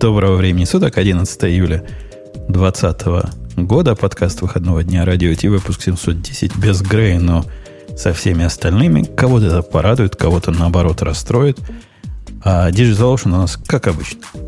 Доброго времени суток, 11 июля 2020 года, подкаст выходного дня радио Ти, выпуск 710 без Грея, но со всеми остальными. Кого-то это порадует, кого-то наоборот расстроит. А Digital Ocean у нас как обычно –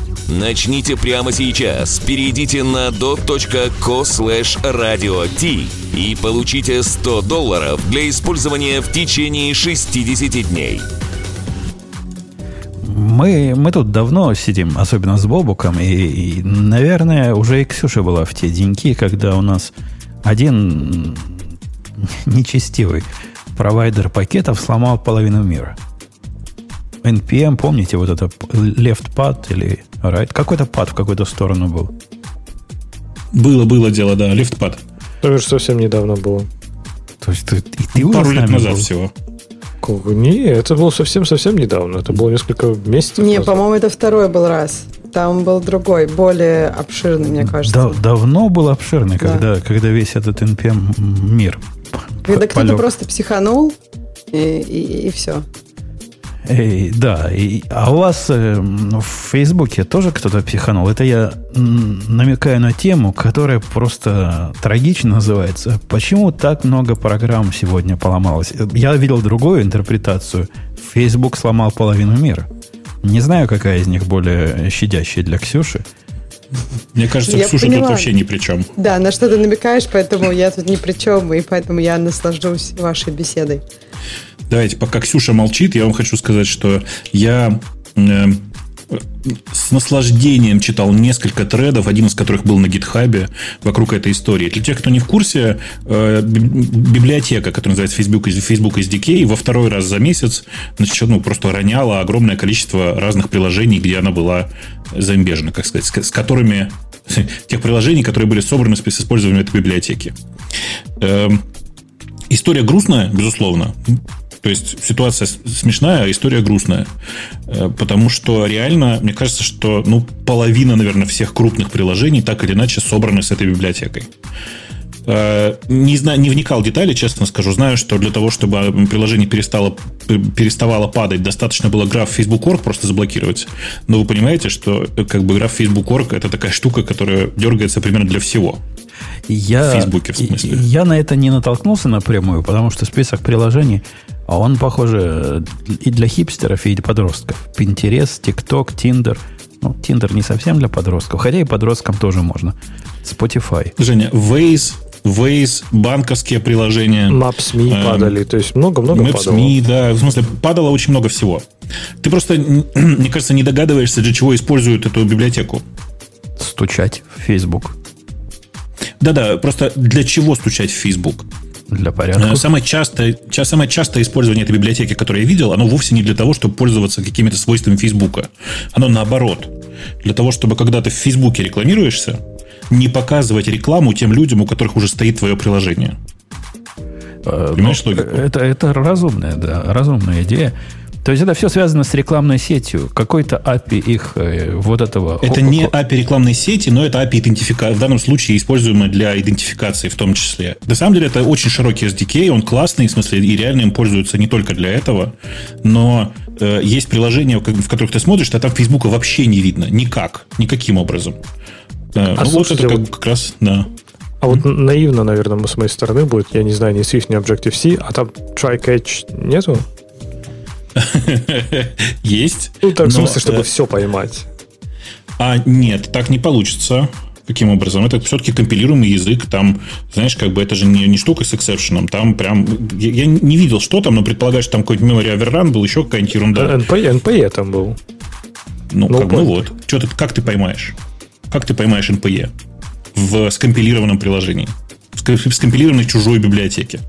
Начните прямо сейчас. Перейдите на dot.co slash и получите 100 долларов для использования в течение 60 дней. Мы, мы тут давно сидим, особенно с Бобуком, и, и, наверное, уже и Ксюша была в те деньки, когда у нас один нечестивый провайдер пакетов сломал половину мира. NPM, помните, вот это left pad или right? Какой-то пад в какую-то сторону был. Было, было дело, да, left pad. Это же совсем недавно было. То есть ты, и ты Пару уже лет назад был? всего. Не, это было совсем-совсем недавно. Это было несколько месяцев Не, по-моему, это второй был раз. Там был другой, более обширный, мне кажется. Да, давно был обширный, да. когда, когда весь этот NPM мир Когда кто-то просто психанул, и, и, и все. Эй, да, и, а у вас э, в Фейсбуке тоже кто-то психанул? Это я намекаю на тему, которая просто трагично называется. Почему так много программ сегодня поломалось? Я видел другую интерпретацию. Facebook сломал половину мира. Не знаю, какая из них более щадящая для Ксюши. Мне кажется, я Ксюша поняла. тут вообще ни при чем. Да, на что ты намекаешь, поэтому я тут ни при чем, и поэтому я наслаждаюсь вашей беседой. Давайте, пока Ксюша молчит, я вам хочу сказать, что я э, с наслаждением читал несколько тредов, один из которых был на гитхабе вокруг этой истории. Для тех, кто не в курсе, э, библиотека, которая называется Facebook, Facebook SDK, во второй раз за месяц значит, ну, просто роняла огромное количество разных приложений, где она была заимбежена, как сказать, с, с которыми тех приложений, которые были собраны с использованием этой библиотеки. Эм, история грустная, безусловно. То есть ситуация смешная, а история грустная. Э, потому что реально, мне кажется, что ну, половина, наверное, всех крупных приложений так или иначе собраны с этой библиотекой. Э, не, знаю, не вникал в детали, честно скажу. Знаю, что для того, чтобы приложение перестало, переставало падать, достаточно было граф Facebook.org просто заблокировать. Но вы понимаете, что э, как бы граф Facebook.org это такая штука, которая дергается примерно для всего. Я, в Фейсбуке, в смысле. Я на это не натолкнулся напрямую, потому что список приложений а он, похоже, и для хипстеров, и для подростков. Pinterest, TikTok, Tinder. Ну, Tinder не совсем для подростков, хотя и подросткам тоже можно. Spotify. Женя, Waze, Waze, банковские приложения. Maps.me эм, падали, то есть много-много Maps.me, да, в смысле, падало очень много всего. Ты просто, мне кажется, не догадываешься, для чего используют эту библиотеку. Стучать в Facebook. Да-да, просто для чего стучать в Facebook? Для порядка. Э, самое частое, самое частое использование этой библиотеки, которое я видел, оно вовсе не для того, чтобы пользоваться какими-то свойствами Фейсбука. Оно наоборот. Для того, чтобы когда ты в Фейсбуке рекламируешься, не показывать рекламу тем людям, у которых уже стоит твое приложение. Э, Понимаешь ну, логику? Это, это разумная, да, разумная идея. То есть это все связано с рекламной сетью. Какой-то API их э, вот этого... Это не API рекламной сети, но это API идентификации. В данном случае используемое для идентификации в том числе. На самом деле это очень широкий SDK, он классный, в смысле, и реально им пользуются не только для этого, но э, есть приложения, в которых ты смотришь, а там Фейсбука вообще не видно. Никак. Никаким образом. Э, а ну, вот это как, как раз, да. А вот наивно, наверное, с моей стороны будет, я не знаю, ни Swift, ни Objective-C, а там try-catch нету? Есть. Ну, так, в смысле, чтобы э, все поймать. А нет, так не получится. Каким образом? Это все-таки компилируемый язык. Там, знаешь, как бы это же не, не штука с эксепшеном. Там прям... Я, я не видел, что там, но предполагаю, что там какой-то memory overrun был, еще какая-нибудь ерунда. NPE, NPE там был. Ну, no как, ну вот. Что ты, как ты поймаешь? Как ты поймаешь NPE в скомпилированном приложении? В скомпилированной чужой библиотеке?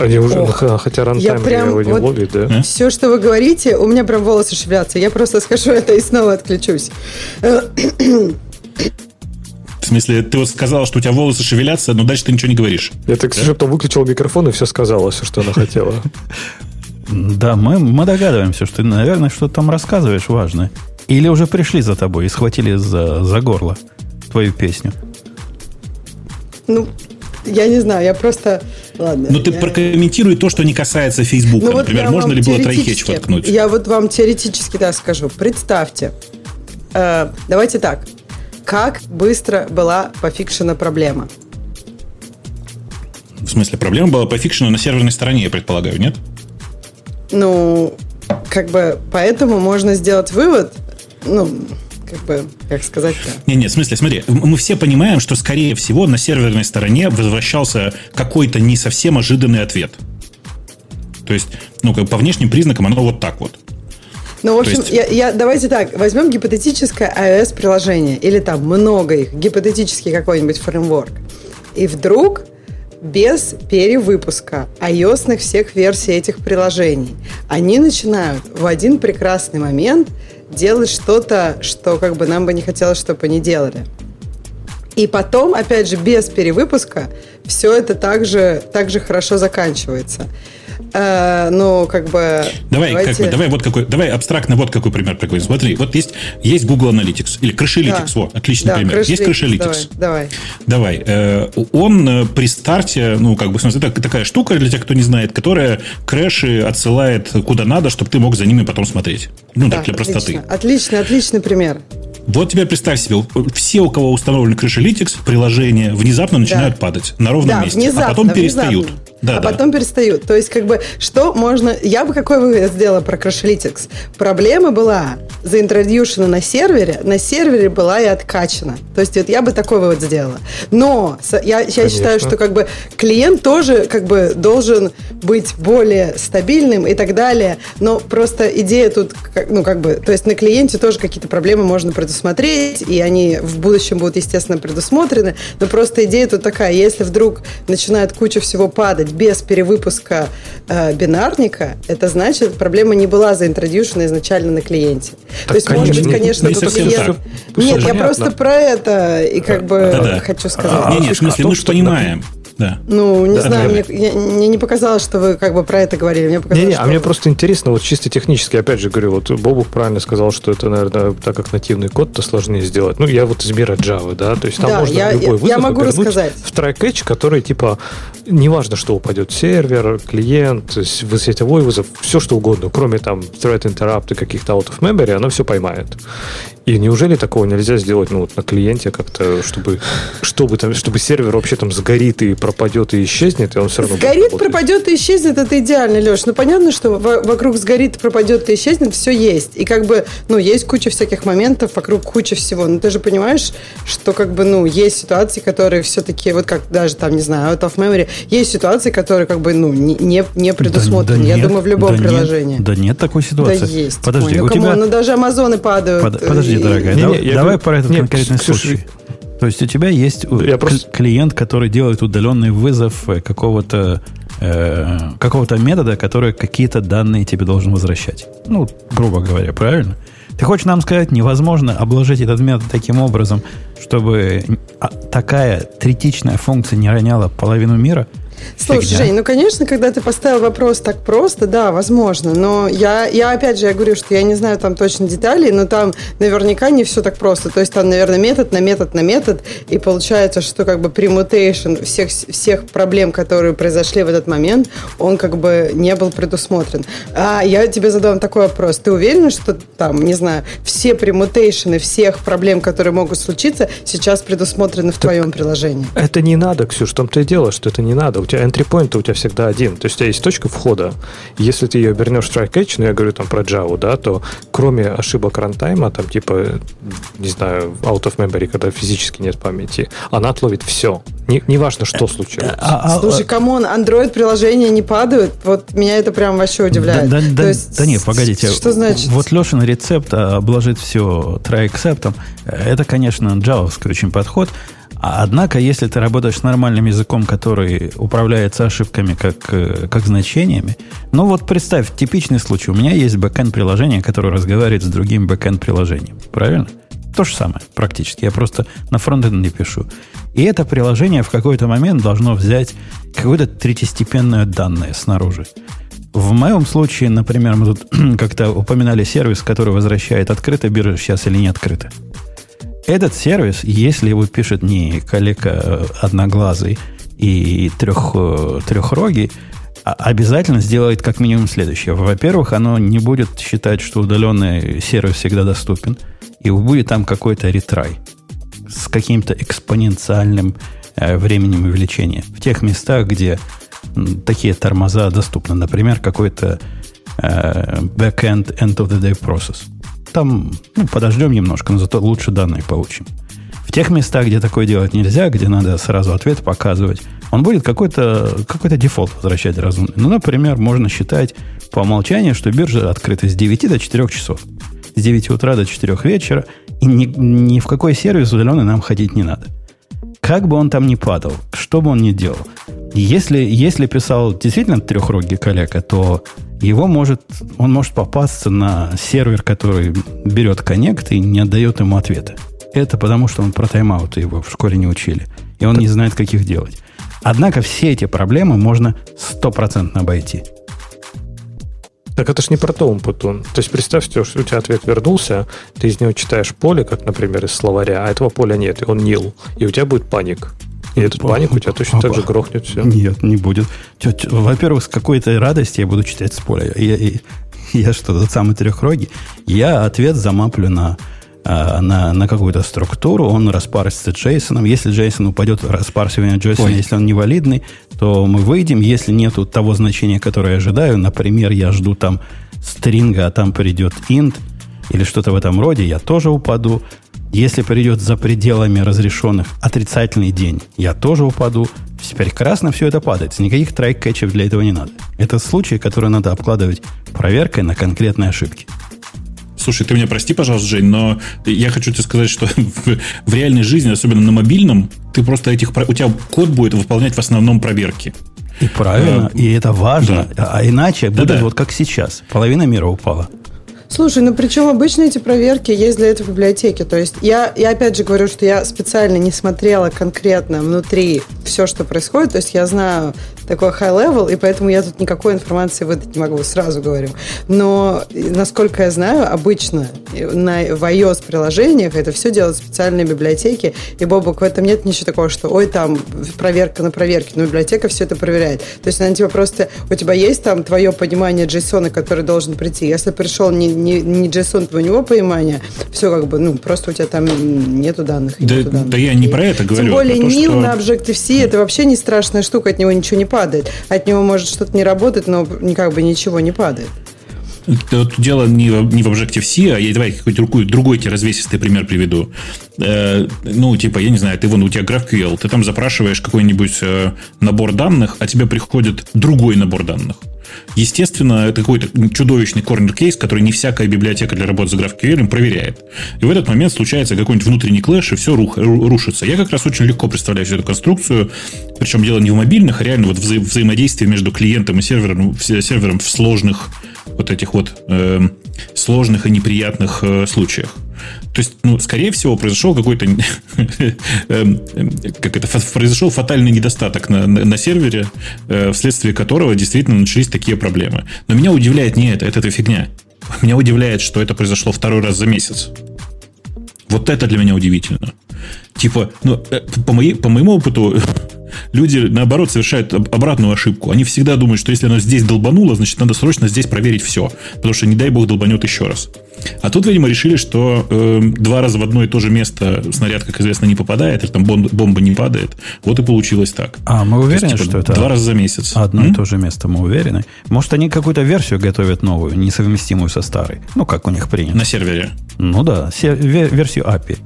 Они уже, Ох, хотя рантайм прям, его не вот ловит, да? Все, что вы говорите, у меня прям волосы шевелятся. Я просто скажу это и снова отключусь. смысле, ты вот сказала, что у тебя волосы шевелятся, но дальше ты ничего не говоришь. Это Ксюша да? потом выключила микрофон и все сказала, все, что она хотела. Да, мы, мы догадываемся, что ты, наверное, что-то там рассказываешь важное. Или уже пришли за тобой и схватили за, за горло твою песню. Ну, я не знаю, я просто... Ладно. Ну, ты я... прокомментируй то, что не касается Фейсбука. Ну, вот Например, можно ли было трайхедж воткнуть? Я вот вам теоретически да скажу. Представьте, э, давайте так. Как быстро была пофикшена проблема? В смысле, проблема была пофикшена на серверной стороне, я предполагаю, нет? Ну, как бы, поэтому можно сделать вывод, ну, как бы, как сказать-то? Не, не, в смысле, смотри, мы все понимаем, что, скорее всего, на серверной стороне возвращался какой-то не совсем ожиданный ответ. То есть, ну, как по внешним признакам оно вот так вот. Ну, в общем, есть... я, я, давайте так, возьмем гипотетическое iOS-приложение, или там много их, гипотетический какой-нибудь фреймворк. И вдруг без перевыпуска iOS всех версий этих приложений. Они начинают в один прекрасный момент делать что-то, что как бы нам бы не хотелось, чтобы они делали. И потом, опять же, без перевыпуска все это также, также хорошо заканчивается. Э, ну, как бы... Давай, давайте... как бы, давай, вот какой, давай абстрактно вот какой пример такой. Смотри, вот есть, есть Google Analytics или Crashlytics, да. вот, отличный да, пример. Есть Crashlytics. Давай, давай. Давай. Э, он э, при старте, ну, как бы, в смысле, это такая штука для тех, кто не знает, которая крэши отсылает куда надо, чтобы ты мог за ними потом смотреть. Ну, да, так, для отлично. простоты. Отличный, отличный пример. Вот теперь представь себе, все, у кого установлен Crashlytics, приложения внезапно начинают да. падать на ровном да, месте, а внезапно, а потом перестают. Внезапно. Да, а да. потом перестают. То есть, как бы, что можно... Я бы какой вывод сделала про Crashlytics? Проблема была заинтродюшена на сервере, на сервере была и откачана. То есть, вот я бы такой вывод сделала. Но я, я считаю, что как бы клиент тоже как бы должен быть более стабильным и так далее. Но просто идея тут, ну, как бы, то есть на клиенте тоже какие-то проблемы можно предусмотреть, и они в будущем будут, естественно, предусмотрены. Но просто идея тут такая, если вдруг начинает куча всего падать, без перевыпуска э, бинарника, это значит, проблема не была заинтродюшена изначально на клиенте. Так, То есть, конечно, может быть, конечно, не тут клиент... Так. Нет, я просто про это и как бы да, да. хочу сказать. А, не, не, в смысле, мы же понимаем. Да. Ну, не да, знаю, мне, я, мне не показалось, что вы как бы про это говорили. Мне показалось, не, не, а мне просто интересно, вот чисто технически, опять же говорю, вот Бобух правильно сказал, что это, наверное, так как нативный код, то сложнее сделать. Ну, я вот из мира Java, да, то есть там да, можно я, любой вызов я могу рассказать. в try-catch, который типа, неважно, что упадет, сервер, клиент, сетевой вызов, все что угодно, кроме там thread interrupt и каких-то out of memory, оно все поймает. И неужели такого нельзя сделать ну, вот на клиенте как-то, чтобы, чтобы, там, чтобы сервер вообще там сгорит и пропадет и исчезнет, и он все равно Сгорит, пропадет и исчезнет, это идеально, Леш. Ну, понятно, что вокруг сгорит, пропадет и исчезнет, все есть. И как бы, ну, есть куча всяких моментов, вокруг куча всего. Но ты же понимаешь, что как бы, ну, есть ситуации, которые все-таки, вот как даже там, не знаю, out of memory, есть ситуации, которые как бы, ну, не, не предусмотрены. Да, да Я нет, думаю, в любом да приложении. Нет, да нет такой ситуации. Да есть. Подожди, Ой, ну, у тебя... ну даже Амазоны падают. Под, подожди, дорогая, не, давай, не, давай про этот нет, конкретный Ксюша, случай. То есть у тебя есть я просто... клиент, который делает удаленный вызов э, какого-то э, какого-то метода, который какие-то данные тебе должен возвращать. Ну, грубо говоря, правильно? Ты хочешь нам сказать, невозможно обложить этот метод таким образом, чтобы а, такая третичная функция не роняла половину мира – Слушай, Фигня. Жень, ну, конечно, когда ты поставил вопрос так просто, да, возможно. Но я, я, опять же, я говорю, что я не знаю там точно деталей, но там наверняка не все так просто. То есть там, наверное, метод на метод на метод, и получается, что как бы permutation всех, всех проблем, которые произошли в этот момент, он как бы не был предусмотрен. А я тебе задам такой вопрос. Ты уверен, что там, не знаю, все пермутейшены всех проблем, которые могут случиться, сейчас предусмотрены в так твоем приложении? Это не надо, Ксюш, в том-то и дело, что это не надо тебя entry point у тебя всегда один. То есть у тебя есть точка входа. Если ты ее вернешь в try catch, ну я говорю там про Java, да, то кроме ошибок рантайма, там типа, не знаю, out of memory, когда физически нет памяти, она отловит все. Не, не важно, что случилось. А, а, Слушай, come on, Android-приложения не падают? Вот меня это прям вообще удивляет. Да, да, есть, да нет, погодите. Что значит? Вот Лешин рецепт обложить все try except. Это, конечно, джавовский очень подход. А однако, если ты работаешь с нормальным языком, который управляется ошибками как, э, как значениями, ну вот представь, типичный случай. У меня есть бэкэнд приложение, которое разговаривает с другим бэкэнд приложением. Правильно? то же самое практически. Я просто на фронтенде пишу. И это приложение в какой-то момент должно взять какое-то третьестепенное данное снаружи. В моем случае, например, мы тут как-то упоминали сервис, который возвращает, открыто биржа сейчас или не открыто. Этот сервис, если его пишет не коллега э, одноглазый и трех, э, трехрогий, а, обязательно сделает как минимум следующее. Во-первых, оно не будет считать, что удаленный сервис всегда доступен, и будет там какой-то ретрай с каким-то экспоненциальным э, временем увеличения. В тех местах, где такие тормоза доступны. Например, какой-то backend end of the day process. Там ну, подождем немножко, но зато лучше данные получим. В тех местах, где такое делать нельзя, где надо сразу ответ показывать, он будет какой-то какой дефолт возвращать разумный. Ну, например, можно считать по умолчанию, что биржа открыта с 9 до 4 часов. С 9 утра до 4 вечера. И ни, ни в какой сервис удаленный нам ходить не надо. Как бы он там ни падал, что бы он ни делал. Если, если писал действительно трехрогий коллега, то его может, он может попасться на сервер, который берет коннект и не отдает ему ответа. Это потому, что он про тайм-ауты его в школе не учили. И он не знает, как их делать. Однако все эти проблемы можно стопроцентно обойти. Так это ж не про то, Умпутун. То есть представь, что у тебя ответ вернулся, ты из него читаешь поле, как, например, из словаря, а этого поля нет, и он нил, и у тебя будет паник. И этот паник у тебя точно так же грохнет все. Нет, не будет. Во-первых, с какой-то радости я буду читать с поля. Я, я, я что, тот самый трехрогий? Я ответ замаплю на а, на, на какую-то структуру, он распарсится JSON. Если JSON упадет в распарсивание Ой. если он невалидный, то мы выйдем. Если нету того значения, которое я ожидаю, например, я жду там стринга, а там придет int или что-то в этом роде, я тоже упаду. Если придет за пределами разрешенных отрицательный день, я тоже упаду. Прекрасно все это падает. Никаких трайк-кэтчев для этого не надо. Это случаи, которые надо обкладывать проверкой на конкретные ошибки. Слушай, ты меня прости, пожалуйста, Жень, но я хочу тебе сказать, что в, в реальной жизни, особенно на мобильном, ты просто этих... У тебя код будет выполнять в основном проверки. И правильно, а, и это важно. Да. А иначе да, будет да. вот как сейчас. Половина мира упала. Слушай, ну причем обычно эти проверки есть для этого в библиотеке. То есть я, я опять же говорю, что я специально не смотрела конкретно внутри все, что происходит. То есть я знаю такой high level, и поэтому я тут никакой информации выдать не могу, сразу говорю. Но, насколько я знаю, обычно на, в iOS-приложениях это все делают специальные библиотеки, и, Бобок, в этом нет ничего такого, что, ой, там проверка на проверке, но библиотека все это проверяет. То есть она тебе просто, у тебя есть там твое понимание JSON, который должен прийти. Если пришел не, не, не JSON твоего понимания, все как бы, ну, просто у тебя там нету данных. Да, нету данных. да я не про это говорю. Тем более а то, NIL что... на Objective-C это вообще не страшная штука, от него ничего не падает падает. От него может что-то не работать, но как бы ничего не падает. Тут дело не в, не в Objective-C, а я давай какой-то другой, другой тебе развесистый пример приведу. Э, ну, типа, я не знаю, ты вон, у тебя GraphQL, ты там запрашиваешь какой-нибудь э, набор данных, а тебе приходит другой набор данных. Естественно, это какой-то чудовищный корнер-кейс, который не всякая библиотека для работы с GraphQL проверяет. И в этот момент случается какой-нибудь внутренний клэш, и все рушится. Я как раз очень легко представляю всю эту конструкцию. Причем дело не в мобильных, а реально вот вза- взаимодействие между клиентом и сервером, сервером в сложных вот этих вот э, сложных и неприятных э, случаях. То есть, ну, скорее всего, произошел какой-то эм, как это произошел фатальный недостаток на, на, на сервере, э, вследствие которого действительно начались такие проблемы. Но меня удивляет не это, это, это фигня. Меня удивляет, что это произошло второй раз за месяц. Вот это для меня удивительно. Типа, ну, э, по, моей, по моему опыту, люди, наоборот, совершают обратную ошибку. Они всегда думают, что если оно здесь долбануло, значит, надо срочно здесь проверить все. Потому что, не дай бог, долбанет еще раз. А тут, видимо, решили, что э, два раза в одно и то же место снаряд, как известно, не попадает, или там бомба, бомба не падает. Вот и получилось так. А мы уверены, есть, типа, что это два раза за месяц? Одно М? и то же место, мы уверены. Может, они какую-то версию готовят новую, несовместимую со старой. Ну, как у них принято. На сервере. Ну да, версию API.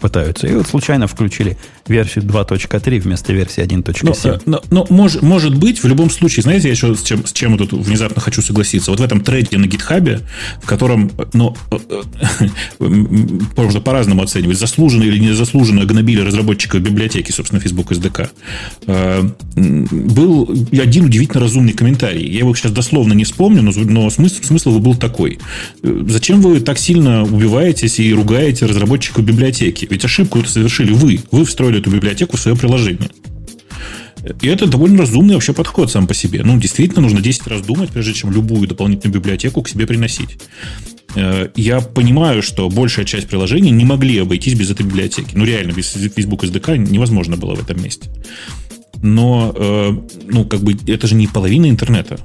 Пытаются. И вот случайно включили версию 2.3 вместо версии 1.7. Но, но, но может, может быть, в любом случае, знаете, я еще с чем, с чем тут внезапно хочу согласиться. Вот в этом трейде на гитхабе, в котором, ну, можно по-разному оценивать, заслуженно или незаслуженно гнобили разработчиков библиотеки, собственно, Facebook SDK, был один удивительно разумный комментарий. Я его сейчас дословно не вспомню, но, но смысл, смысл его был такой. Зачем вы так сильно убиваетесь и ругаете разработчиков библиотеки? Ведь ошибку это совершили вы. Вы встроили эту библиотеку в свое приложение. И это довольно разумный вообще подход сам по себе. Ну, действительно, нужно 10 раз думать, прежде чем любую дополнительную библиотеку к себе приносить. Э, я понимаю, что большая часть приложений не могли обойтись без этой библиотеки. Ну, реально, без Facebook SDK невозможно было в этом месте. Но, э, ну, как бы, это же не половина интернета.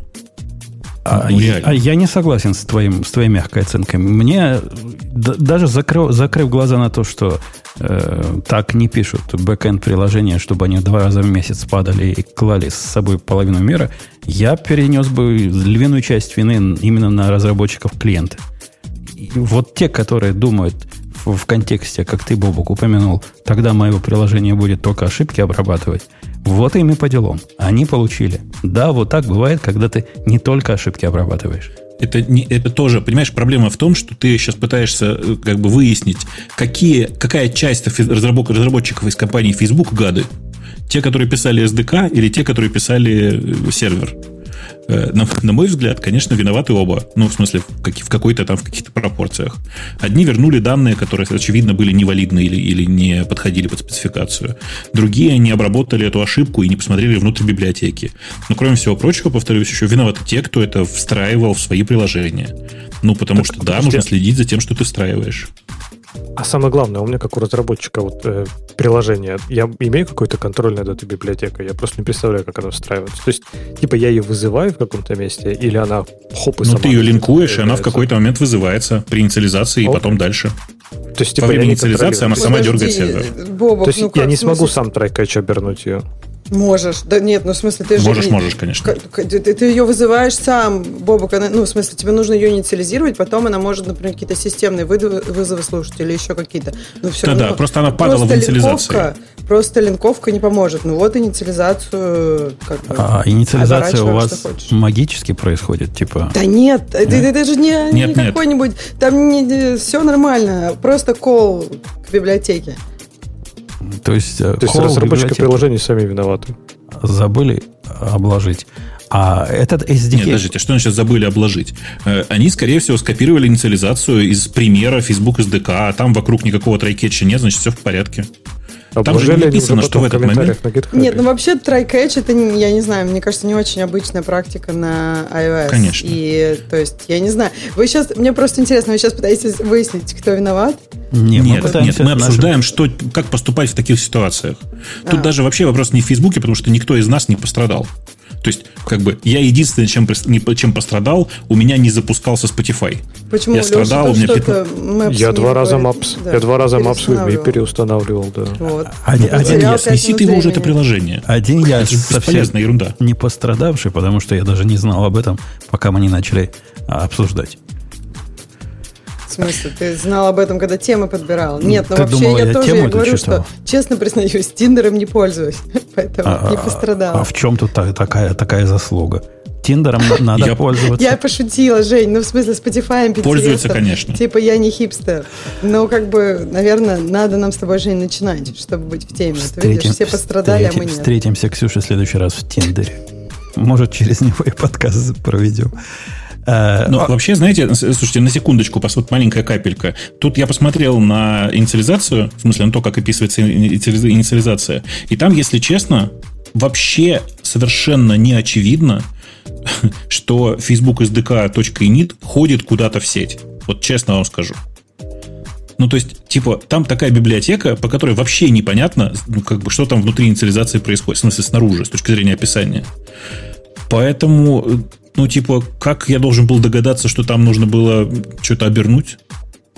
А, ну, я, а я не согласен с, твоим, с твоей мягкой оценкой. Мне даже закрыв, закрыв глаза на то, что э, так не пишут бэкэнд приложения, чтобы они два раза в месяц падали и клали с собой половину мира, я перенес бы львиную часть вины именно на разработчиков клиента. И вот те, которые думают в, в контексте, как ты, Бобок, упомянул, тогда мое приложение будет только ошибки обрабатывать, вот им и по делам. Они получили. Да, вот так бывает, когда ты не только ошибки обрабатываешь. Это, не, это тоже, понимаешь, проблема в том, что ты сейчас пытаешься э, как бы выяснить, какие, какая часть разработ, разработчиков из компании Facebook гады. Те, которые писали SDK или те, которые писали э, сервер. Э, на, на мой взгляд, конечно, виноваты оба. Ну, в смысле, в, как, в какой-то там, в каких-то пропорциях. Одни вернули данные, которые, очевидно, были невалидны или, или не подходили под спецификацию. Другие не обработали эту ошибку и не посмотрели внутрь библиотеки. Но, кроме всего прочего, повторюсь, еще виноваты те, кто это встраивал в свои приложения. Ну, потому так, что, да, подожди. нужно следить за тем, что ты встраиваешь. А самое главное, у меня как у разработчика вот, э, приложения, я имею какой-то контроль над этой библиотекой, я просто не представляю, как она встраивается. То есть, типа, я ее вызываю в каком-то месте, или она хоп и Ну, ты ее линкуешь, и она в какой-то момент вызывается при инициализации, О. и потом дальше. То есть, типа, Во время инициализации она сама дергает сервер. Бобок, То есть, ну, я не смогу сам трайкач обернуть ее. Можешь. Да нет, ну в смысле, ты же... Можешь, можешь, конечно. Ты, ты ее вызываешь сам, Бобок. Она, ну, в смысле, тебе нужно ее инициализировать, потом она может, например, какие-то системные вызовы, вызовы слушать или еще какие-то. Но все да, равно, да, просто она падала просто в инициализацию. Линковка, просто линковка не поможет. Ну вот инициализацию... Как бы, а инициализация у вас магически происходит, типа... Да нет, нет? Это, это же не, нет, не какой-нибудь... Там не, все нормально, просто кол к библиотеке. То есть, э, То есть разработчики приложений сами виноваты. Забыли обложить. А этот SDK... Нет, подождите, что они сейчас забыли обложить? Э, они, скорее всего, скопировали инициализацию из примера Facebook SDK, а там вокруг никакого трайкетча нет, значит, все в порядке. Там же не написано, что в этот момент... Нет, ну вообще try-catch это, я не знаю, мне кажется, не очень обычная практика на iOS. Конечно. И, то есть, я не знаю. Вы сейчас, мне просто интересно, вы сейчас пытаетесь выяснить, кто виноват? Не, нет, мы нет, мы обсуждаем, что, как поступать в таких ситуациях. Тут а. даже вообще вопрос не в Фейсбуке, потому что никто из нас не пострадал. То есть, как бы, я единственное, чем, чем пострадал, у меня не запускался Spotify. Почему? Я Леша, страдал, у меня... Пит... Я два раза Maps, да, я два раза Maps переустанавливал, да. Вот. Один, один я, снеси ты его уже это приложение. Один я совсем ерунда. не пострадавший, потому что я даже не знал об этом, пока мы не начали обсуждать. В смысле, ты знал об этом, когда темы подбирал? Нет, ну вообще думала, я, я тоже я говорю, что, честно признаюсь, Тиндером не пользуюсь, поэтому а, не пострадал. А, а в чем тут такая, такая заслуга? Тиндером надо я, пользоваться. Я пошутила, Жень. Ну, в смысле, Spotify. Пользуется, конечно. Типа, я не хипстер. Но, как бы, наверное, надо нам с тобой, Жень, начинать, чтобы быть в теме. Встретим, Ты видишь, все пострадали, встретим, а мы нет. Встретимся, Ксюша, в следующий раз в Тиндере. Может, через него и подкаст проведем. Э, ну, а... вообще, знаете, слушайте, на секундочку, вот маленькая капелька. Тут я посмотрел на инициализацию, в смысле на то, как описывается инициализация. И там, если честно, вообще совершенно не очевидно, что Facebook SDK.init ходит куда-то в сеть. Вот честно вам скажу. Ну, то есть, типа, там такая библиотека, по которой вообще непонятно, ну, как бы, что там внутри инициализации происходит, в смысле, снаружи, с точки зрения описания. Поэтому ну, типа, как я должен был догадаться, что там нужно было что-то обернуть?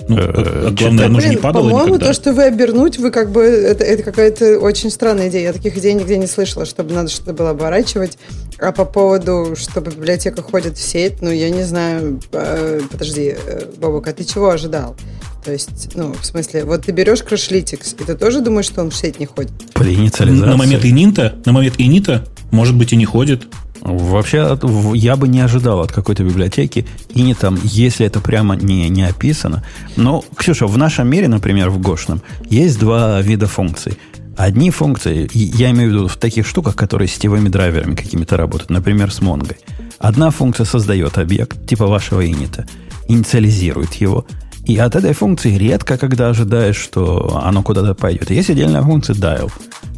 Ну, а главное, оно же не падало По-моему, никогда. то, что вы обернуть, вы как бы... Это, это какая-то очень странная идея. Я таких идей нигде не слышала, чтобы надо что-то было оборачивать. А по поводу, чтобы библиотека ходит в сеть, ну, я не знаю... Э, подожди, э, Бобок, а ты чего ожидал? То есть, ну, в смысле, вот ты берешь Crashlytics, и ты тоже думаешь, что он в сеть не ходит? При инициализации. На момент инита, на момент инита, может быть, и не ходит. Вообще, я бы не ожидал от какой-то библиотеки, и не там, если это прямо не, не описано. Но, Ксюша, в нашем мире, например, в Гошном, есть два вида функций. Одни функции, я имею в виду в таких штуках, которые с сетевыми драйверами какими-то работают, например, с Монгой. Одна функция создает объект, типа вашего инита, инициализирует его, и от этой функции редко, когда ожидаешь, что оно куда-то пойдет. Есть отдельная функция dial,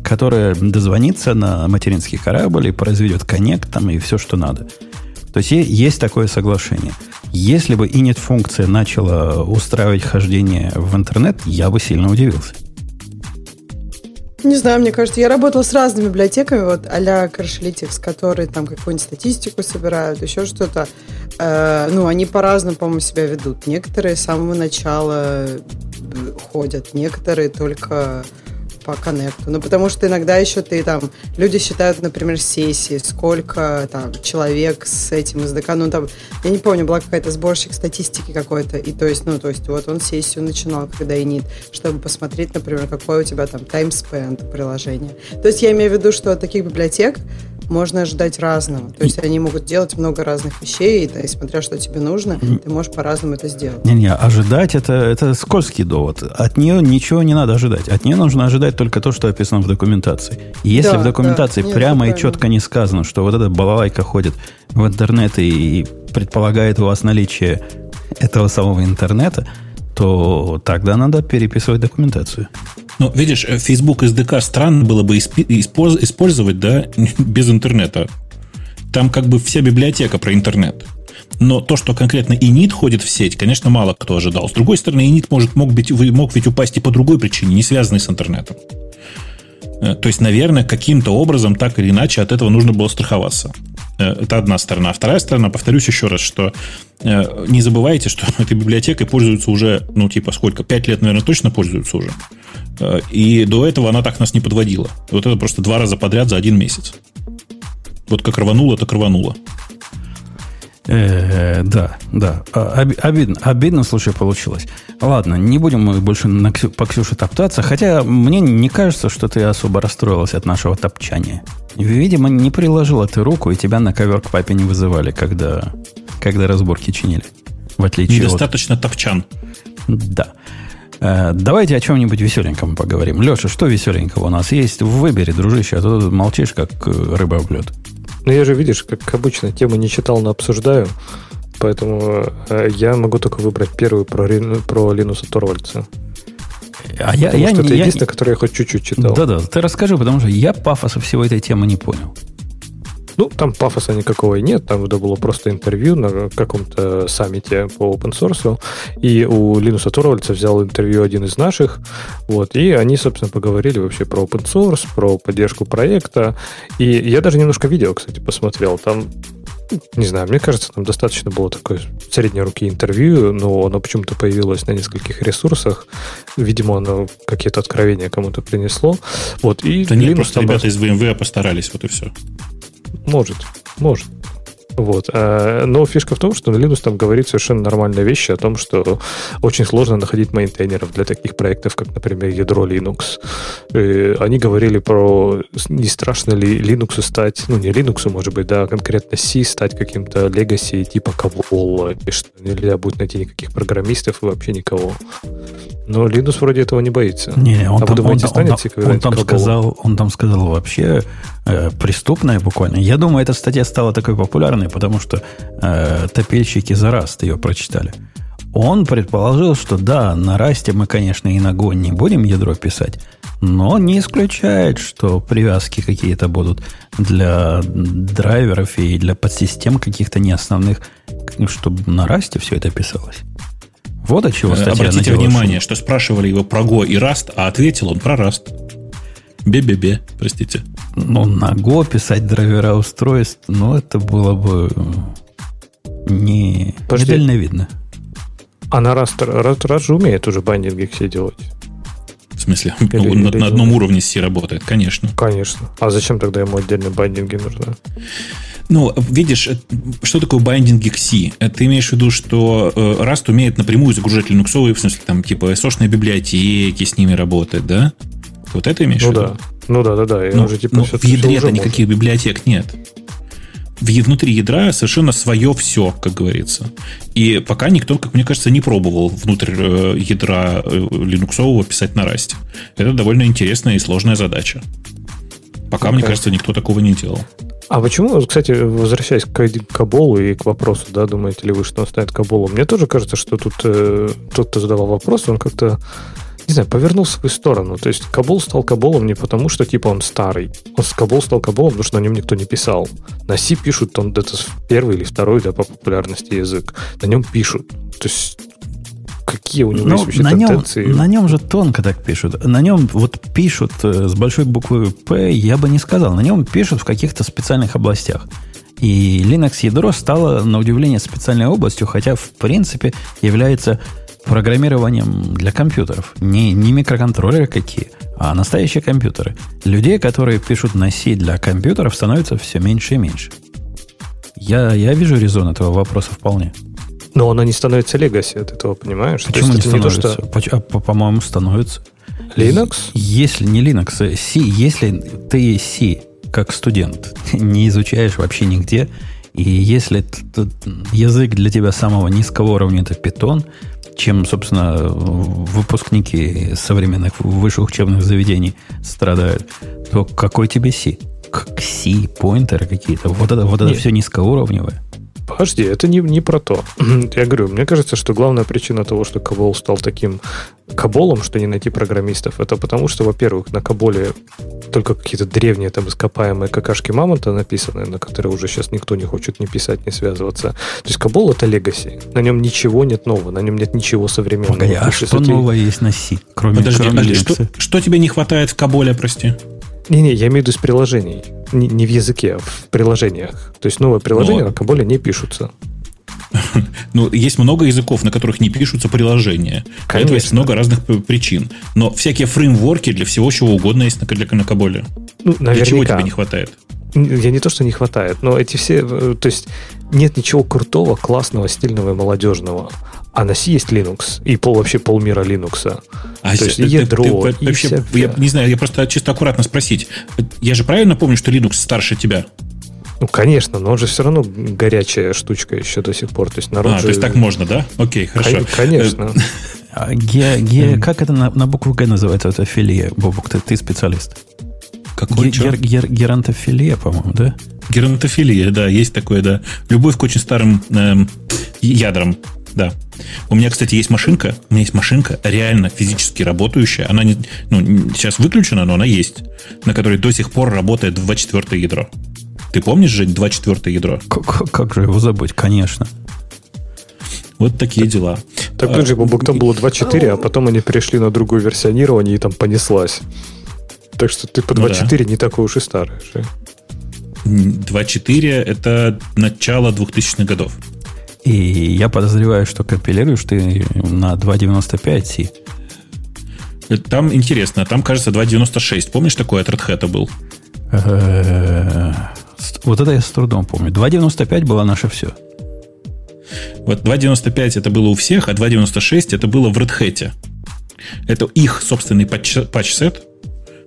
которая дозвонится на материнский корабль и произведет коннект там и все, что надо. То есть есть такое соглашение. Если бы init функция начала устраивать хождение в интернет, я бы сильно удивился. Не знаю, мне кажется, я работала с разными библиотеками, вот а-ля Crashlytics, которые там какую-нибудь статистику собирают, еще что-то. Э, ну, они по-разному, по-моему, себя ведут. Некоторые с самого начала э, ходят, некоторые только по коннекту. Ну, потому что иногда еще ты там, люди считают, например, сессии, сколько там человек с этим SDK, ну, там, я не помню, была какая-то сборщик статистики какой-то, и то есть, ну, то есть, вот он сессию начинал, когда и нет, чтобы посмотреть, например, какой у тебя там time spent приложения. То есть, я имею в виду, что таких библиотек можно ожидать разного. То есть они могут делать много разных вещей, и, и смотря что тебе нужно, ты можешь по-разному это сделать. Не-не, ожидать это, это скользкий довод. От нее ничего не надо ожидать. От нее нужно ожидать только то, что описано в документации. И если да, в документации да, прямо и четко не сказано, что вот эта балалайка ходит в интернет и предполагает у вас наличие этого самого интернета, то тогда надо переписывать документацию. Ну, видишь, э, Facebook SDK странно было бы использовать, да, без интернета. Там как бы вся библиотека про интернет. Но то, что конкретно init ходит в сеть, конечно, мало кто ожидал. С другой стороны, init может, мог, быть, мог ведь упасть и по другой причине, не связанной с интернетом. Э, то есть, наверное, каким-то образом, так или иначе, от этого нужно было страховаться. Э, это одна сторона. А вторая сторона, повторюсь еще раз, что не забывайте, что этой библиотекой пользуются уже, ну, типа, сколько? Пять лет, наверное, точно пользуются уже. И до этого она так нас не подводила. Вот это просто два раза подряд за один месяц. Вот как рвануло, так рвануло. Э, да, да. А, обидно, обидно в случае получилось. Ладно, не будем мы больше на Ксю, по Ксюше топтаться, хотя мне не кажется, что ты особо расстроилась от нашего топчания. Видимо, не приложила ты руку, и тебя на ковер к папе не вызывали, когда, когда разборки чинили. В отличие Недостаточно от... топчан. Да. Э, давайте о чем-нибудь веселеньком поговорим. Леша, что веселенького у нас есть? Выбери, дружище, а то ты молчишь, как э, рыба в лед. Ну, я же, видишь, как обычно, тему не читал, но обсуждаю. Поэтому э, я могу только выбрать первую про, про Линуса Торвальца. А я, я, что это я, единственное, которое я хоть чуть-чуть читал. Да-да, ты расскажи, потому что я пафоса всего этой темы не понял. Ну, там пафоса никакого и нет, там это было просто интервью на каком-то саммите по open source, и у Линуса Торвальца взял интервью один из наших, вот, и они, собственно, поговорили вообще про open source, про поддержку проекта, и я даже немножко видео, кстати, посмотрел, там не знаю, мне кажется, там достаточно было такое средней руки интервью, но оно почему-то появилось на нескольких ресурсах. Видимо, оно какие-то откровения кому-то принесло. Вот, и да нет, просто ребята из VMware постарались, вот и все. Может, может. Вот. Э, но фишка в том, что на Linux там говорит совершенно нормальные вещи о том, что очень сложно находить мейнтейнеров для таких проектов, как, например, ядро Linux. И они говорили про, не страшно ли Linux стать, ну, не Linux, может быть, да, а конкретно C стать каким-то legacy типа кого и что нельзя будет найти никаких программистов и вообще никого. Но Linux вроде этого не боится. Не, он а там, думаете, он, станет он, он, он там сказал, он там сказал вообще э, преступное буквально. Я думаю, эта статья стала такой популярной, потому что э, топильщики за Раст ее прочитали. Он предположил, что да, на Расте мы, конечно, и на Go не будем ядро писать, но не исключает, что привязки какие-то будут для драйверов и для подсистем каких-то неосновных, чтобы на Расте все это писалось. Вот от чего статья Обратите внимание, что спрашивали его про Go и Rust, а ответил он про Rust. Бе-бе-бе, простите. Ну, на Go писать драйвера устройств, ну, это было бы не, Подожди. не видно. А на Rust, Rust, Rust же умеет уже байдинги все делать. В смысле, или, на, или на одном уровне C работает, конечно. Конечно. А зачем тогда ему отдельно байдинги нужны? Ну, видишь, э, что такое байдинги к C? Э, ты имеешь в виду, что э, Rust умеет напрямую загружать линуксовые, в смысле, там, типа, сошные библиотеки с ними работать, да? Вот это имеешь ну, в виду? Да. Ну да, да, да. Но, уже, типа, но в ядре-то никаких библиотек нет. Внутри ядра совершенно свое все, как говорится. И пока никто, как мне кажется, не пробовал внутрь ядра линуксового писать на Rust. Это довольно интересная и сложная задача. Пока, okay. мне кажется, никто такого не делал. А почему, кстати, возвращаясь к Каболу и к вопросу, да, думаете ли вы, что он ставит Каболу, мне тоже кажется, что тут э, тот, кто задавал вопрос, он как-то не знаю, повернул в свою сторону. То есть Кабул стал Каболом не потому, что типа он старый. Он с Кабул стал Каболом, потому что на нем никто не писал. На C пишут, он это первый или второй да, по популярности язык. На нем пишут. То есть какие у него ну, есть вообще на тенденции? Нем, на нем же тонко так пишут. На нем вот пишут э, с большой буквы P, я бы не сказал. На нем пишут в каких-то специальных областях. И Linux ядро стало, на удивление, специальной областью, хотя, в принципе, является программированием для компьютеров. Не, не микроконтроллеры какие, а настоящие компьютеры. Людей, которые пишут на C для компьютеров, становится все меньше и меньше. Я, я вижу резон этого вопроса вполне. Но она не становится легаси от этого, понимаешь? Почему не становится? Не то, что... а, по-моему, становится. Linux? Если не Linux, э, C, если ты C как студент не изучаешь вообще нигде, и если язык для тебя самого низкого уровня это Python, чем, собственно, выпускники современных высших учебных заведений страдают, то какой тебе C? Как C, поинтеры какие-то. Вот это, вот это все низкоуровневое. Подожди, это не, не про то. Я говорю, мне кажется, что главная причина того, что Кабол стал таким Каболом, что не найти программистов, это потому, что, во-первых, на Каболе только какие-то древние там ископаемые какашки мамонта написаны, на которые уже сейчас никто не хочет ни писать, ни связываться. То есть Кабол это легаси. На нем ничего нет нового, на нем нет ничего современного. Погоди, а что новое есть на C, кроме, Подожди, кроме а что, что тебе не хватает в Каболе, прости? Не-не, я имею в виду из приложений. Не, не в языке, а в приложениях. То есть новые приложения Но... на Каболе не пишутся. Ну, есть много языков, на которых не пишутся приложения. Конечно. Этого есть много разных причин. Но всякие фреймворки для всего чего угодно есть на, для, на Каболе. Ну, наверняка. Для чего тебе не хватает? Я не то, что не хватает, но эти все... Э, то есть нет ничего крутого, классного, стильного и молодежного. А на C есть Linux. И пол, вообще полмира Linux. А То есть ты, ядро. Ты, ты, и вообще, вся... я не знаю, я просто чисто аккуратно спросить. Я же правильно помню, что Linux старше тебя? Ну, конечно, но он же все равно горячая штучка еще до сих пор. То есть народ а, же... то есть так можно, да? Окей, хорошо. Конечно. А ге, ге, как это на, на букву Г называется, это филия, Бобук, ты, ты специалист? Какой гер, гер, геронтофилия, по-моему, да? Геронтофилия, да, есть такое, да. Любовь к очень старым эм, ядрам, да. У меня, кстати, есть машинка, у меня есть машинка, реально физически работающая. Она не, ну, сейчас выключена, но она есть, на которой до сих пор работает 24 ядро. Ты помнишь, Жень, 24 ядро? Как, как же его забыть, конечно. Вот такие так, дела. Так, подожди, Бобок, там было 2.4, а потом они перешли на другое версионирование, и там понеслась. Так что ты по 2.4 ну, да. не такой уж и старый. 2.4 это начало 2000-х годов. И я подозреваю, что компилируешь ты на 2.95 C. Там интересно, там, кажется, 2.96. Помнишь, такой от Red Hat был? Вот это я с трудом помню. 2.95 было наше все. Вот 2.95 это было у всех, а 2.96 это было в Red Hat. Это их собственный patch set,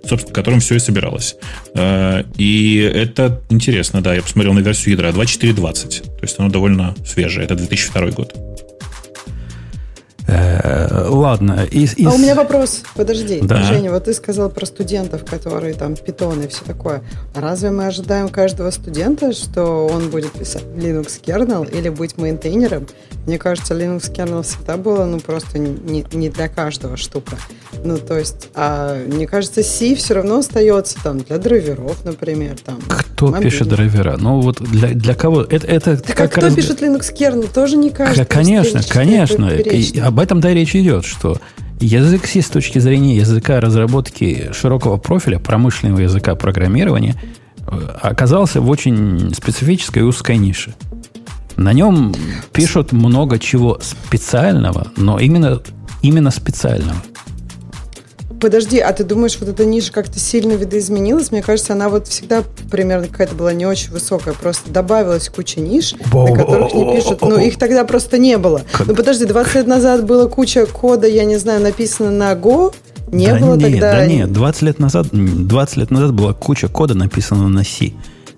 собственно, которым все и собиралось. Э, и это интересно, да, я посмотрел на версию ядра 2.4.20, то есть оно довольно свежее, это 2002 год. Э, ладно. Из, из... А у меня вопрос. Подожди, да. Женя, вот ты сказал про студентов, которые там питон и все такое. Разве мы ожидаем каждого студента, что он будет писать Linux kernel или быть мейнтейнером? Мне кажется, Linux kernel всегда было, ну, просто не, не для каждого штука. Ну, то есть, а мне кажется, C все равно остается там для драйверов, например. Там, кто мобильных. пишет драйвера? Ну, вот для, для кого? Это, это так как а кто раз... пишет Linux kernel? Тоже не каждый. Конечно, конечно. И об этом-то и речь идет, что язык с точки зрения языка разработки широкого профиля, промышленного языка программирования, э, оказался в очень специфической узкой нише. На нем пишут много чего специального, но именно, именно специального. Подожди, а ты думаешь, вот эта ниша как-то сильно видоизменилась? Мне кажется, она вот всегда примерно какая-то была не очень высокая. Просто добавилась куча ниш, на которых не пишут. Ну, их тогда просто не было. Ну, подожди, 20 лет назад была куча кода, я не знаю, написано на Go, не да было нет, тогда... Да нет, 20 лет назад, 20 лет назад была куча кода, написана на C.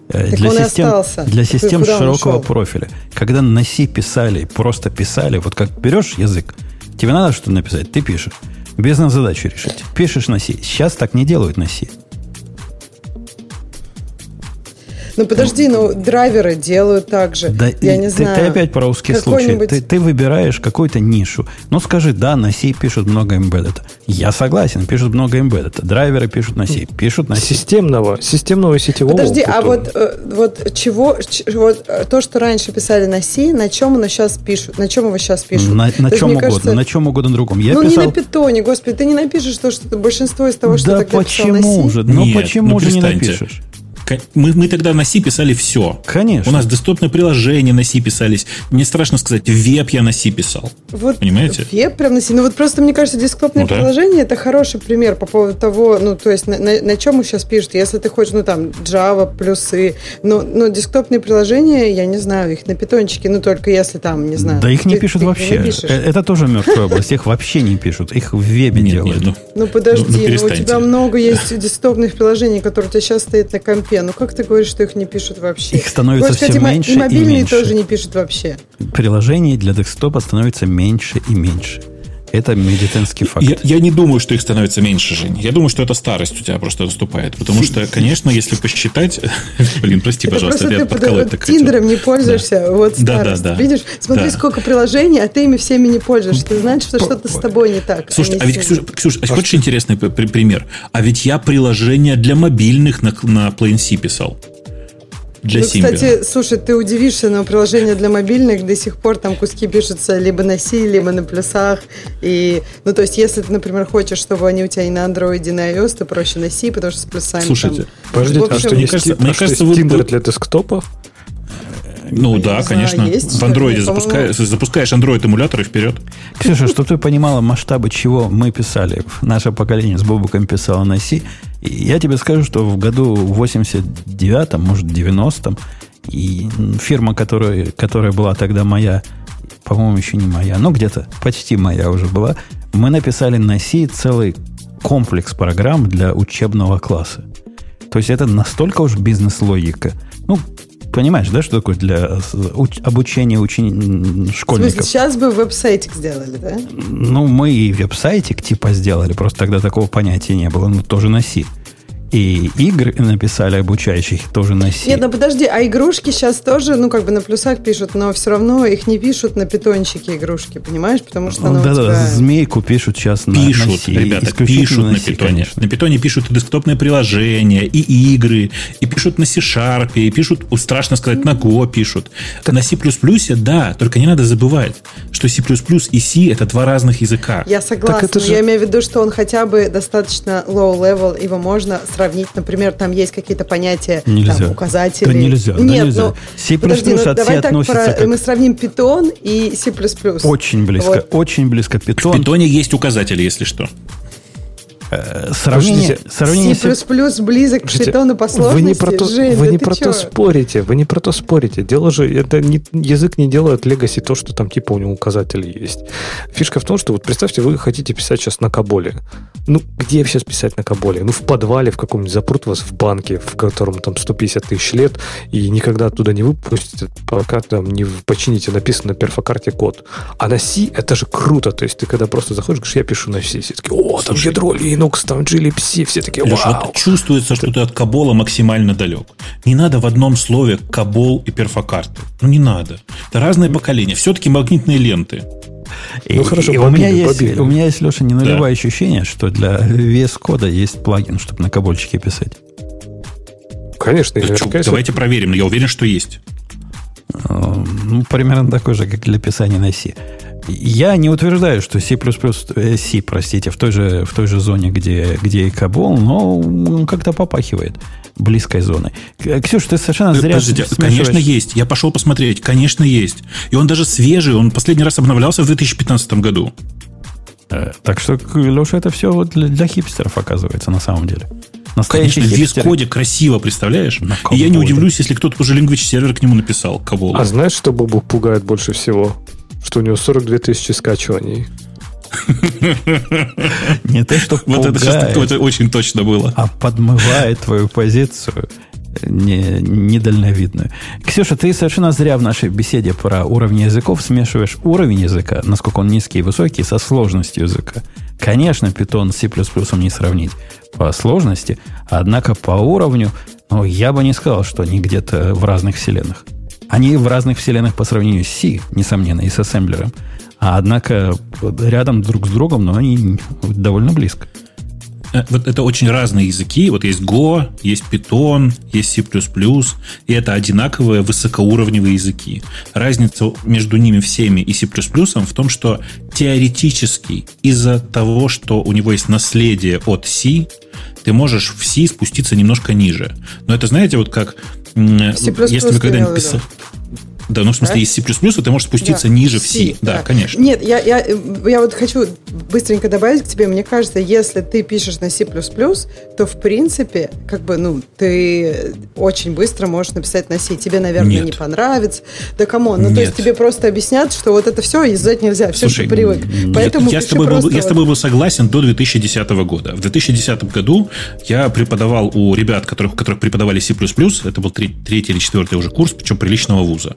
Э, Так для он и систем, остался. для систем широкого профиля. Когда на C писали, просто писали, вот как берешь язык, тебе надо что-то написать, ты пишешь. Бизнес-задачу решить. Пишешь на C. Сейчас так не делают на C. Ну, подожди, ну, драйверы делают так же. Да, я не ты, знаю. ты опять про узкий случай. Какой-нибудь- Ты, ты выбираешь какую-то нишу. Ну, скажи, да, на C пишут много embedded. Я согласен, пишут много embedded. Драйверы пишут на C. Пишут на C. Системного, системного сетевого. Подожди, а опыта. вот, э, вот чего, вот э, то, что раньше писали на C, на чем оно сейчас пишут? На чем его сейчас пишут? На, на есть, чем угодно, кажется, на чем угодно другом. Я ну, писал... не на питоне, господи, ты не напишешь то, что большинство из того, что да ты тогда писал на почему C. же? Ну Нет, почему ну же не напишешь? Мы, мы тогда на C писали все. Конечно. У нас десктопные приложения на C писались. Мне страшно сказать, веб я на C писал. Вот Понимаете? Веб прям на C. Ну вот просто, мне кажется, десктопное Ну да. приложение это хороший пример по поводу того, ну, то есть на, на, на чем сейчас пишут. Если ты хочешь, ну, там, Java, плюсы, но, но десктопные приложения, я не знаю, их на питончике, ну, только если там, не знаю. Да их не ты- пишут ты вообще. напишешь. Э, Это тоже мертвая область. Их вообще не пишут. Их в вебе Нет, делают. ну, Ну подожди, Ну, ну, у тебя много есть десктопных приложений, которые у тебя сейчас стоят на компе. Ну как ты говоришь, что их не пишут вообще? Их становится Хочешь сказать, всё и мо- меньше и и мобильные меньше. тоже не пишут вообще. Приложений для десктопа становится меньше и меньше. Это медицинский факт. Я, я не думаю, что их становится меньше, Жень. Я думаю, что это старость у тебя просто наступает. Потому что, конечно, если посчитать... Блин, прости, пожалуйста, я ты под- подколоть так. Тиндером не пользуешься, вот старость. да. Видишь, смотри, сколько приложений, а ты ими всеми не пользуешься. Ты знаешь, что что-то с тобой не так. Слушай, не а ведь, Ксюша, а хочешь интересный пример? А ведь я приложение для мобильных на, на Plain C писал. Для Ну, Symbian. кстати, слушай, ты удивишься, но приложения для мобильных до сих пор там куски пишутся либо на C, либо на плюсах. И, ну, то есть, если ты, например, хочешь, чтобы они у тебя и на Android, и на iOS, то проще на C, потому что с плюсами Слушайте, там... Подождите, а общем, что мне кажется- а мне кажется, вы- Tinder вы- для десктопа? Ну да, не знаю, конечно. есть в андроиде запускаешь, запускаешь Android эмулятор и вперед. Ксюша, чтобы ты понимала масштабы, чего мы писали, наше поколение с Бобуком писало на C, я тебе скажу, что в году 89-м, может, 90-м, и фирма, которая, которая была тогда моя, по-моему, еще не моя, но где-то почти моя уже была, мы написали на C целый комплекс программ для учебного класса. То есть это настолько уж бизнес-логика. Ну, понимаешь, да, что такое для уч- обучения учени- В смысле, школьников? сейчас бы веб-сайтик сделали, да? Ну, мы и веб-сайтик типа сделали, просто тогда такого понятия не было, ну, тоже C. И игры написали обучающих тоже на C. Нет, ну подожди, а игрушки сейчас тоже, ну, как бы на плюсах пишут, но все равно их не пишут на питончике игрушки, понимаешь? Потому что Ну, у Да-да, тебя... змейку пишут сейчас на, на Пишут, C. ребята, пишут на C, питоне. конечно. На питоне пишут и десктопные приложения, и игры, и пишут на C-Sharp, и пишут, страшно сказать, на Go пишут. На C++, да, только не надо забывать, что C++ и C это два разных языка. Я согласна, это но же- я имею в виду, что он хотя бы достаточно low-level, его можно сравнить, например, там есть какие-то понятия, Нельзя. там, указатели. Да нельзя, да Нет, нельзя. ну, C++ подожди, ну, от C давай так, относится про- как- мы сравним Python и C++. Очень близко, Вот. очень близко. В Питон. питоне есть указатели, если что. Э, Сравнение, Подождите, сравнение C++ с- близок к Слушайте, Python по сложности. Вы не про то, Жень, вы да не про то спорите, вы не про то спорите. Дело же, это не, язык не делает легаси то, что там типа у него указатели есть. Фишка в том, что вот представьте, вы хотите писать сейчас на Каболе. Ну, где сейчас писать на Каболе? Ну, в подвале в каком-нибудь запрут вас в банке, в котором там 150 тысяч лет, и никогда оттуда не выпустят, пока там не почините написано на перфокарте код. А на C это же круто. То есть ты когда просто заходишь, говоришь, я пишу на C, все такие, о, там Слушай, ядро Linux, там glibc, все такие, Илюш, вау. вот чувствуется, что ты от Кабола максимально далек. Не надо в одном слове Кабол и перфокарты. Ну, не надо. Это разные поколения. Все-таки магнитные ленты. И- Ну, хорошо, и у меня есть, у меня есть, Леша, не нулевое ощущение, что для VS кода есть плагин, чтобы на кабольчике писать. Конечно, Да чё, давайте проверим, но я уверен, что есть. Э, Ну, примерно такой же, как для писания на C. Я не утверждаю, что C++, э, C, простите, в той же, в той же зоне, где, где и Кабол, но как-то попахивает близкой зоны. Ксюша, ты совершенно э, зря Подождите, Конечно, есть. Я пошел посмотреть. Конечно, есть. И он даже свежий. Он последний раз обновлялся в 2015 году. Э, так что, Леша, это все для, для хипстеров оказывается на самом деле. Настоящий Конечно, весь коде красиво, представляешь? И я не удивлюсь, если кто-то уже Language сервер к нему написал. Кого? А знаешь, что Бобу пугает больше всего? Что у него 42 тысячи скачиваний. Не то, что Вот это сейчас это очень точно было. А подмывает твою позицию не, недальновидную. Ксюша, ты совершенно зря в нашей беседе про уровни языков смешиваешь уровень языка, насколько он низкий и высокий, со сложностью языка. Конечно, Python с C++ не сравнить по сложности, однако по уровню, ну, я бы не сказал, что они где-то в разных вселенных. Они в разных вселенных по сравнению с C, несомненно, и с ассемблером. А однако рядом друг с другом, но они довольно близко. Вот это очень разные языки. Вот есть Go, есть Python, есть C++, и это одинаковые высокоуровневые языки. Разница между ними всеми и C++ в том, что теоретически из-за того, что у него есть наследие от C, ты можешь в C спуститься немножко ниже. Но это, знаете, вот как... C++ если вы когда-нибудь писали... Да, ну в смысле, да? из C++ ты можешь спуститься да. ниже в C. C. Да, да, конечно. Нет, я, я, я вот хочу быстренько добавить к тебе. Мне кажется, если ты пишешь на C++, то в принципе, как бы, ну, ты очень быстро можешь написать на C. Тебе, наверное, Нет. не понравится. Да кому? Ну, Нет. то есть тебе просто объяснят, что вот это все юзать нельзя, все, Слушай, что привык. Поэтому я, с тобой был, я с тобой был согласен до 2010 года. В 2010 году я преподавал у ребят, которых, которых преподавали C++, это был третий или четвертый уже курс, причем приличного вуза.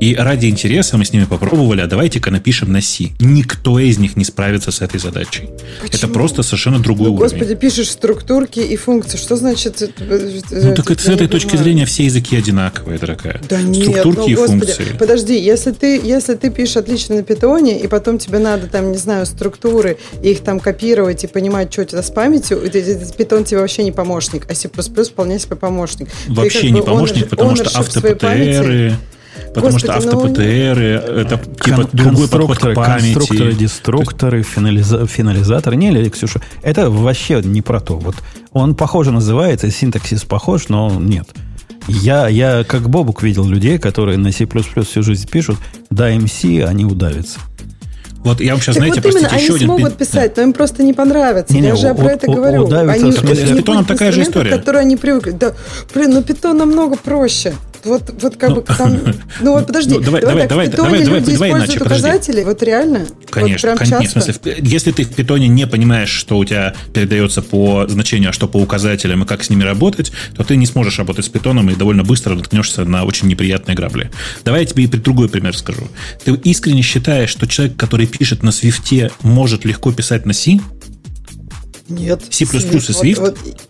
И ради интереса мы с ними попробовали, а давайте-ка напишем на C. Никто из них не справится с этой задачей. Почему? Это просто совершенно другой ну, уровень. Господи, пишешь структурки и функции. Что значит? Э, ну так это, с этой точки понимаю. зрения все языки одинаковые, дорогая. Да нет, Структурки ну, и господи, функции. Подожди, если ты, если ты пишешь отлично на питоне, и потом тебе надо там, не знаю, структуры, их там копировать и понимать, что у тебя с памятью, питон тебе вообще не помощник, а C++ вполне себе помощник. Вообще ты, не бы, помощник, потому что автопТРы Потому Господи, что автопТР ну... это типа другой подход к памяти. Конструкторы, деструкторы, финализа... финализатор. Не, Лили, Ксюша, это вообще не про то. Вот он похоже называется, синтаксис похож, но нет. Я, я как Бобук видел людей, которые на C++ всю жизнь пишут, да, MC, они удавятся. Вот я вам сейчас, так знаете, вот именно, простите, еще они смогут писать, но им просто не понравится. Не, не, я же про это говорю. Они, с питоном такая же история. Которые они привыкли. Да, блин, но питон намного проще вот, вот как ну, бы там... Ну вот подожди, ну, давай, давай, давай, давай, давай, давай, люди давай иначе, указатели, вот реально? Конечно, вот прям конечно. Часто? В смысле, если ты в питоне не понимаешь, что у тебя передается по значению, а что по указателям и как с ними работать, то ты не сможешь работать с питоном и довольно быстро наткнешься на очень неприятные грабли. Давай я тебе другой пример скажу. Ты искренне считаешь, что человек, который пишет на свифте, может легко писать на C? Нет. C++ и Swift? Вот, вот...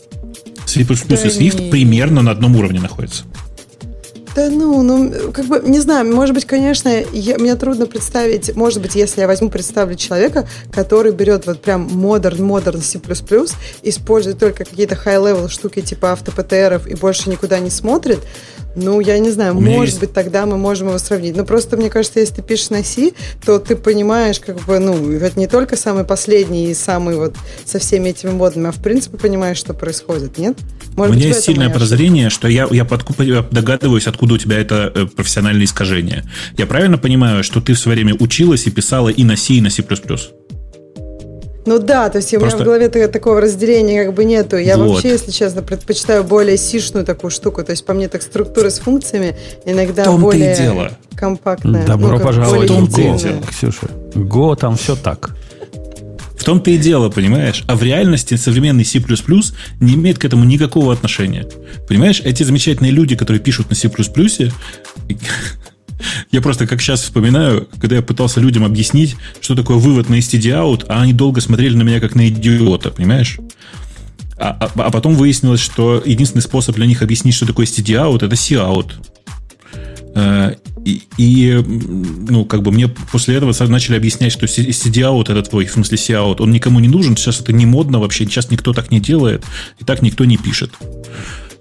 C++ да и Swift не... примерно на одном уровне находятся. Да ну, ну, как бы, не знаю, может быть, конечно, я, мне трудно представить, может быть, если я возьму, представлю человека, который берет вот прям модерн, модерн C++, использует только какие-то high-level штуки типа автопТРов и больше никуда не смотрит, ну, я не знаю, может есть... быть, тогда мы можем его сравнить. Но просто, мне кажется, если ты пишешь на C, то ты понимаешь, как бы, ну, это не только самый последний и самый вот со всеми этими модами, а в принципе понимаешь, что происходит, нет? Может у меня есть сильное подозрение, что я, я, подкуп, я догадываюсь, откуда у тебя это э, профессиональное искажение. Я правильно понимаю, что ты в свое время училась и писала и на C, и на C++? Ну да, то есть Просто... у меня в голове такого разделения как бы нету. Я вот. вообще, если честно, предпочитаю более сишную такую штуку. То есть по мне так структура с функциями иногда том более дело. компактная. Добро ну, пожаловать в Go, Ксюша. Go там все так. В том-то и дело, понимаешь? А в реальности современный C++ не имеет к этому никакого отношения. Понимаешь, эти замечательные люди, которые пишут на C++, я просто как сейчас вспоминаю, когда я пытался людям объяснить, что такое вывод на std-out, а они долго смотрели на меня как на идиота, понимаешь? А, а, а потом выяснилось, что единственный способ для них объяснить, что такое std-out, это c-out. Э, и, ну, как бы мне после этого начали объяснять, что CD-out, это твой, в смысле C-out, он никому не нужен, сейчас это не модно вообще, сейчас никто так не делает, и так никто не пишет.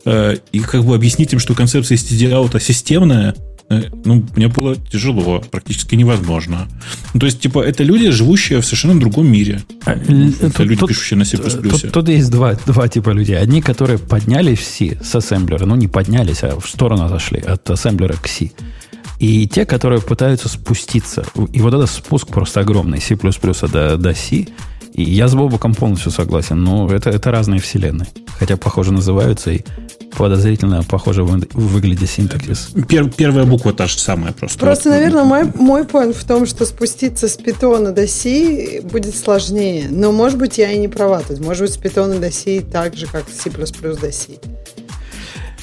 Э, и как бы объяснить им, что концепция CD-out системная, ну, мне было тяжело, практически невозможно. Ну, то есть, типа, это люди, живущие в совершенно другом мире. А, это тут, люди, пишущие на C++. Тут, тут есть два, два типа людей. Одни, которые поднялись в C с ассемблера, ну, не поднялись, а в сторону отошли от ассемблера к C. И те, которые пытаются спуститься. И вот этот спуск просто огромный, C++ до, до C. И я с Бобуком полностью согласен, но это, это разные вселенные. Хотя, похоже, называются и подозрительно похоже вы, выглядит синтаксис. Пер, первая буква та же самая просто. Просто, наверное, мой, мой point в том, что спуститься с питона до C будет сложнее. Но, может быть, я и не права. То есть, может быть, с питона до C так же, как C++ до C.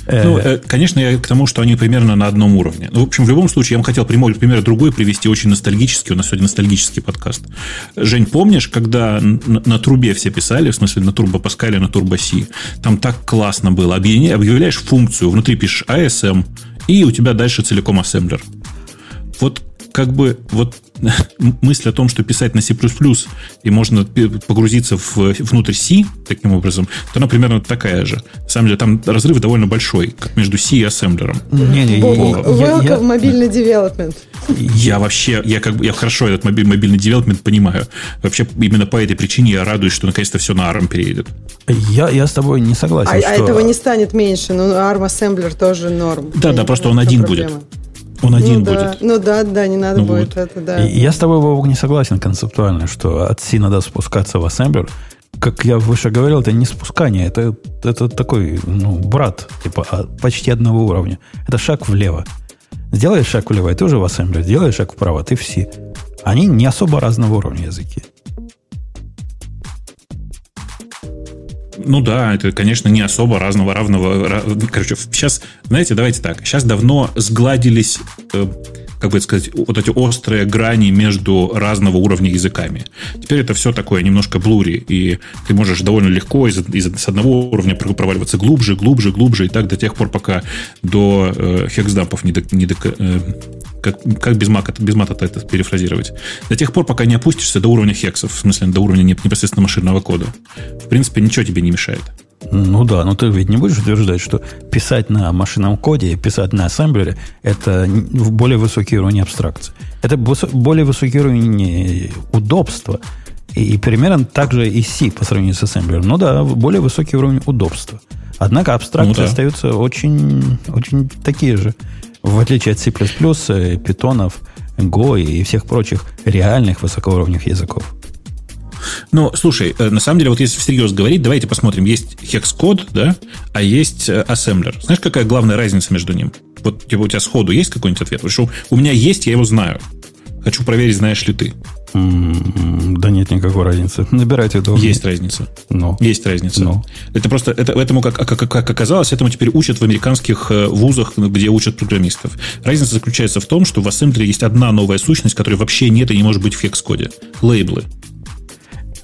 Э, ну, э, конечно, я к тому, что они примерно на одном уровне. Ну, в общем, в любом случае, я вам хотел прямой пример другой привести, очень ностальгический. У нас сегодня ностальгический подкаст. Жень, помнишь, когда на, на трубе все писали, в смысле на турбо Паскале, на турбо Си, там так классно было. Объявляешь функцию, внутри пишешь ASM, и у тебя дальше целиком ассемблер. Вот как бы вот мысль о том, что писать на C++ и можно погрузиться в, внутрь C таким образом, то она примерно такая же. На самом деле там разрыв довольно большой, как между C и ассемблером. Не-не, Welcome мобильный девелопмент. Я вообще, я как бы, я хорошо этот мобиль, мобильный девелопмент понимаю. Вообще именно по этой причине я радуюсь, что наконец-то все на ARM переедет. Я, я с тобой не согласен. А, а что... а этого не станет меньше, но ARM ассемблер тоже норм. Да, да, просто он один проблема. будет. Он один ну, будет. Да. Ну да, да, не надо ну, будет вот. это, да. И я с тобой, Вовок, не согласен концептуально, что от C надо спускаться в ассемблер. Как я выше говорил, это не спускание, это, это такой, ну, брат, типа, а, почти одного уровня. Это шаг влево. Сделаешь шаг влево, и ты уже в ассемблер. Сделаешь шаг вправо, ты в C. Они не особо разного уровня языки. Ну да, это, конечно, не особо разного, равного. Короче, сейчас, знаете, давайте так. Сейчас давно сгладились э, как бы сказать, вот эти острые грани между разного уровня языками. Теперь это все такое немножко блури, и ты можешь довольно легко из, из, с одного уровня проваливаться глубже, глубже, глубже, и так до тех пор, пока до э, хексдампов не, до, не до, э, как, как без, мата, без мата это перефразировать, до тех пор, пока не опустишься до уровня хексов, в смысле до уровня непосредственно машинного кода. В принципе, ничего тебе не мешает. Ну да, но ты ведь не будешь утверждать, что писать на машинном коде, писать на ассемблере – это более высокий уровень абстракции. Это более высокий уровень удобства. И примерно так же и C по сравнению с ассемблером. Ну да, более высокий уровень удобства. Однако абстракции ну, да. остаются очень, очень такие же. В отличие от C++, питонов, Go и всех прочих реальных высокоуровневых языков. Ну, слушай, э, на самом деле, вот если всерьез говорить, давайте посмотрим. Есть hex-код, да, а есть э, ассемблер. Знаешь, какая главная разница между ним? Вот типа, у тебя сходу есть какой-нибудь ответ? Потому что у меня есть, я его знаю. Хочу проверить, знаешь ли ты. Да нет никакой разницы. Набирайте удобно. Есть разница. No. Есть разница. No. Это просто, это, этому, как, как, как оказалось, этому теперь учат в американских э, вузах, где учат программистов. Разница заключается в том, что в ассемблере есть одна новая сущность, которой вообще нет и не может быть в хекс-коде. Лейблы.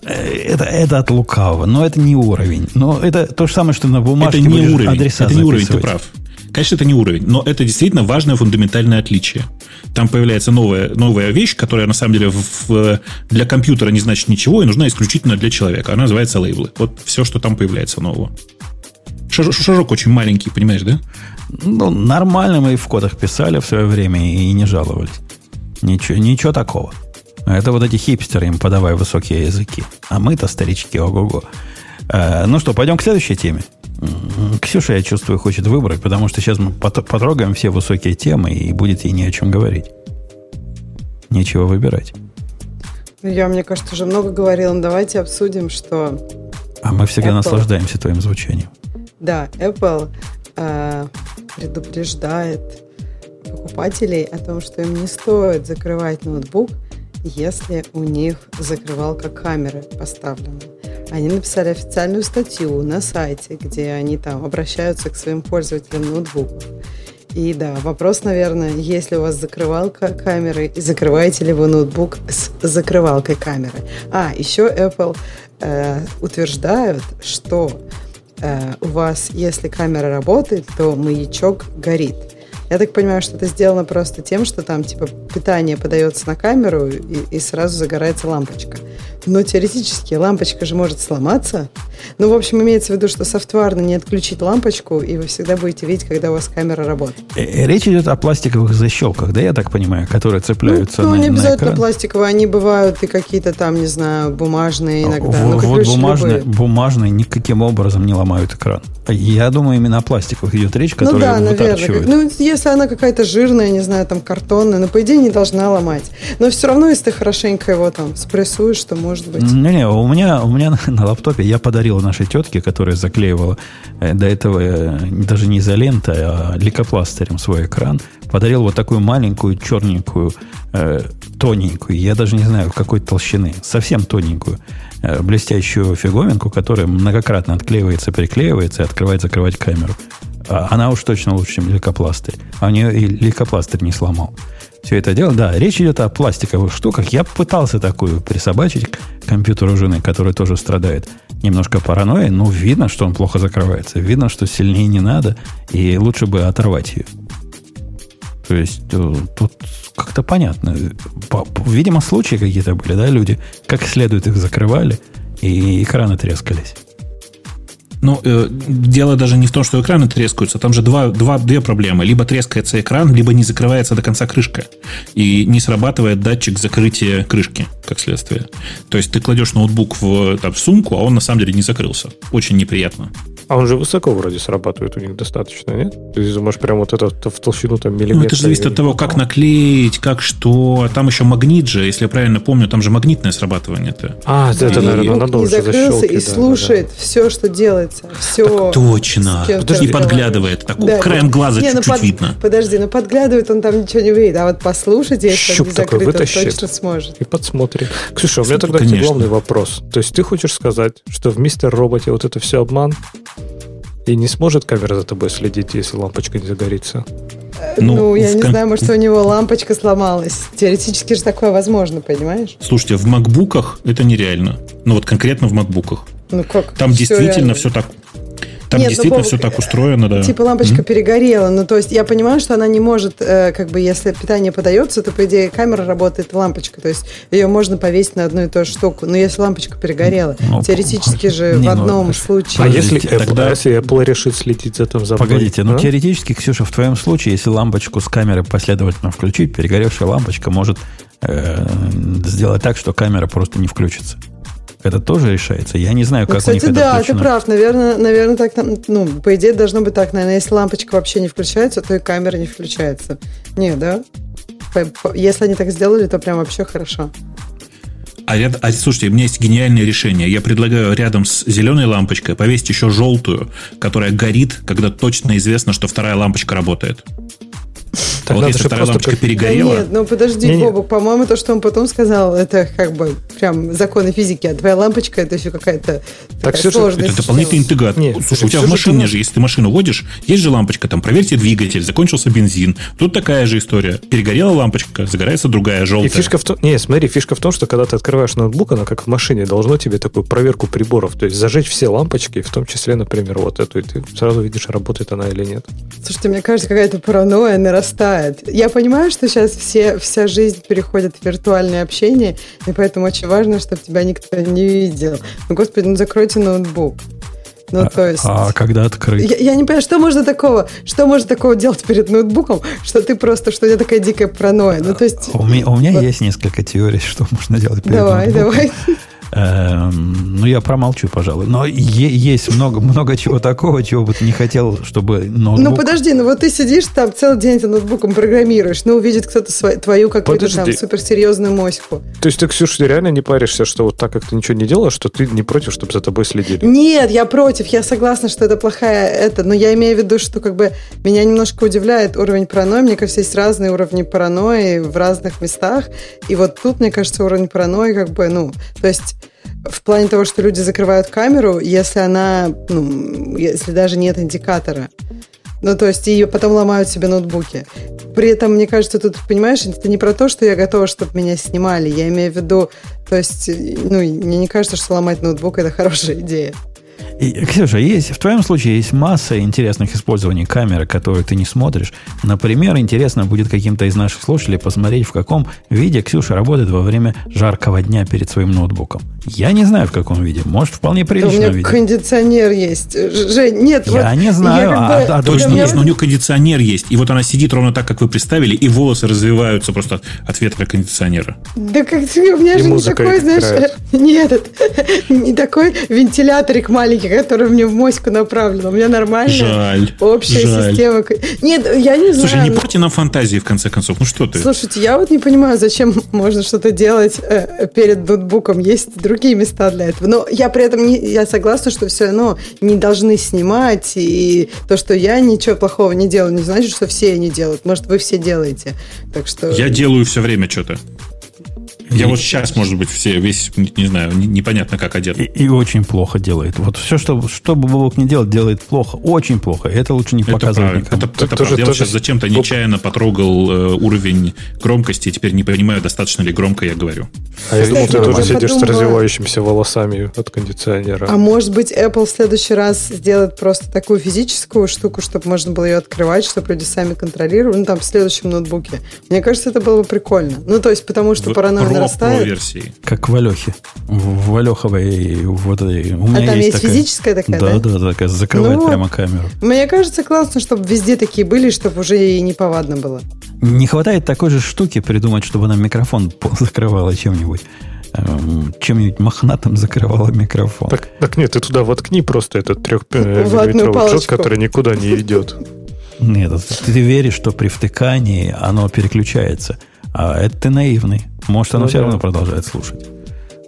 Это, это от лукавого, но это не уровень. Но это то же самое, что на бумажке это не уровень. адреса Это не уровень, ты прав. Конечно, это не уровень, но это действительно важное фундаментальное отличие. Там появляется новая, новая вещь, которая на самом деле в, для компьютера не значит ничего и нужна исключительно для человека. Она называется лейблы. Вот все, что там появляется нового. Шажок, очень маленький, понимаешь, да? Ну, нормально мы в кодах писали в свое время и не жаловались. Ничего, ничего такого. Это вот эти хипстеры им подавай высокие языки. А мы-то старички, ого-го. Э, ну что, пойдем к следующей теме. Ксюша, я чувствую, хочет выбрать, потому что сейчас мы потрогаем все высокие темы, и будет ей не о чем говорить. Нечего выбирать. Ну, я, мне кажется, уже много говорила. Давайте обсудим, что... А мы всегда Apple... наслаждаемся твоим звучанием. Да, Apple э, предупреждает покупателей о том, что им не стоит закрывать ноутбук, если у них закрывалка камеры поставлена. Они написали официальную статью на сайте, где они там обращаются к своим пользователям ноутбуков. И да, вопрос, наверное, если у вас закрывалка камеры, и закрываете ли вы ноутбук с закрывалкой камеры. А, еще Apple э, утверждают, что э, у вас, если камера работает, то маячок горит. Я так понимаю, что это сделано просто тем, что там типа питание подается на камеру и, и сразу загорается лампочка. Но теоретически лампочка же может сломаться, Ну, в общем, имеется в виду, что софтварно не отключить лампочку, и вы всегда будете видеть, когда у вас камера работает. Э, э, речь идет о пластиковых защелках, да, я так понимаю, которые цепляются ну, на, не обязательно на пластиковые, они бывают и какие-то там, не знаю, бумажные иногда. В, ну, вот бумажные, бумажные никаким образом не ломают экран. Я думаю, именно о пластиковых идет речь, ну которая Ну да, наверное. Ну, если она какая-то жирная, не знаю, там картонная, но по идее не должна ломать. Но все равно, если ты хорошенько его там спрессуешь, то может быть. Не-не, у меня, у меня на, лаптопе я подарил нашей тетке, которая заклеивала э, до этого э, даже не изолентой, а лейкопластырем свой экран, подарил вот такую маленькую, черненькую, э, тоненькую, я даже не знаю, какой толщины, совсем тоненькую, блестящую фиговинку, которая многократно отклеивается, приклеивается и открывает, закрывать камеру. А она уж точно лучше, чем лейкопластырь. А у нее и лейкопластырь не сломал. Все это дело, да, речь идет о пластиковых штуках. Я пытался такую присобачить к компьютеру жены, который тоже страдает немножко паранойей, но видно, что он плохо закрывается. Видно, что сильнее не надо, и лучше бы оторвать ее. То есть э, тут как-то понятно. Видимо, случаи какие-то были, да, люди как следует их закрывали, и экраны трескались. Ну, э, дело даже не в том, что экраны трескаются. Там же два, два, две проблемы. Либо трескается экран, либо не закрывается до конца крышка. И не срабатывает датчик закрытия крышки, как следствие. То есть ты кладешь ноутбук в, там, в сумку, а он на самом деле не закрылся. Очень неприятно. А он же высоко вроде срабатывает у них достаточно, нет? Ты можешь прям вот это в толщину там миллиметра. Ну, это же зависит от того, как наклеить, как что. Там еще магнит же, если я правильно помню, там же магнитное срабатывание-то. А, это, наверное, надо уже закрылся и да, слушает да, да. все, что делается. Все. Так точно. И подглядывает. Так, да, краем глаза не, ну чуть-чуть ну, под... видно. Подожди, ну подглядывает, он там ничего не видит. А вот послушать, если Щуп он не закрыт, он точно сможет. И подсмотрит. Ксюша, у меня тогда главный вопрос. То есть ты хочешь сказать, что в Мистер Роботе вот это все обман? И не сможет камера за тобой следить, если лампочка не загорится? Ну, ну я не кон... знаю, может, у него лампочка сломалась. Теоретически же такое возможно, понимаешь? Слушайте, в макбуках это нереально. Ну, вот конкретно в макбуках. Ну, как? Там все действительно реально. все так там Нет, ну, действительно ну, все так устроено, да. Типа лампочка mm-hmm. перегорела. Ну, то есть я понимаю, что она не может, э, как бы, если питание подается, то, по идее, камера работает лампочка. То есть ее можно повесить на одну и ту же штуку. Но если лампочка перегорела, ну, теоретически же не, в одном ну, случае... А если, Apple, тогда... если Apple решит следить за этим за Погодите, ну, теоретически, Ксюша, в твоем случае, если лампочку с камеры последовательно включить, перегоревшая лампочка может э, сделать так, что камера просто не включится. Это тоже решается. Я не знаю, ну, как кстати, у них да, это ты прав. Наверное, наверное, так, ну, по идее, должно быть так. Наверное, если лампочка вообще не включается, то и камера не включается. Не, да? Если они так сделали, то прям вообще хорошо. А, ряд, а слушайте, у меня есть гениальное решение. Я предлагаю рядом с зеленой лампочкой повесить еще желтую, которая горит, когда точно известно, что вторая лампочка работает. Так вот если вторая лампочка перегорела... Да нет, ну подожди, не, Бобок, по-моему, то, что он потом сказал, это как бы прям законы физики, а твоя лампочка это все какая-то так, все сложная. Это дополнительный интеграт. Нет, Слушай, у тебя в машине же, если ты машину водишь, есть же лампочка, там, проверьте двигатель, закончился бензин. Тут такая же история. Перегорела лампочка, загорается другая, желтая. И фишка в том... Не, смотри, фишка в том, что когда ты открываешь ноутбук, оно как в машине должно тебе такую проверку приборов, то есть зажечь все лампочки, в том числе, например, вот эту, и ты сразу видишь, работает она или нет. Слушайте, мне кажется, какая-то паранойя нарастает. Я понимаю, что сейчас все, вся жизнь переходит в виртуальное общение, и поэтому очень важно, чтобы тебя никто не видел. Ну, господи, ну закройте ноутбук. Ну, а, то есть... А когда открыть? Я, я не понимаю, что можно такого, что можно такого делать перед ноутбуком, что ты просто, что у тебя такая дикая паранойя. Ну, то есть... У меня, у меня вот. есть несколько теорий, что можно делать перед давай, ноутбуком. Давай, давай. Эм, ну, я промолчу, пожалуй. Но есть много, много чего такого, чего бы ты не хотел, чтобы ноутбук... Ну, подожди, ну вот ты сидишь там целый день за ноутбуком программируешь, ну, увидит кто-то твою какую-то там суперсерьезную моську. То есть ты, Ксюша, ты реально не паришься, что вот так, как ты ничего не делаешь, что ты не против, чтобы за тобой следили? Нет, я против, я согласна, что это плохая это, но я имею в виду, что как бы меня немножко удивляет уровень паранойи. Мне кажется, есть разные уровни паранойи в разных местах, и вот тут, мне кажется, уровень паранойи как бы, ну, то есть в плане того, что люди закрывают камеру, если она, ну, если даже нет индикатора. Ну, то есть ее потом ломают себе ноутбуки. При этом, мне кажется, тут, понимаешь, это не про то, что я готова, чтобы меня снимали. Я имею в виду, то есть, ну, мне не кажется, что ломать ноутбук – это хорошая идея. И, Ксюша, есть, в твоем случае есть масса интересных использований камеры, которые ты не смотришь. Например, интересно будет каким-то из наших слушателей посмотреть, в каком виде Ксюша работает во время жаркого дня перед своим ноутбуком. Я не знаю, в каком виде. Может, вполне приличном да у меня виде. кондиционер есть. Жень, нет. Я вот не знаю. я а, бы- а Точно другие- есть, но у нее кондиционер есть. И вот она сидит ровно так, как вы представили, и волосы развиваются просто от, ветра кондиционера. Да как у меня И же не такой, знаешь, играет. не этот, не такой вентиляторик маленький, который мне в моську направлен. У меня нормальная Жаль. общая жаль. система. Нет, я не Слушай, знаю. не порти нам фантазии, в конце концов. Ну что ты? Слушайте, я вот не понимаю, зачем можно что-то делать э, перед ноутбуком. Есть другие места для этого. Но я при этом не, я согласна, что все равно не должны снимать. И то, что я ничего плохого не делаю, не значит, что все не делают. Может, вы все делаете. Так что... Я делаю все время что-то. Я вот сейчас, может быть, все весь, не, не знаю, не- непонятно как одет. И, и очень плохо делает. Вот все, что, что бы Бобок не делал, делает плохо. Очень плохо. И это лучше не Это показывать правильно. Это, это тоже- правда. Я тоже- сейчас зачем-то нечаянно потрогал э, уровень громкости, и теперь не понимаю, достаточно ли громко я говорю. А я думал, ты тоже сидишь с подумала- развивающимися волосами от кондиционера. А может быть, Apple в следующий раз сделает просто такую физическую штуку, чтобы можно было ее открывать, чтобы люди сами контролировали, ну, там, в следующем ноутбуке. Мне кажется, это было бы прикольно. Ну, то есть, потому что В паранойя Pro нарастает. версии. Как в Алехе. В в Алеховой вот этой. У А меня там есть такая- физическая такая, да? да? Да, такая, закрывает Ну, прямо камеру. Мне кажется, классно, чтобы везде такие были, чтобы уже и неповадно было. Не хватает такой же штуки придумать, чтобы она микрофон закрывала чем-нибудь. Эм, Чем-нибудь мохнатым закрывала микрофон. Так, так нет, ты туда воткни просто этот трехмиллиметровый джок, палочку. который никуда не идет. Нет, ты, ты веришь, что при втыкании оно переключается. А это ты наивный. Может, оно Ну все да. равно продолжает слушать.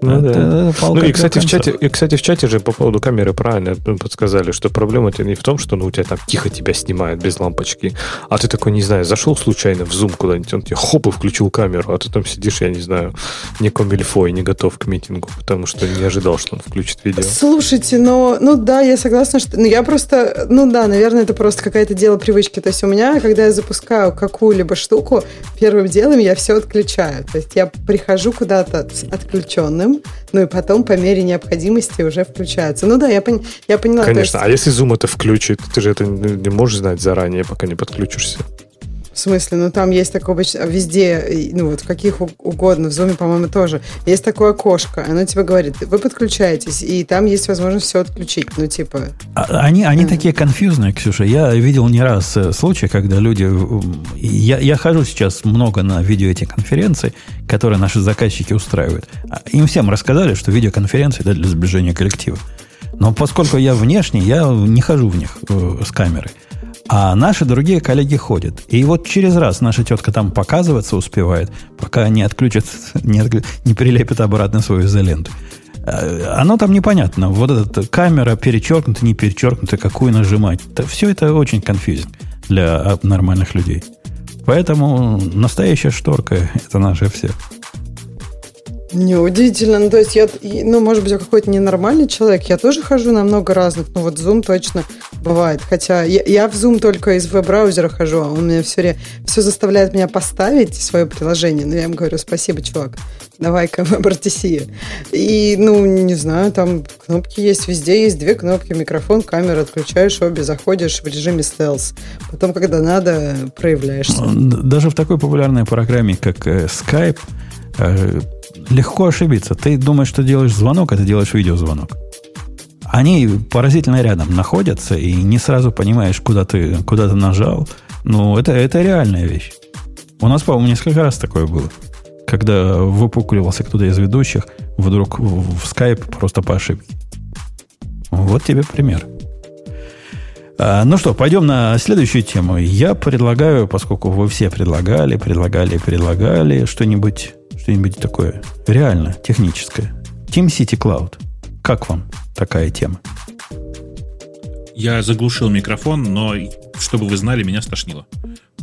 Ну да. Ну и кстати, в чате, и, кстати, в чате же по поводу камеры правильно ну, подсказали, что проблема-то не в том, что ну, у тебя там тихо тебя снимает без лампочки, а ты такой, не знаю, зашел случайно в зум куда-нибудь, он тебе хоп и включил камеру, а ты там сидишь, я не знаю, не комильфо и не готов к митингу, потому что не ожидал, что он включит видео. Слушайте, но, ну да, я согласна, что... Ну, я просто... Ну да, наверное, это просто какое-то дело привычки. То есть у меня, когда я запускаю какую-либо штуку, первым делом я все отключаю. То есть я прихожу куда-то с отключенным, ну и потом по мере необходимости уже включается. Ну да, я, пон- я поняла. Конечно, есть- а если зум это включит, ты же это не можешь знать заранее, пока не подключишься. В смысле, ну там есть такое обыч- везде, ну вот в каких угодно, в зуме, по-моему, тоже. Есть такое окошко, оно тебе говорит, вы подключаетесь, и там есть возможность все отключить. Ну типа, А- Они, они такие конфьюзные, Ксюша. Я видел не раз э, случаи, когда люди... Я, я хожу сейчас много на видео эти конференции, которые наши заказчики устраивают. А Им всем рассказали, что видеоконференции это для сближения коллектива. Но поскольку я внешний, я не хожу в них э, с камерой. А наши другие коллеги ходят. И вот через раз наша тетка там показываться успевает, пока не отключат, не, не прилепит обратно свою изоленту. Э, Оно там непонятно. Вот эта камера перечеркнута, не перечеркнута, какую нажимать. все это очень конфьюзинг для а, нормальных людей. Поэтому настоящая шторка – это наше все. Неудивительно. Ну, то есть я, ну, может быть, я какой-то ненормальный человек. Я тоже хожу на много разных, но вот Zoom точно бывает. Хотя я, я в Zoom только из веб-браузера хожу, а он меня все, все заставляет меня поставить свое приложение. Но я ему говорю, спасибо, чувак, давай-ка WebRTC. И, ну, не знаю, там кнопки есть везде, есть две кнопки, микрофон, камера, отключаешь обе, заходишь в режиме стелс. Потом, когда надо, проявляешься. Даже в такой популярной программе, как э, Skype, э, легко ошибиться. Ты думаешь, что делаешь звонок, а ты делаешь видеозвонок. Они поразительно рядом находятся, и не сразу понимаешь, куда ты, куда ты нажал. Ну, это, это реальная вещь. У нас, по-моему, несколько раз такое было. Когда выпукливался кто-то из ведущих, вдруг в, Skype просто по ошибке. Вот тебе пример. А, ну что, пойдем на следующую тему. Я предлагаю, поскольку вы все предлагали, предлагали, предлагали что-нибудь, что-нибудь такое реально техническое. Team City Cloud. Как вам такая тема? Я заглушил микрофон, но, чтобы вы знали, меня стошнило.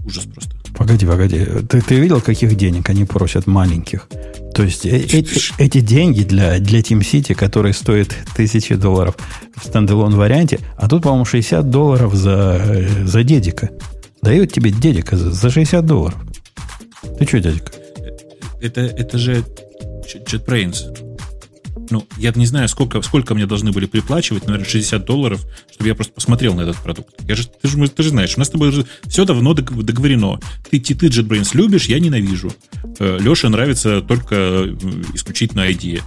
Ужас просто. Погоди, погоди. Ты, ты видел, каких денег они просят маленьких? То есть э- эти, эти деньги для, для Team City, которые стоят тысячи долларов в стендалон варианте, а тут, по-моему, 60 долларов за, э, за дедика. Дают тебе дедика за, за 60 долларов. Ты что, дядька? Это, это же JetBrains. ну, я не знаю, сколько, сколько мне должны были приплачивать, наверное, 60 долларов, чтобы я просто посмотрел на этот продукт. Я же, ты, же, ты же знаешь, у нас с тобой уже все давно договорено. Ты, ты, ты JetBrains любишь, я ненавижу. Э, Леше нравится только э, исключительно IDE.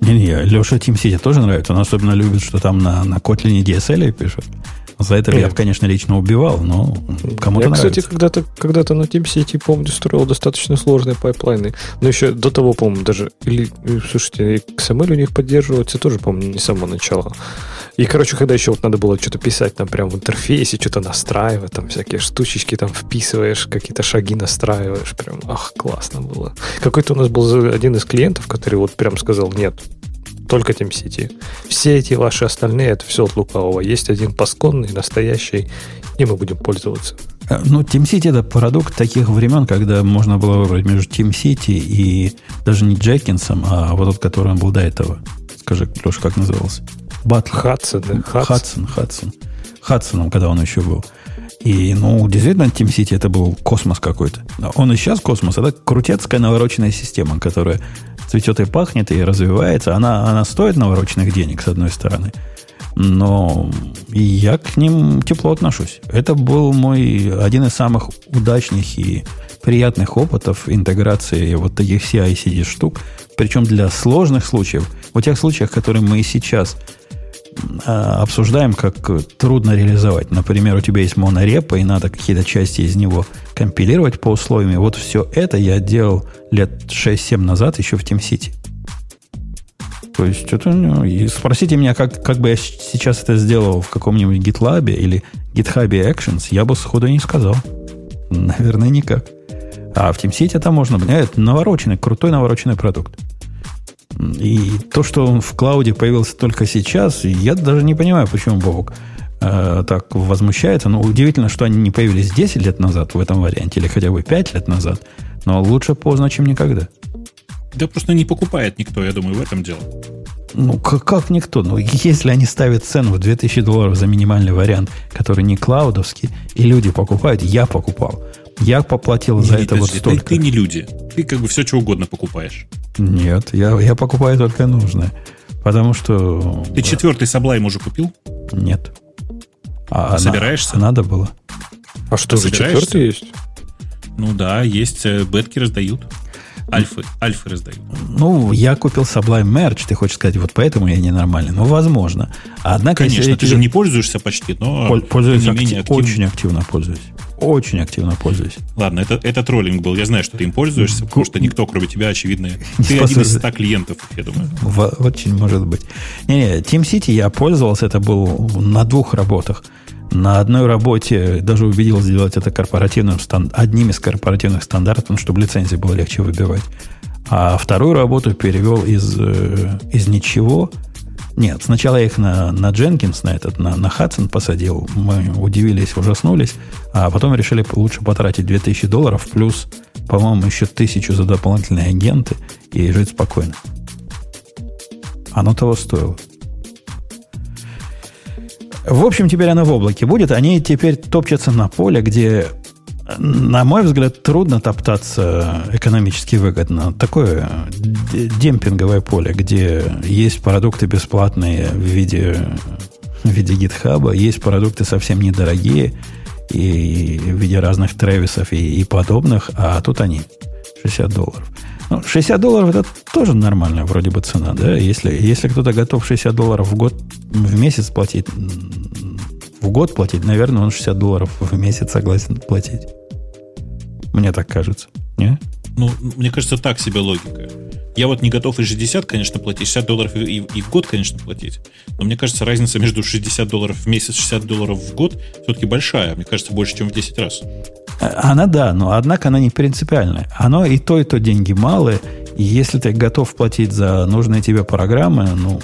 Не-не, Леша TeamCity тоже нравится. Он особенно любит, что там на, на Kotlin DSL пишет. За это я, конечно, лично убивал, но кому-то Я, нравится. кстати, когда-то, когда-то на TeamCity, помню, строил достаточно сложные пайплайны. Но еще до того, по-моему, даже... Или, слушайте, XML у них поддерживается тоже, по-моему, не с самого начала. И, короче, когда еще вот надо было что-то писать там прям в интерфейсе, что-то настраивать, там всякие штучечки там вписываешь, какие-то шаги настраиваешь. Прям, ах, классно было. Какой-то у нас был один из клиентов, который вот прям сказал, нет, только TeamCity. Все эти ваши остальные, это все от лукавого. Есть один пасконный, настоящий, и мы будем пользоваться. Э, ну, TeamCity это продукт таких времен, когда можно было выбрать между TeamCity и даже не Джекинсом, а вот тот, который он был до этого. Скажи, Леша, как назывался? Батлер. Хадсон, да? Хадсон, Хадсон. Хадсоном, когда он еще был. И, ну, действительно, TeamCity это был космос какой-то. Он и сейчас космос. Это крутецкая навороченная система, которая цветет и пахнет, и развивается. Она, она стоит навороченных денег, с одной стороны. Но я к ним тепло отношусь. Это был мой один из самых удачных и приятных опытов интеграции вот таких CI-CD штук. Причем для сложных случаев. В тех случаях, которые мы и сейчас а, обсуждаем, как трудно реализовать. Например, у тебя есть монорепа, и надо какие-то части из него компилировать по условиям. Вот все это я делал лет 6-7 назад еще в TeamCity. То есть это... Ну, и спросите меня, как, как бы я сейчас это сделал в каком-нибудь GitLab или GitHub Actions, я бы сходу не сказал. Наверное, никак. А в TeamCity это можно. Это навороченный, крутой навороченный продукт. И то, что он в клауде появился только сейчас, я даже не понимаю, почему Бог э, так возмущается. Но удивительно, что они не появились 10 лет назад в этом варианте, или хотя бы 5 лет назад. Но лучше поздно, чем никогда. Да просто не покупает никто, я думаю, в этом дело. Ну, как, как никто? Ну, если они ставят цену в 2000 долларов за минимальный вариант, который не клаудовский, и люди покупают, я покупал. Я поплатил не, за это подожди, вот столько. Ты, ты не люди. Ты как бы все, что угодно покупаешь. Нет, я, я покупаю только нужное. Потому что... Ты четвертый Sublime уже купил? Нет. А, а собираешься? А надо было. А что, уже четвертый есть? Ну да, есть. Э, бетки раздают. Альфы, альфы раздают. Ну, я купил Sublime Merch, ты хочешь сказать, вот поэтому я ненормальный. Ну, возможно. Однако, Конечно, ты же не пользуешься почти, но пользуюсь не менее актив... очень активно пользуюсь. Очень активно пользуюсь. Ладно, это, это троллинг был. Я знаю, что ты им пользуешься, потому что никто, кроме тебя, очевидно, ты один из 100 клиентов, я думаю. Очень может быть. Не-не, TeamCity я пользовался, это был на двух работах. На одной работе даже убедил сделать это корпоративным, одним из корпоративных стандартов, чтобы лицензии было легче выбивать. А вторую работу перевел из, э, из ничего. Нет, сначала я их на, на Jenkins, на этот, на, на Hudson посадил. Мы удивились, ужаснулись. А потом решили лучше потратить 2000 долларов плюс, по-моему, еще тысячу за дополнительные агенты и жить спокойно. Оно того стоило. В общем, теперь она в облаке будет. Они теперь топчутся на поле, где, на мой взгляд, трудно топтаться экономически выгодно. Такое демпинговое поле, где есть продукты бесплатные в виде, в виде гитхаба, есть продукты совсем недорогие и в виде разных тревисов и, и подобных, а тут они 60 долларов. Ну, 60 долларов это тоже нормальная вроде бы цена, да? Если, если кто-то готов 60 долларов в год, в месяц платить, в год платить, наверное, он 60 долларов в месяц согласен платить. Мне так кажется. Не? Ну, мне кажется, так себе логика. Я вот не готов и 60, конечно, платить, 60 долларов и, и, и в год, конечно, платить. Но мне кажется, разница между 60 долларов в месяц, 60 долларов в год все-таки большая. Мне кажется, больше, чем в 10 раз. Она да, но однако она не принципиальная. Оно и то, и то деньги малые. И если ты готов платить за нужные тебе программы, ну,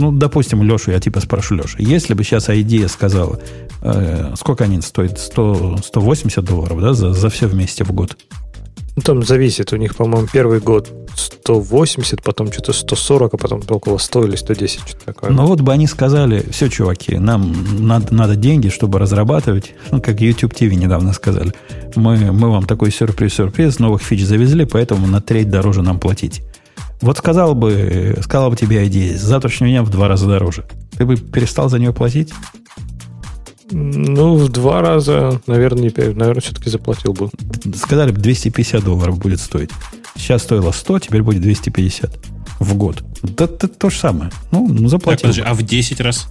ну допустим, Лешу, я типа спрошу Леша, если бы сейчас идея сказала, э, сколько они стоят, 100, 180 долларов, да, за, за все вместе в год? Ну, там зависит. У них, по-моему, первый год 180, потом что-то 140, а потом около 100 или 110, что-то такое. Ну, вот бы они сказали, все, чуваки, нам надо, надо деньги, чтобы разрабатывать, ну, как YouTube TV недавно сказали. Мы, мы вам такой сюрприз-сюрприз, новых фич завезли, поэтому на треть дороже нам платить. Вот сказал бы, сказал бы тебе идея, завтрашнего дня в два раза дороже. Ты бы перестал за нее платить? Ну, в два раза, наверное, не, наверное, все-таки заплатил бы. Сказали бы 250 долларов будет стоить. Сейчас стоило 100, теперь будет 250 в год. Да это то же самое. Ну, ну заплатил. Так, подожди, а в 10 раз?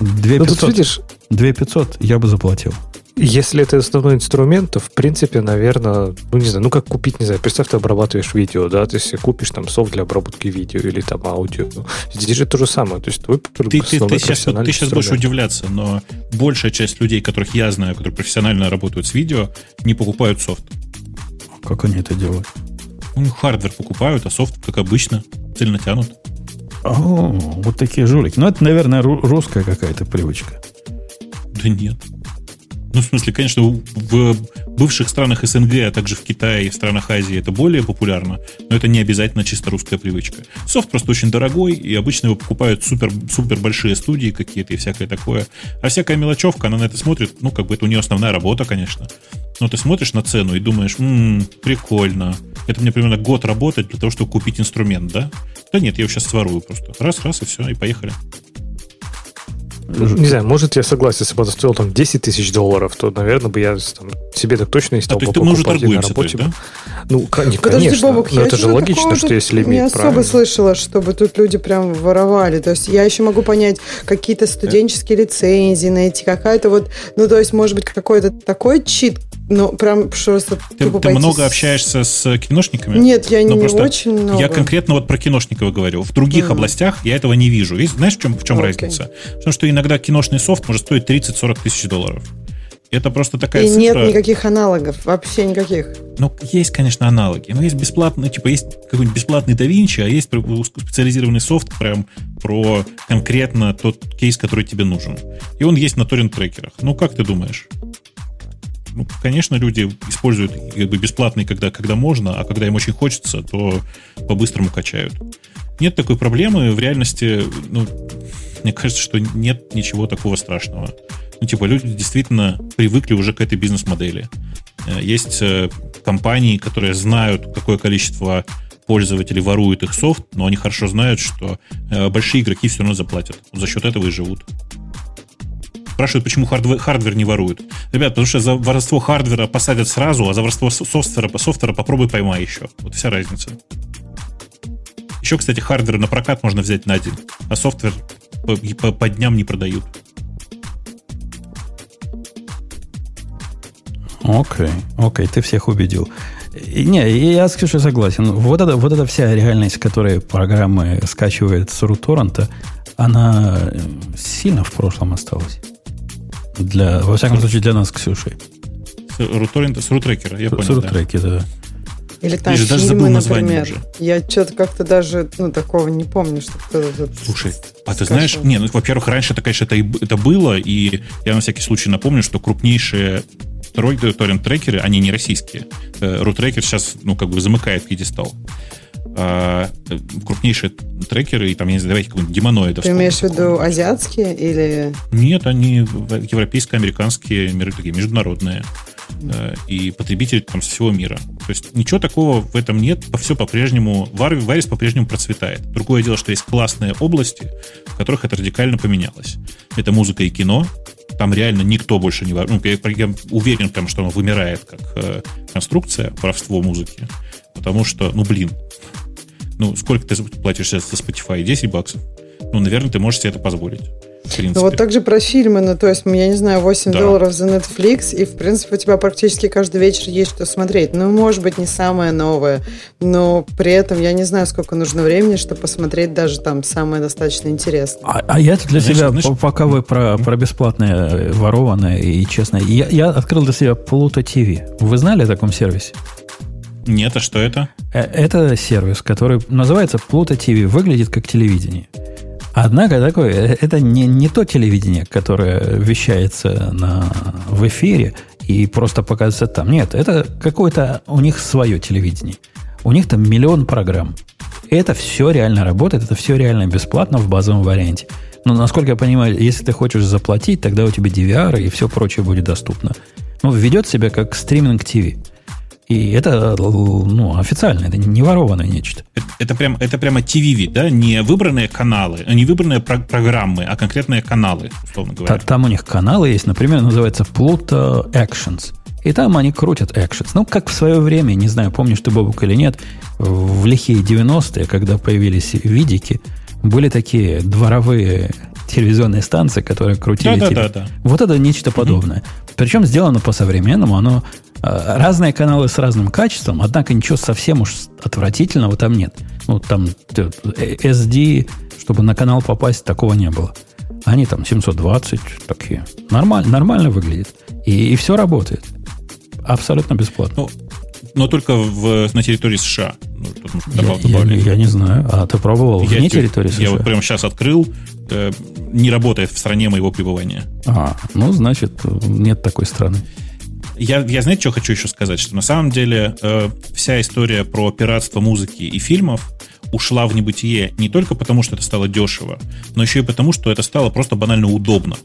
2500. Ну, тут видишь... 2500 я бы заплатил. Если это основной инструмент, то, в принципе, наверное, ну, не знаю, ну, как купить, не знаю, представь, ты обрабатываешь видео, да, то есть купишь там софт для обработки видео или там аудио. Здесь же то же самое, то есть твой ты, ты, ты, сейчас, ты сейчас будешь удивляться, но большая часть людей, которых я знаю, которые профессионально работают с видео, не покупают софт. Как они это делают? У них hardware покупают, а софт, как обычно, цельно тянут. О, вот такие жулики. Ну, это, наверное, русская какая-то привычка. Да нет. Ну, в смысле, конечно, в бывших странах СНГ, а также в Китае и в странах Азии это более популярно, но это не обязательно чисто русская привычка. Софт просто очень дорогой, и обычно его покупают супер, супер большие студии какие-то и всякое такое. А всякая мелочевка, она на это смотрит, ну, как бы это у нее основная работа, конечно. Но ты смотришь на цену и думаешь, ммм, прикольно. Это мне примерно год работать для того, чтобы купить инструмент, да? Да нет, я его сейчас сворую просто. Раз, раз, и все, и поехали. Не знаю, может, я согласен, если бы это стоило там 10 тысяч долларов, то, наверное, бы я там, себе так точно не стал а, бы покупать мы уже торгуемся, на работе. Есть, да? Ну, не, Подожди, конечно. Бобок, но это же логично, что есть лимит, Не особо правильно? слышала, чтобы тут люди прям воровали. То есть я еще могу понять какие-то студенческие лицензии найти, какая-то вот, ну, то есть, может быть, какой-то такой чит, ну, прям просто Ты, ты много с... общаешься с киношниками? Нет, я ну, не очень много. Я конкретно вот про киношников говорю. В других mm. областях я этого не вижу. И знаешь, в чем, в чем okay. разница? Потому что иногда киношный софт может стоить 30-40 тысяч долларов. Это просто такая И цифра... нет никаких аналогов, вообще никаких. Ну, есть, конечно, аналоги. Но есть бесплатный, типа, есть какой-нибудь бесплатный DaVinci, а есть специализированный софт прям про конкретно тот кейс, который тебе нужен. И он есть на торрент-трекерах. Ну, как ты думаешь? Ну, конечно, люди используют как бы бесплатный, когда, когда можно, а когда им очень хочется, то по-быстрому качают. Нет такой проблемы. В реальности, ну, мне кажется, что нет ничего такого страшного. Ну, типа, люди действительно привыкли уже к этой бизнес-модели. Э, есть э, компании, которые знают, какое количество пользователей воруют их софт, но они хорошо знают, что э, большие игроки все равно заплатят. За счет этого и живут. Спрашивают, почему hardware, hardware не воруют. Ребят, потому что за воровство хардвера посадят сразу, а за воровство софтвера, софтвера попробуй поймай еще. Вот вся разница. Еще, кстати, hardware на прокат можно взять на день, а software по, по, по дням не продают. Окей, окей, ты всех убедил. Не, я с Ксюшей согласен. Вот эта, вот эта вся реальность, которая программы скачивает с руторрента, она сильно в прошлом осталась. Для, во всяком случае, для нас, Ксюшей. С, руторрента, с рутрекера, я с, понял. С рутрекера, да. да. Или там фильмы, даже забыл название например. уже. Я что-то как-то даже ну, такого не помню, что кто-то... Слушай, а ты знаешь, не, ну, во-первых, раньше это, конечно, это, это было, и я на всякий случай напомню, что крупнейшие торрент-трекеры, они не российские. Рутрекер сейчас, ну, как бы замыкает пьедестал. А, крупнейшие трекеры, и там, я не знаю, давайте какой-нибудь демоноидов. Ты имеешь в виду азиатские или... Нет, они европейские, американские, такие международные. Э, и потребители там со всего мира. То есть ничего такого в этом нет, все по-прежнему, Варис по-прежнему процветает. Другое дело, что есть классные области, в которых это радикально поменялось. Это музыка и кино, там реально никто больше не Ну, я, я уверен, там, что оно вымирает как э, конструкция, воровство музыки. Потому что, ну, блин, ну, сколько ты платишь сейчас за Spotify? 10 баксов? Ну, наверное, ты можешь себе это позволить. Ну, вот так же про фильмы, ну, то есть, я не знаю, 8 да. долларов за Netflix, и, в принципе, у тебя практически каждый вечер есть что смотреть. Ну, может быть, не самое новое, но при этом я не знаю, сколько нужно времени, чтобы посмотреть даже там самое достаточно интересное. А, а я для знаешь, себя, знаешь, пока вы про, про бесплатное, э, ворованное и честное, я, я открыл для себя Pluto TV. Вы знали о таком сервисе? Нет, а что это? Э, это сервис, который называется Pluto TV, выглядит как телевидение. Однако такое, э, это не, не то телевидение, которое вещается на, в эфире и просто показывается там. Нет, это какое-то у них свое телевидение. У них там миллион программ. Это все реально работает, это все реально бесплатно в базовом варианте. Но, насколько я понимаю, если ты хочешь заплатить, тогда у тебя DVR и все прочее будет доступно. Ну, ведет себя как стриминг ТВ. И это ну, официально, это не ворованное нечто. Это, это, прям, это прямо TV, да? Не выбранные каналы, не выбранные про- программы, а конкретные каналы, условно говоря. Там у них каналы есть, например, называется Pluto Actions. И там они крутят Actions. Ну, как в свое время, не знаю, помнишь ты, Бобук, или нет, в лихие 90-е, когда появились видики, были такие дворовые телевизионные станции, которые крутили да. Да, да, да. Вот это нечто подобное. Mm-hmm. Причем сделано по-современному, оно разные каналы с разным качеством, однако ничего совсем уж отвратительного там нет. Ну, там SD, чтобы на канал попасть, такого не было. Они там 720 такие. Нормально, нормально выглядит. И, и все работает. Абсолютно бесплатно. Ну, но только в, на территории США. Ну, я, я, я не знаю. А ты пробовал я, вне территории США? Я вот прямо сейчас открыл. Э, не работает в стране моего пребывания. А, ну, значит, нет такой страны. Я, я знаете, что хочу еще сказать? Что на самом деле э, вся история про пиратство музыки и фильмов ушла в небытие не только потому, что это стало дешево, но еще и потому, что это стало просто банально удобно.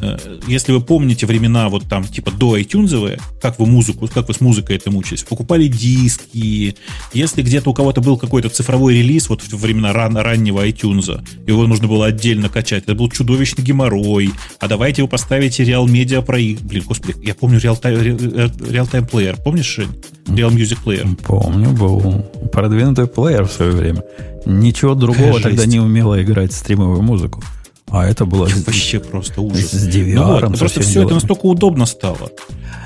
Э, если вы помните времена вот там типа до iTunes, как вы музыку, как вы с музыкой это мучились, покупали диски, если где-то у кого-то был какой-то цифровой релиз вот в времена ран, раннего iTunes, его нужно было отдельно качать, это был чудовищный геморрой, а давайте вы поставите Real Media про их, блин, господи, я помню Real Time, Real Time Player, помнишь? Real Music Player. Помню, был продвинутый плеер в свое время. Ничего другого Какая тогда жесть. не умело играть стримовую музыку. А это было вообще просто ужас. С DVR. Ну, вот, просто все делами. это настолько удобно стало.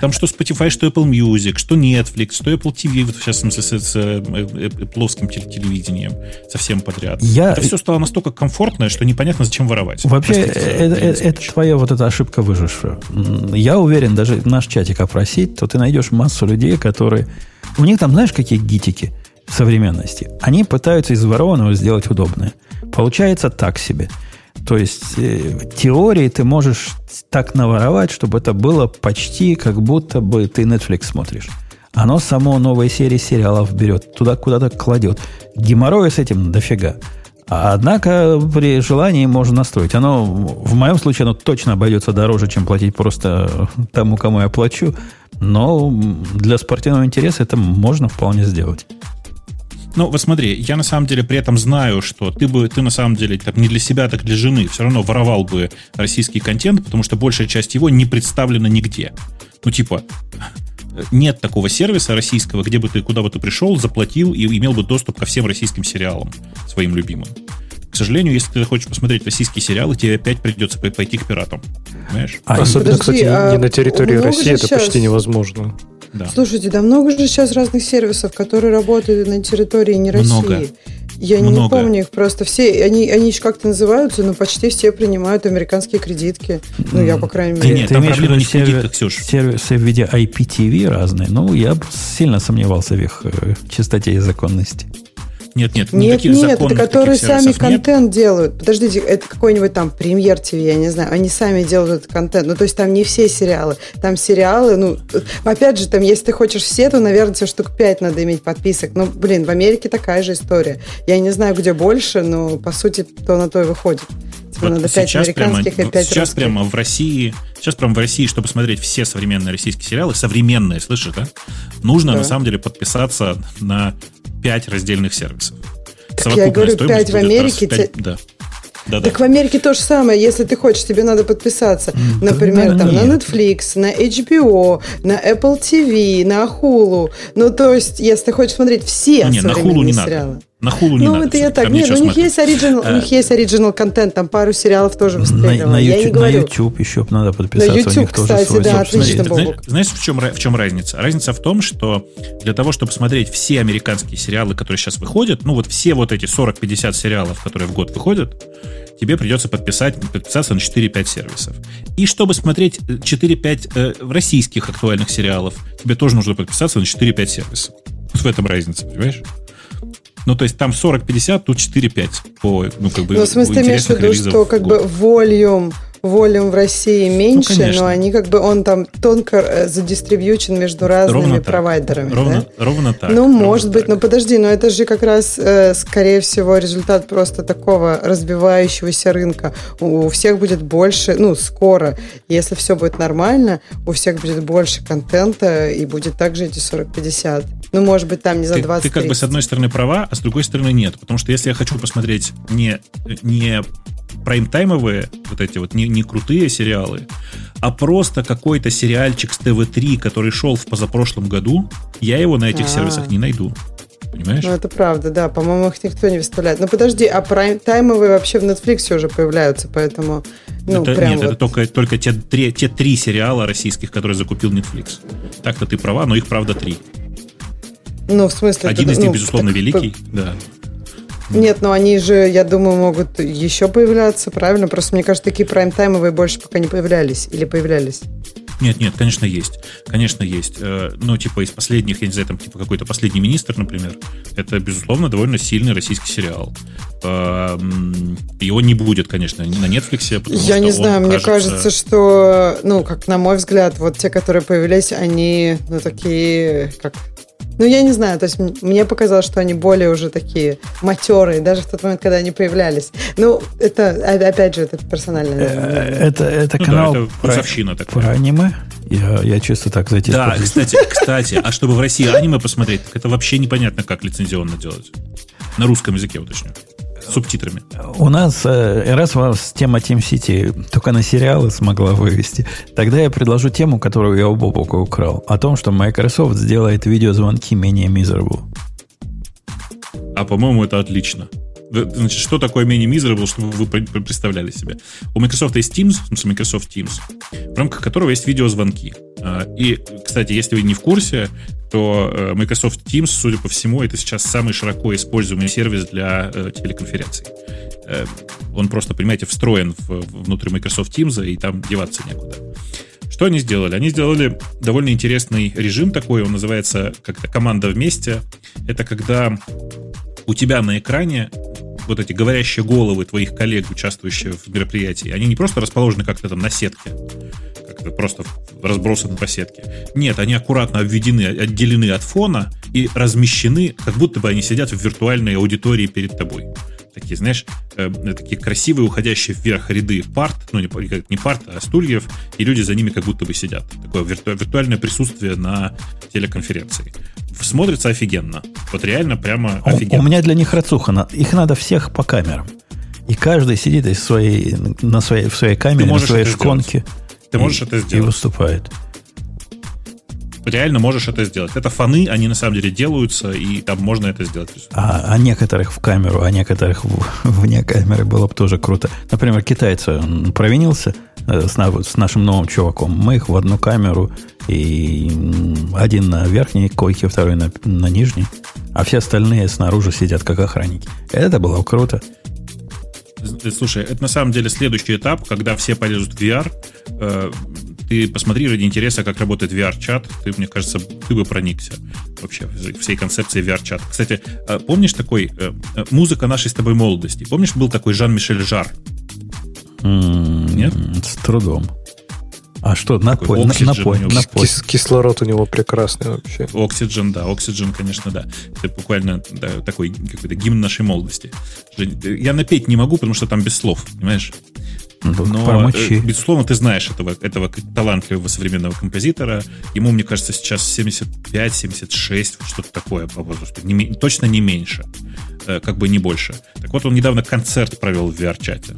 Там что Spotify, что Apple Music, что Netflix, что Apple TV, вот сейчас с, с, с э, Apple телевидением, совсем подряд. Я... Это все стало настолько комфортное, что непонятно, зачем воровать. Вообще, это, это, это твоя вот эта ошибка выжившая. Я уверен, даже наш чатик опросить, то ты найдешь массу людей, которые... У них там, знаешь, какие гитики современности? Они пытаются из ворованного сделать удобное. Получается так себе – то есть э, теории ты можешь так наворовать, чтобы это было почти как будто бы ты Netflix смотришь. Оно само новые серии сериалов берет, туда куда-то кладет. Геморроя с этим дофига. Однако при желании можно настроить. Оно, в моем случае, оно точно обойдется дороже, чем платить просто тому, кому я плачу. Но для спортивного интереса это можно вполне сделать. Ну, вот смотри, я на самом деле при этом знаю, что ты бы, ты на самом деле так не для себя, так для жены все равно воровал бы российский контент, потому что большая часть его не представлена нигде. Ну, типа, нет такого сервиса российского, где бы ты, куда бы ты пришел, заплатил и имел бы доступ ко всем российским сериалам своим любимым. К сожалению, если ты хочешь посмотреть российские сериалы, тебе опять придется пойти к пиратам. Понимаешь? А, Особенно, Подожди, кстати, а не на территории России это сейчас... почти невозможно. Да. Слушайте, да много же сейчас разных сервисов, которые работают на территории не России. Много. Я Много. не помню их просто все. Они, они еще как-то называются, но почти все принимают американские кредитки. Ну, я, по крайней мере. Ты, нет, там проблема не в кредитках, Ксюш. Сервисы в виде IPTV разные. Ну, я сильно сомневался в их э, чистоте и законности. Нет, нет, нет, нет, это которые сами контент делают. Подождите, это какой-нибудь там премьер ТВ, я не знаю, они сами делают этот контент. Ну, то есть там не все сериалы. Там сериалы, ну, опять же, там, если ты хочешь все, то, наверное, тебе штук 5 надо иметь подписок. Ну, блин, в Америке такая же история. Я не знаю, где больше, но, по сути, то на то и выходит. Вот надо 5 американских прямо, и 5 Сейчас русских. прямо в России, сейчас прямо в России, чтобы смотреть все современные российские сериалы, современные, слышишь, да? Нужно, да. на самом деле, подписаться на 5 раздельных сервисов. Так я говорю, 5 в Америке. 5, те... да. Да, так да. в Америке то же самое. Если ты хочешь, тебе надо подписаться, например, да, там, на Netflix, на HBO, на Apple TV, на Hulu. Ну, то есть, если ты хочешь смотреть все нет, на Hulu не сериалы. Надо. На хулу не ну, надо. Ну, это я так. Нет, ну, у них есть оригинал, у них э, есть оригинал контент, там пару сериалов тоже выстреливало. На, на, YouTube, на YouTube еще надо подписаться. На YouTube, кстати, тоже да, отлично, Знаешь, знаешь в, чем, в чем разница? Разница в том, что для того, чтобы смотреть все американские сериалы, которые сейчас выходят, ну, вот все вот эти 40-50 сериалов, которые в год выходят, тебе придется подписать, подписаться на 4-5 сервисов. И чтобы смотреть 4-5 э, российских актуальных сериалов, тебе тоже нужно подписаться на 4-5 сервисов. Вот в этом разница, понимаешь? Ну, то есть там 40-50, тут 4-5 по, ну, как бы, Ну, в смысле, имеешь в виду, что как бы volume волюм в России меньше, Ну, конечно. но они как бы, он там тонко э, задистрибьючен между разными Ровно так. провайдерами. Ровно, да? ровно так. Ну, ровно может быть, так. но подожди, но это же как раз, э, скорее всего, результат просто такого разбивающегося рынка. У, всех будет больше, ну, скоро, если все будет нормально, у всех будет больше контента, и будет также эти 40-50. Ну, может быть, там не за ты, 20 ты как бы с одной стороны права, а с другой стороны нет. Потому что если я хочу посмотреть не, не прайм-таймовые, вот эти вот не, не крутые сериалы, а просто какой-то сериальчик с ТВ-3, который шел в позапрошлом году, я его на этих А. сервисах не найду. Понимаешь? Ну, это правда, да. По-моему, их никто не выставляет. Ну, подожди, а прайм-таймовые вообще в Netflix уже появляются, поэтому... Ну, это, прям нет, вот. это только, только те, три, те три сериала российских, которые закупил Netflix. Так-то ты права, но их, правда, три. Ну, в смысле... Один ты- из них, ну, безусловно, так, великий, да. Нет, но они же, я думаю, могут еще появляться, правильно? Просто мне кажется, такие прайм-таймовые больше пока не появлялись. Или появлялись. Нет, нет, конечно, есть. Конечно, есть. Э, Ну, типа, из последних, я не знаю, там, типа, какой-то последний министр, например, это, безусловно, довольно сильный российский сериал. Э, м, Его не будет, конечно, на Netflix, Я не знаю, мне кажется, что, ну, как на мой взгляд, вот те, которые появились, они, ну, такие, как... Ну, я не знаю, то есть мне показалось, что они более уже такие матерые, даже в тот момент, когда они появлялись. Ну, это, а- опять же, это персональное Э. Это, это Ну да, канал это про, такая. про аниме. Я, я чисто так зайти. Да, кстати, кстати, а чтобы в России аниме посмотреть, так это вообще непонятно, как лицензионно делать. На русском языке, уточню. Субтитрами. У нас, э, раз вас тема Team City только на сериалы смогла вывести, тогда я предложу тему, которую я у Бобука украл, о том, что Microsoft сделает видеозвонки менее miserable. А по-моему, это отлично. Значит, что такое менее miserable, чтобы вы пр- пр- представляли себе? У Microsoft есть Teams, Microsoft Teams, в рамках которого есть видеозвонки. А, И, кстати, если вы не в курсе, то э, Microsoft Teams, судя по всему, это сейчас самый широко используемый сервис для э, телеконференций. Э, Он просто, понимаете, встроен в- внутрь Microsoft Teams, и там деваться некуда. Что они сделали? Они сделали довольно интересный режим такой, он называется как-то «Команда вместе». Это когда у тебя на экране вот эти говорящие головы твоих коллег, участвующих в мероприятии, они не просто расположены как-то там на сетке, как-то просто разбросаны по сетке. Нет, они аккуратно обведены, отделены от фона и размещены, как будто бы они сидят в виртуальной аудитории перед тобой. Такие, знаешь, э, такие красивые, уходящие вверх ряды парт, ну не, не парт, а стульев, и люди за ними как будто бы сидят. Такое вирту- виртуальное присутствие на телеконференции. Смотрится офигенно. Вот реально прямо У- офигенно. У меня для них рацуха. Их надо всех по камерам. И каждый сидит из своей, на своей, в своей камере, на можешь своей это шконке. Ты и- можешь это И сделать. выступает. Реально можешь это сделать. Это фаны, они на самом деле делаются, и там можно это сделать. А, а некоторых в камеру, а некоторых вне камеры было бы тоже круто. Например, китайцы провинился э, с, с нашим новым чуваком. Мы их в одну камеру, и один на верхней койке, второй на, на нижней, а все остальные снаружи сидят как охранники. Это было круто. Э, Слушай, это на самом деле следующий этап, когда все полезут в VR. Ты посмотри ради интереса, как работает VR-чат. Ты, мне кажется, ты бы проникся вообще всей концепцией VR-чата. Кстати, э, помнишь такой э, э, музыка нашей с тобой молодости? Помнишь, был такой Жан-Мишель Жар? М, Нет? С трудом. А что, напой, на- Oxygen напой, напой. Кис- кислород у него прекрасный вообще. Oxygen, да, Oxygen, конечно, да. Это буквально да, такой какой-то гимн нашей молодости. Я напеть не могу, потому что там без слов, понимаешь? Но, промочи. э, безусловно, ты знаешь этого, этого талантливого современного композитора. Ему, мне кажется, сейчас 75-76, вот что-то такое по возрасту. Не точно не меньше. Э, Как бы не больше. Так вот, он недавно концерт провел в VR-чате.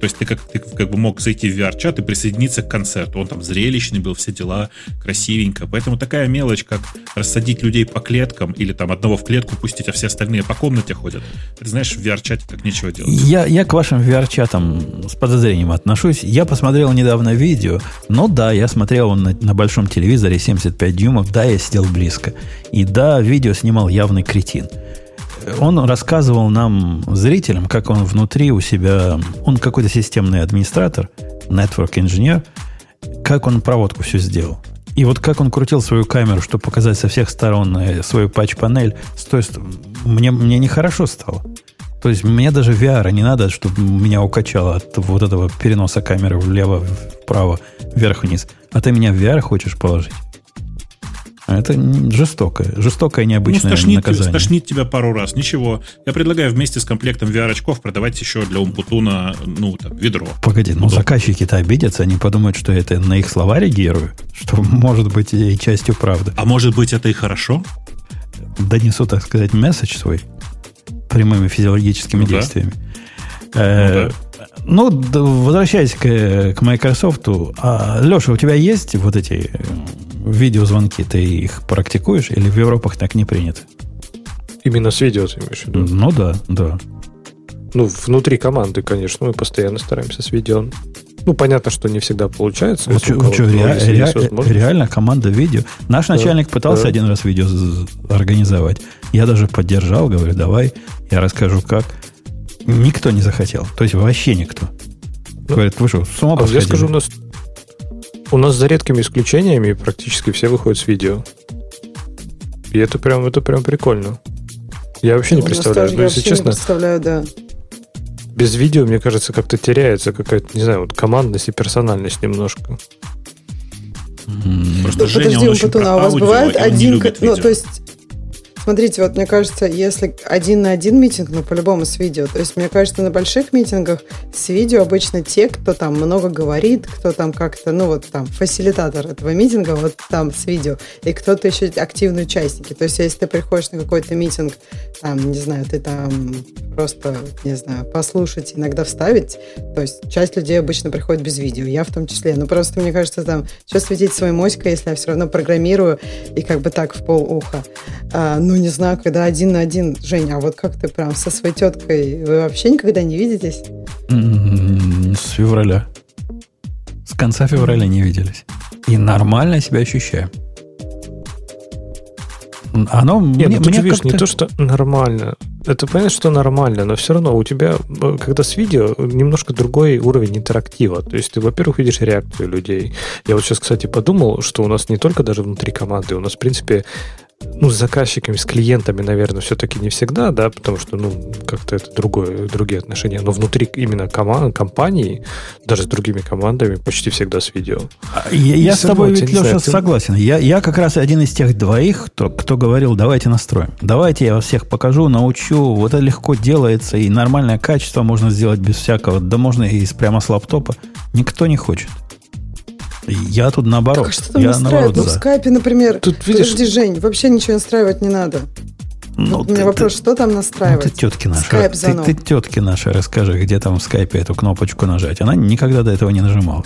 То есть ты как, ты как бы мог зайти в VR-чат и присоединиться к концерту. Он там зрелищный был, все дела, красивенько. Поэтому такая мелочь, как рассадить людей по клеткам или там одного в клетку пустить, а все остальные по комнате ходят. Ты знаешь, в VR-чате как нечего делать. Я, я к вашим VR-чатам с подозрением отношусь. Я посмотрел недавно видео. Ну да, я смотрел на, на большом телевизоре 75 дюймов. Да, я сидел близко. И да, видео снимал явный кретин. Он рассказывал нам, зрителям, как он внутри у себя... Он какой-то системный администратор, network инженер, как он проводку все сделал. И вот как он крутил свою камеру, чтобы показать со всех сторон э, свою патч-панель, с той ст- мне, мне нехорошо стало. То есть мне даже VR не надо, чтобы меня укачало от вот этого переноса камеры влево, вправо, вверх-вниз. А ты меня в VR хочешь положить? Это жестокое, жестокое необычное ну, стошнит, наказание. Стошнит тебя пару раз, ничего. Я предлагаю вместе с комплектом VR-очков продавать еще для Умпутуна, ну, там, ведро. Погоди, ну заказчики-то обидятся, они подумают, что это на их слова реагирую, что может быть и частью правды. А может быть это и хорошо? Донесу, так сказать, месседж свой прямыми физиологическими ну, действиями. Да. Э, ну, да. ну, возвращаясь к, к Microsoft, а, Леша, у тебя есть вот эти видеозвонки, ты их практикуешь или в Европах так не принято? Именно с видео ты имеешь в виду? Ну да, да. Ну, внутри команды, конечно, мы постоянно стараемся с видео. Ну, понятно, что не всегда получается. Что, что, ре, ре, реально команда видео. Наш да, начальник пытался да. один раз видео организовать. Я даже поддержал, говорю, давай, я расскажу как. Никто не захотел. То есть вообще никто. Ну, Говорит, вы что, с ума а Я скажу, у нас у нас за редкими исключениями практически все выходят с видео. И это прям, это прям прикольно. Я вообще не представляю. Но, если честно, не представляю, да. Без видео, мне кажется, как-то теряется какая-то, не знаю, вот командность и персональность немножко. Просто Женя, Подожди, он Патуна, а у вас бывает один... Ну, то есть Смотрите, вот мне кажется, если один на один митинг, ну, по-любому с видео. То есть, мне кажется, на больших митингах с видео обычно те, кто там много говорит, кто там как-то, ну, вот там, фасилитатор этого митинга, вот там с видео, и кто-то еще активные участники. То есть, если ты приходишь на какой-то митинг, там, не знаю, ты там просто, не знаю, послушать, иногда вставить, то есть, часть людей обычно приходит без видео, я в том числе. Но просто, мне кажется, там, что светить свой моськой, если я все равно программирую и как бы так в пол уха. А, ну, не знаю, когда один на один. Женя, а вот как ты прям со своей теткой, вы вообще никогда не видитесь? С февраля. С конца февраля не виделись. И нормально себя ощущаю. Оно Нет, мне, ну, мне видишь, не то, что нормально. Это понятно, что нормально, но все равно у тебя, э, когда с видео, немножко другой уровень интерактива. То есть ты, во-первых, видишь реакцию людей. Я вот сейчас, кстати, подумал, что у нас не только даже внутри команды, у нас, в принципе, ну, с заказчиками, с клиентами, наверное, все-таки не всегда, да, потому что, ну, как-то это другое, другие отношения. Но внутри именно команд, компании, даже с другими командами, почти всегда с видео. А, я, я с тобой, ведь, Леша, знаю, согласен. Я, я как раз один из тех двоих, кто, кто говорил, давайте настроим. Давайте я вас всех покажу, научу. Вот это легко делается, и нормальное качество можно сделать без всякого. Да можно и прямо с лаптопа. Никто не хочет. Я тут наоборот. Так, а что там я настраивать? Ну, в скайпе, например. Тут, видишь... Подожди, Жень, вообще ничего настраивать не надо. Ну, вот ты, у меня вопрос, ты, что там настраивать? Ну, ты тетки наши. Скайп ты, ты тетки наши расскажи, где там в скайпе эту кнопочку нажать. Она никогда до этого не нажимала.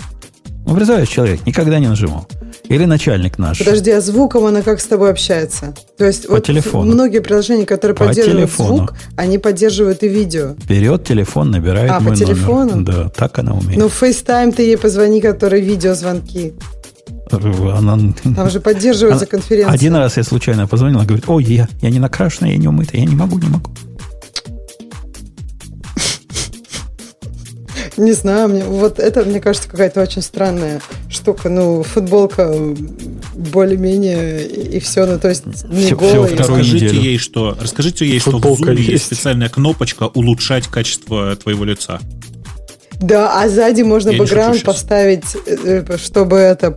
Представляешь, человек никогда не нажимал. Или начальник наш. Подожди, а звуком она как с тобой общается? То есть по вот телефону. многие приложения, которые по поддерживают телефону. звук, они поддерживают и видео. Берет телефон, набирает а, мой по телефону? номер. Да, так она умеет. Ну, в FaceTime ты ей позвони, который видеозвонки. Она... Там же поддерживается конференция. Один раз я случайно позвонил, она говорит, ой, я, я не накрашенная, я не умытая, я не могу, не могу. Не знаю, мне, вот это, мне кажется, какая-то очень странная штука. Ну, футболка более-менее и, все, ну, то есть не все, голая. Все расскажите неделю. ей, что, расскажите ей, футболка что в Zoom есть. есть специальная кнопочка улучшать качество твоего лица. Да, а сзади можно Я бэкграунд поставить, э, э, чтобы это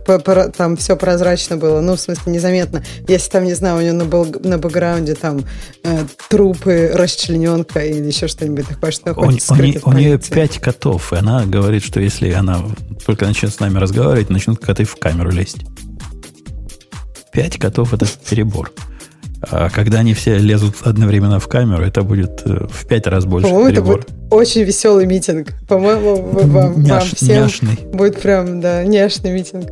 там все прозрачно было. Ну, в смысле, незаметно. Если там, не знаю, у нее на, был, на бэкграунде там э, трупы, расчлененка или еще что-нибудь такое, что у, у, не, у нее пять котов, и она говорит, что если она только начнет с нами разговаривать, начнут коты в камеру лезть. Пять котов это перебор. А когда они все лезут одновременно в камеру, это будет э, в пять раз больше По-моему, это будет очень веселый митинг. По-моему, вам, Няш, вам всем няшный. будет прям, да, няшный митинг.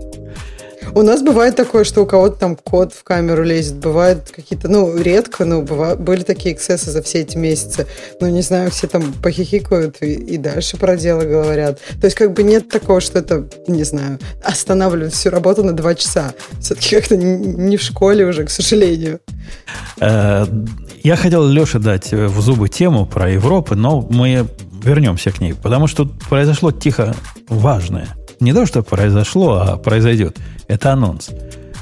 У нас бывает такое, что у кого-то там код в камеру лезет. Бывает какие-то, ну, редко, но бывают, были такие эксцессы за все эти месяцы. Ну, не знаю, все там похихикают и, и дальше про дело говорят. То есть, как бы нет такого, что это, не знаю, останавливает всю работу на два часа. Все-таки как-то не в школе уже, к сожалению. Э, я хотел Леше дать в зубы тему про Европу, но мы вернемся к ней, потому что произошло тихо важное. Не то, что произошло, а произойдет. Это анонс.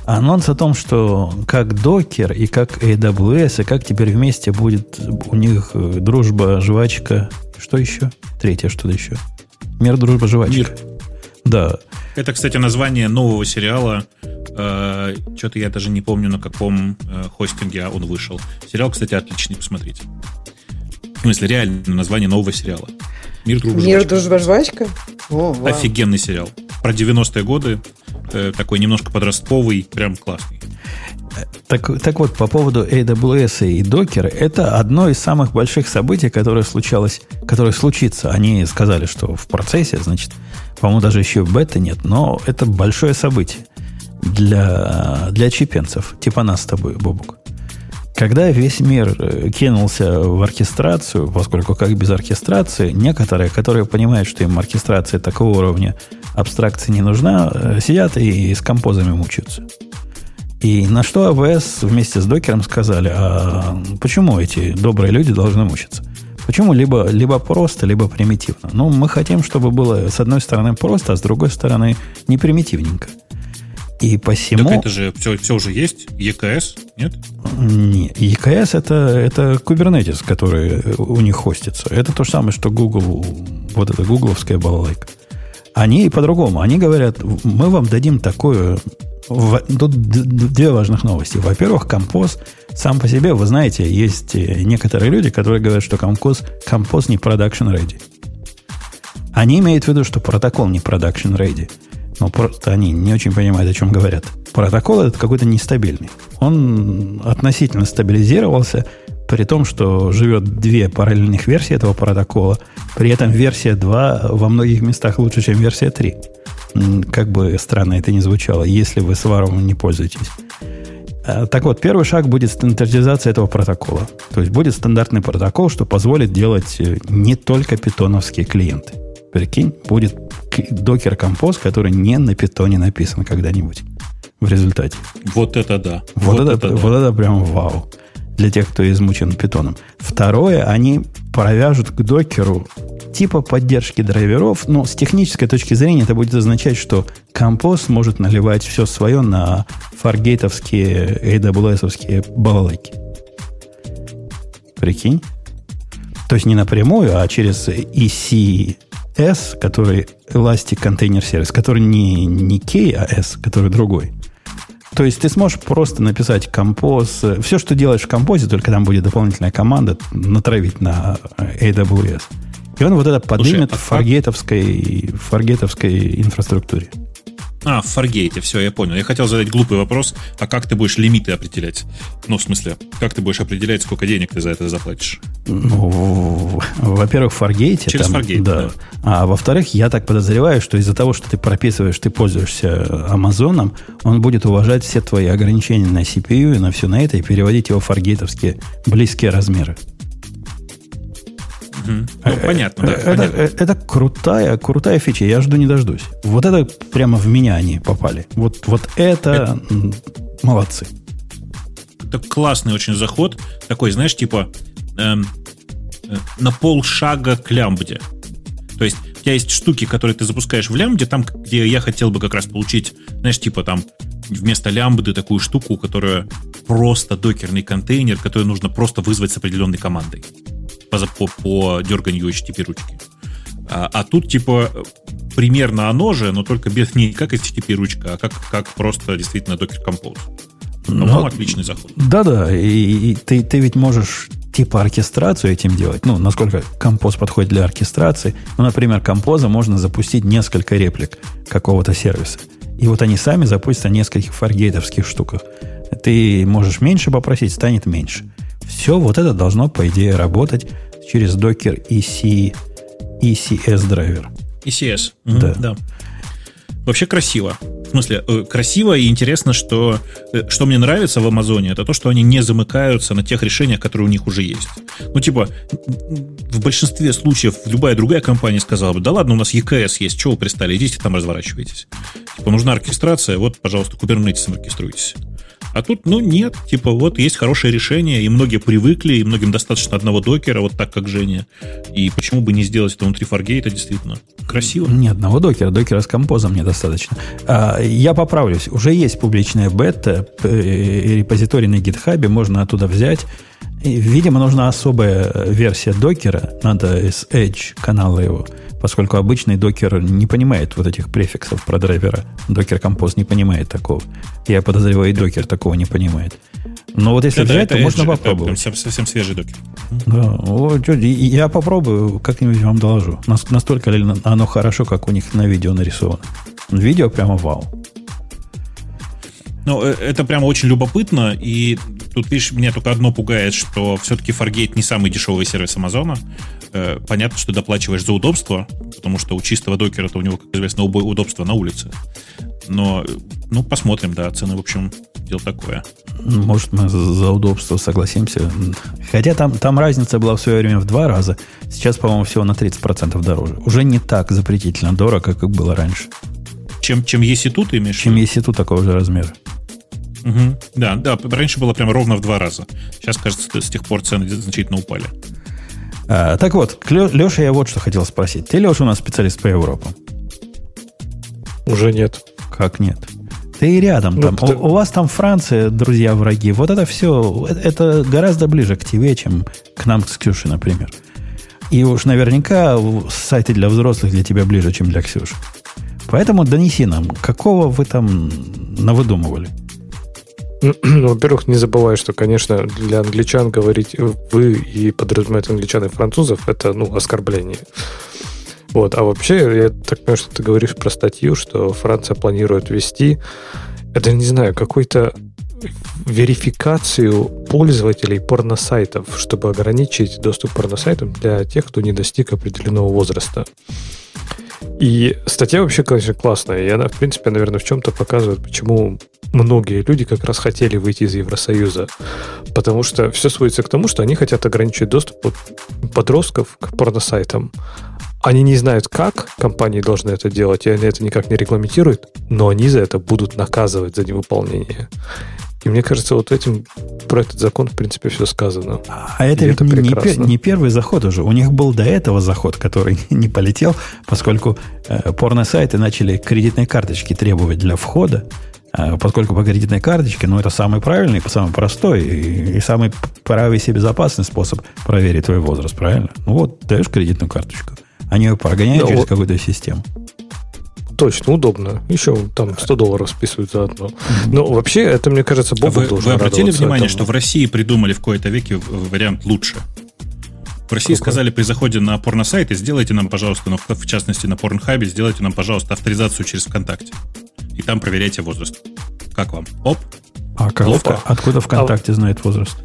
Анонс о том, что как Docker и как AWS, и как теперь вместе будет у них э, дружба, жвачка. Что еще? Третье что-то еще. Мир, дружба, жвачка. Мир. Да. Это, кстати, название нового сериала. Э, что-то я даже не помню, на каком э, хостинге он вышел. Сериал, кстати, отличный, посмотрите. В смысле, реально название нового сериала. Мир, дружба, Мир, жвачка. дружба, жвачка? О, Офигенный сериал. Про 90-е годы. Э, такой немножко подростковый, прям классный. Так, так вот, по поводу AWS и Docker, это одно из самых больших событий, которое случалось, которое случится. Они сказали, что в процессе, значит, по-моему, даже еще бета нет, но это большое событие для, для чипенцев, типа нас с тобой, Бобук. Когда весь мир э, кинулся в оркестрацию, поскольку как без оркестрации, некоторые, которые понимают, что им оркестрация такого уровня абстракции не нужна, э, сидят и с композами мучаются. И на что АВС вместе с докером сказали, а почему эти добрые люди должны мучиться? Почему либо, либо просто, либо примитивно? Ну, мы хотим, чтобы было с одной стороны просто, а с другой стороны не примитивненько. И посему... Так это же все, все уже есть? EKS, нет? Не, EKS это, это Kubernetes, который у них хостится. Это то же самое, что Google, вот эта гугловская балалайка. Они по-другому. Они говорят, мы вам дадим такое... Тут две важных новости. Во-первых, композ сам по себе, вы знаете, есть некоторые люди, которые говорят, что композ, композ не production ready. Они имеют в виду, что протокол не production ready. Но просто они не очень понимают, о чем говорят. Протокол этот какой-то нестабильный. Он относительно стабилизировался, при том, что живет две параллельных версии этого протокола. При этом версия 2 во многих местах лучше, чем версия 3. Как бы странно это ни звучало, если вы сваром не пользуетесь. А, так вот, первый шаг будет стандартизация этого протокола. То есть будет стандартный протокол, что позволит делать э, не только питоновские клиенты. Прикинь, будет докер композ, который не на питоне написан когда-нибудь в результате. Вот это да. Вот, вот это, это, да. вот это прям вау. Для тех, кто измучен питоном. Второе, они провяжут к докеру типа поддержки драйверов, но с технической точки зрения это будет означать, что композ может наливать все свое на фаргейтовские, AWS-овские балалайки. Прикинь? То есть не напрямую, а через EC S, который Elastic Container Service, который не, не K, а S, который другой. То есть ты сможешь просто написать композ, все, что делаешь в композе, только там будет дополнительная команда натравить на AWS. И он вот это поднимет Слушай, а в фаргетовской, фаргетовской инфраструктуре. А, в Fargate, все, я понял. Я хотел задать глупый вопрос, а как ты будешь лимиты определять? Ну, в смысле, как ты будешь определять, сколько денег ты за это заплатишь? Ну, во-первых, в Fargate. Через там, Fargate, да. да. А во-вторых, я так подозреваю, что из-за того, что ты прописываешь, ты пользуешься Амазоном, он будет уважать все твои ограничения на CPU и на все на это и переводить его в фаргейтовские близкие размеры. Ну, понятно, да. Это, понятно. это, крутая, крутая фича. Я жду не дождусь. Вот это прямо в меня они попали. Вот, вот это, это... молодцы. Это классный очень заход. Такой, знаешь, типа эм, э, на полшага к лямбде. То есть у тебя есть штуки, которые ты запускаешь в лямбде, там, где я хотел бы как раз получить, знаешь, типа там вместо лямбды такую штуку, которая просто докерный контейнер, который нужно просто вызвать с определенной командой по, по, по дерганию HTTP ручки. А, а тут типа примерно оно же, но только без не как HTTP ручка, а как, как просто действительно Docker Compose. Ну, ну отличный заход. Да-да, и, и ты, ты ведь можешь типа оркестрацию этим делать. Ну, насколько композ подходит для оркестрации. Ну, например, композа можно запустить несколько реплик какого-то сервиса. И вот они сами запустятся нескольких фаргейтовских штуках. Ты можешь меньше попросить, станет меньше. Все вот это должно, по идее, работать через Docker EC, ECS драйвер. ECS, да. да. Вообще красиво. В смысле, э, красиво и интересно, что, э, что мне нравится в Амазоне, это то, что они не замыкаются на тех решениях, которые у них уже есть. Ну, типа, в большинстве случаев любая другая компания сказала бы, да ладно, у нас EKS есть, чего вы пристали, идите там разворачивайтесь. Типа, нужна оркестрация, вот, пожалуйста, Kubernetes оркеструйтесь. А тут, ну, нет. Типа, вот есть хорошее решение, и многие привыкли, и многим достаточно одного докера, вот так, как Женя. И почему бы не сделать это внутри Fargate, действительно красиво. Ни одного докера. Докера с композом недостаточно. А, я поправлюсь. Уже есть публичная бета, э, репозиторий на гитхабе, можно оттуда взять. И, видимо, нужна особая версия докера. Надо из Edge канала его поскольку обычный докер не понимает вот этих префиксов про драйвера. Докер композ не понимает такого. Я подозреваю, и докер такого не понимает. Но вот если да, взять, да, то можно это, попробовать. Это совсем свежий докер. Да, вот, я попробую, как-нибудь вам доложу. Настолько ли оно хорошо, как у них на видео нарисовано. Видео прямо вау. Ну, э, это прямо очень любопытно, и тут, видишь, меня только одно пугает, что все-таки Fargate не самый дешевый сервис Амазона. Э, понятно, что доплачиваешь за удобство, потому что у чистого докера-то у него, как известно, удобство на улице. Но, ну, посмотрим, да, цены, в общем, дело такое. Может, мы за удобство согласимся. Хотя там, там разница была в свое время в два раза. Сейчас, по-моему, всего на 30% дороже. Уже не так запретительно дорого, как было раньше. Чем, чем есть и тут, имеешь? Чем есть и тут такого же размера. Угу. Да, да, раньше было прямо ровно в два раза. Сейчас, кажется, с тех пор цены значительно упали. А, так вот, Леша, я вот что хотел спросить. Ты, Леша, у нас специалист по Европе? Уже нет. Как нет? Ты и рядом. Ну, там. Кто... У, у вас там Франция, друзья, враги. Вот это все, это гораздо ближе к тебе, чем к нам, с Ксюшей, например. И уж наверняка сайты для взрослых для тебя ближе, чем для Ксюши. Поэтому донеси нам, какого вы там навыдумывали? Ну, во-первых, не забывай, что, конечно, для англичан говорить «вы» и подразумевать англичан и французов – это, ну, оскорбление. Вот. А вообще, я так понимаю, что ты говоришь про статью, что Франция планирует ввести, это, не знаю, какой-то верификацию пользователей порносайтов, чтобы ограничить доступ к порносайтам для тех, кто не достиг определенного возраста. И статья вообще, конечно, классная. И она, в принципе, наверное, в чем-то показывает, почему многие люди как раз хотели выйти из Евросоюза. Потому что все сводится к тому, что они хотят ограничить доступ подростков к порносайтам. Они не знают, как компании должны это делать, и они это никак не регламентируют, но они за это будут наказывать за невыполнение. И мне кажется, вот этим про этот закон, в принципе, все сказано. А это ведь это не, не, не первый заход уже. У них был до этого заход, который не полетел, поскольку э, порно-сайты начали кредитные карточки требовать для входа, поскольку по кредитной карточке, ну, это самый правильный, самый простой и, и самый правый себе безопасный способ проверить твой возраст, правильно? Ну вот, даешь кредитную карточку. Они ее прогоняют да, через вот. какую-то систему. Точно, удобно. Еще там 100 долларов списывают за одно. Но вообще, это, мне кажется, Бобу вы, должен Вы обратили внимание, этому. что в России придумали в кои-то веке вариант лучше? В России Какой? сказали при заходе на порносайты, сделайте нам, пожалуйста, ну, в частности на порнхабе, сделайте нам, пожалуйста, авторизацию через ВКонтакте. И там проверяйте возраст. Как вам? Оп. А как? Ловко? Откуда ВКонтакте а... знает возраст?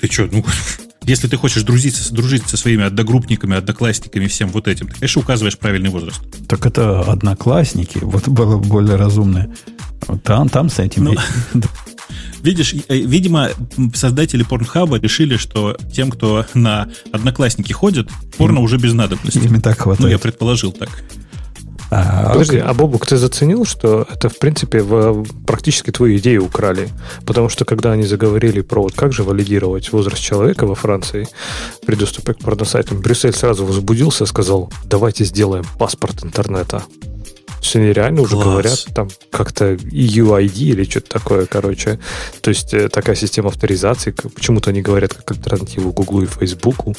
Ты что, ну, если ты хочешь дружить, дружить со своими одногруппниками, одноклассниками, всем вот этим, ты, конечно, указываешь правильный возраст. Так это одноклассники, вот было более разумное. Там, там с этим... Ну, видишь, э, видимо, создатели порнхаба решили, что тем, кто на одноклассники ходит, порно им, уже без надобности. Им так хватает. Ну, я предположил так. А, Подожди, а Бобук, ты заценил, что это, в принципе, в, практически твою идею украли? Потому что, когда они заговорили про вот как же валидировать возраст человека во Франции при доступе к порносайтам, Брюссель сразу возбудился и сказал, давайте сделаем паспорт интернета. Все они реально уже говорят там как-то UID или что-то такое, короче. То есть э, такая система авторизации, почему-то они говорят как альтернативу Гуглу и Фейсбуку.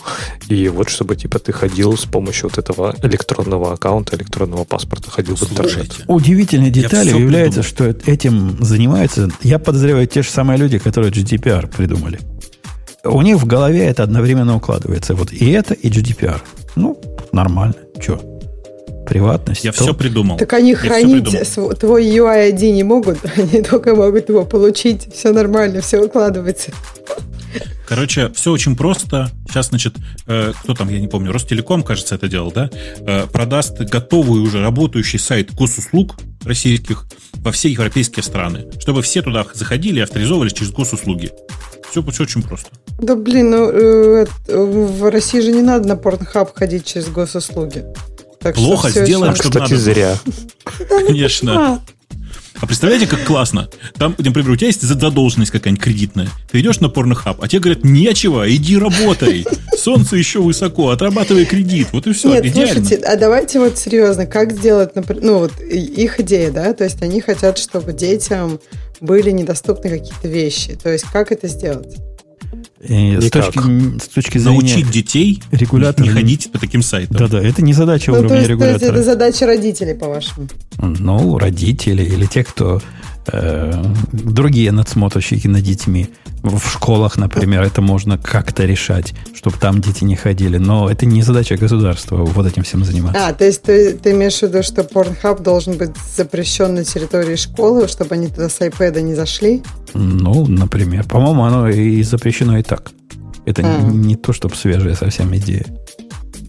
И вот чтобы типа ты ходил с помощью вот этого электронного аккаунта, электронного паспорта, ходил в интернет. Удивительной деталью является, что этим занимаются, я подозреваю, те же самые люди, которые GDPR придумали. У них в голове это одновременно укладывается. Вот и это, и GDPR. Ну, нормально. Че? Приватность. Я то... все придумал. Так они Я хранить твой UI-ID не могут, они только могут его получить. Все нормально, все укладывается. Короче, все очень просто. Сейчас, значит, э, кто там, я не помню, Ростелеком, кажется, это делал, да? Э, продаст готовый уже работающий сайт госуслуг российских во все европейские страны, чтобы все туда заходили и авторизовывались через госуслуги. Все, все очень просто. Да блин, ну э, в России же не надо на Pornhub ходить через госуслуги. Так Плохо сделаем, чтобы Кстати, надо. зря. Конечно. А представляете, как классно? Там, например, у тебя есть задолженность какая-нибудь кредитная. Ты идешь на порнохаб, а тебе говорят, нечего, иди работай. Солнце еще высоко, отрабатывай кредит. Вот и все, Нет, идеально. слушайте, а давайте вот серьезно, как сделать, например, ну вот их идея, да, то есть они хотят, чтобы детям были недоступны какие-то вещи. То есть как это сделать? И с, точки, с точки зрения Научить детей регулятора... не ходить по таким сайтам. Да-да, это не задача Ну, то уровня есть, то есть регулятора. это задача родителей, по-вашему. Ну, родители или те, кто э, другие надсмотрщики над детьми. В школах, например, это можно как-то решать, чтобы там дети не ходили. Но это не задача государства вот этим всем заниматься. А, то есть ты, ты имеешь в виду, что Pornhub должен быть запрещен на территории школы, чтобы они туда с iPad не зашли? Ну, например. По-моему, оно и запрещено и так. Это А. не, не то, чтобы свежая совсем идея.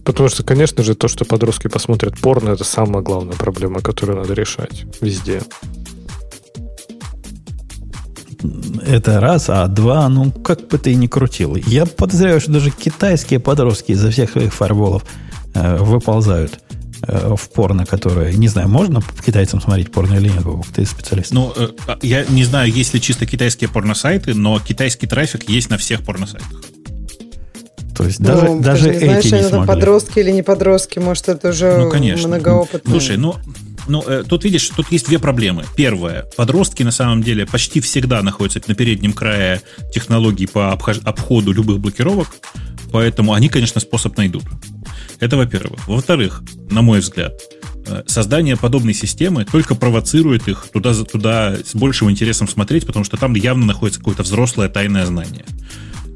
Потому что, конечно же, то, что подростки посмотрят порно, это самая главная проблема, которую надо решать везде. Это раз, а два, ну, как бы ты и ни крутил. Я подозреваю, что даже китайские подростки изо всех своих фарболов э, выползают э, в порно, которое... Не знаю, можно китайцам смотреть порно или нет, Бобок? Ты специалист. Ну, э, а, я не знаю, есть ли чисто китайские порносайты, но китайский трафик есть на всех порносайтах. То есть даже, ну, даже же не знаешь, эти не они там смогли. подростки или не подростки, может, это уже Ну, конечно. многоопытные. Слушай, ну, ну э, тут видишь, тут есть две проблемы. Первое, подростки на самом деле почти всегда находятся на переднем крае технологий по обходу любых блокировок, поэтому они, конечно, способ найдут. Это во-первых. Во-вторых, на мой взгляд, э, создание подобной системы только провоцирует их туда, туда с большим интересом смотреть, потому что там явно находится какое-то взрослое тайное знание.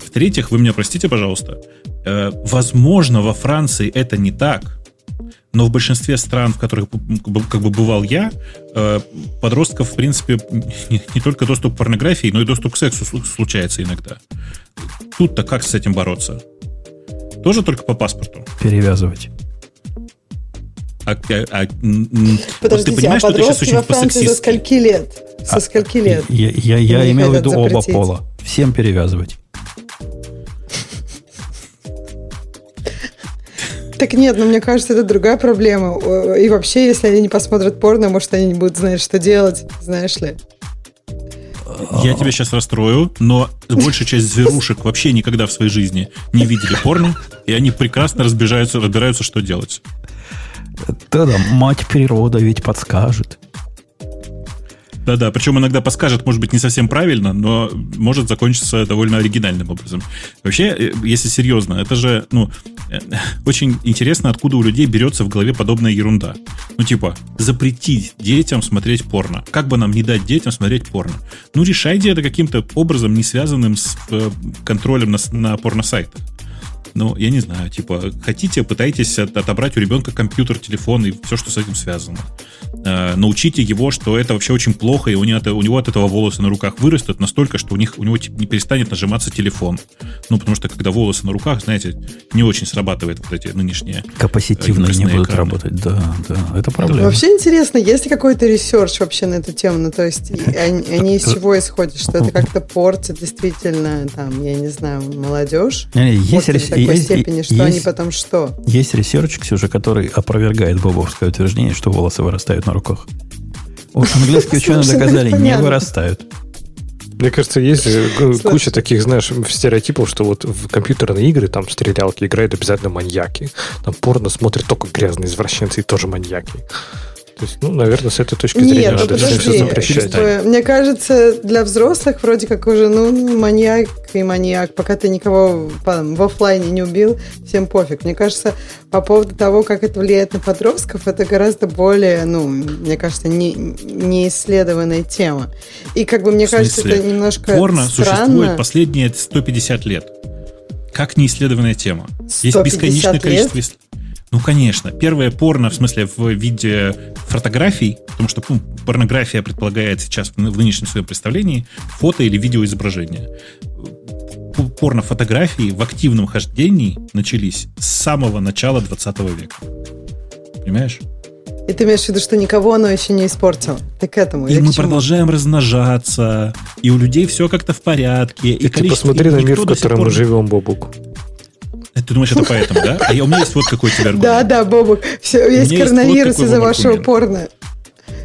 В-третьих, вы меня простите, пожалуйста, э, возможно, во Франции это не так, но в большинстве стран, в которых как бы- бывал я, э, подростков, в принципе, не, не только доступ к порнографии, но и доступ к сексу слу- случается иногда. Тут-то как с этим бороться? Тоже только по паспорту? Перевязывать. А, а- а, Подождите, ты понимаешь, а что ты сейчас очень во Франции со скольки лет? Со скольки лет? Я, я, я имел в виду оба запретить. пола. Всем перевязывать. Так нет, ну мне кажется, это другая проблема. И вообще, если они не посмотрят порно, может, они не будут знать, что делать, знаешь ли. Я тебя сейчас расстрою, но большая часть зверушек вообще никогда в своей жизни не видели порно, и они прекрасно разбежаются, разбираются, что делать. Да-да, мать природа ведь подскажет. Да-да, причем иногда подскажет, может быть, не совсем правильно, но может закончиться довольно оригинальным образом. Вообще, э, если серьезно, это же, ну, э, очень интересно, откуда у людей берется в голове подобная ерунда. Ну, типа, запретить детям смотреть порно. Как бы нам не дать детям смотреть порно? Ну, решайте это каким-то образом, не связанным с э, контролем на, на порносайтах. Ну, я не знаю, типа, хотите, пытайтесь от- отобрать у ребенка компьютер, телефон и все, что с этим связано. Э, научите его, что это вообще очень плохо, и у него, от, у него от этого волосы на руках вырастут настолько, что у, них, у него те- не перестанет нажиматься телефон. Ну, потому что когда волосы на руках, знаете, не очень срабатывает вот эти нынешние. Капаситивно не Импульсные будут экраны. работать. Да, да, это проблема. Вообще интересно, есть ли какой-то research вообще на эту тему? Ну, то есть, они, они из чего исходят? Что это как-то портит действительно, там, я не знаю, молодежь? Не, не, есть, Портит рес- в такой есть- степени, что есть- они потом что? Есть research, Ксюша, который опровергает бобовское утверждение, что волосы вырастают на руках. Вот английские ученые ну, доказали, не вырастают. Мне кажется, есть Слушай. куча таких, знаешь, стереотипов, что вот в компьютерные игры, там, стрелялки играют обязательно маньяки. Там порно смотрят только грязные извращенцы и тоже маньяки. То есть, ну, наверное, с этой точки зрения Нет, ну надо все подожди, запрещать. как бы, мне кажется, для взрослых вроде как уже, ну, маньяк и маньяк, пока ты никого в оффлайне не убил, всем пофиг. Мне кажется, по поводу того, как это влияет на подростков, это гораздо более, ну, мне кажется, не, не исследованная тема. И как бы мне кажется, это немножко Порно странно. существует последние 150 лет. Как неисследованная тема. Есть 150 бесконечное лет? количество... ис- Ну, конечно. Первое порно, в смысле, в виде фотографий, потому что ну, порнография предполагает сейчас в ны- в нынешнем своем представлении фото или видеоизображение. Порно-фотографии в активном хождении начались с самого начала 20 века. Понимаешь? И ты имеешь в виду, что никого оно еще не испортило? Ты к этому? И мы к чему? продолжаем размножаться, и у людей все как-то в порядке. и Ты, посмотри и на мир, в котором мы живем, Бобук. Э, Ты думаешь, это поэтому, да? А я, у меня есть вот какой тебе аргумент. Да, да, Бобук. Все, есть коронавирус из-за вашего порно.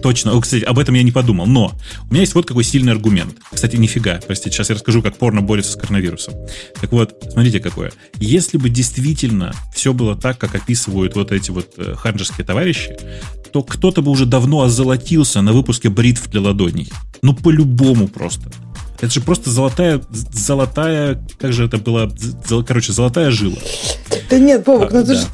точно. О, кстати, об этом я не подумал. Но у меня есть вот какой сильный аргумент. Кстати, нифига. Простите, сейчас я расскажу, как порно борется с коронавирусом. Так вот, смотрите какое. Если бы действительно все было так, как описывают вот эти вот э, ханджерские товарищи, то кто-то бы уже давно озолотился на выпуске бритв для ладоней. Ну, по-любому просто. Это же просто золотая, золотая, как же это было, короче, золотая жила. Да нет, Бобок, а, ну да. же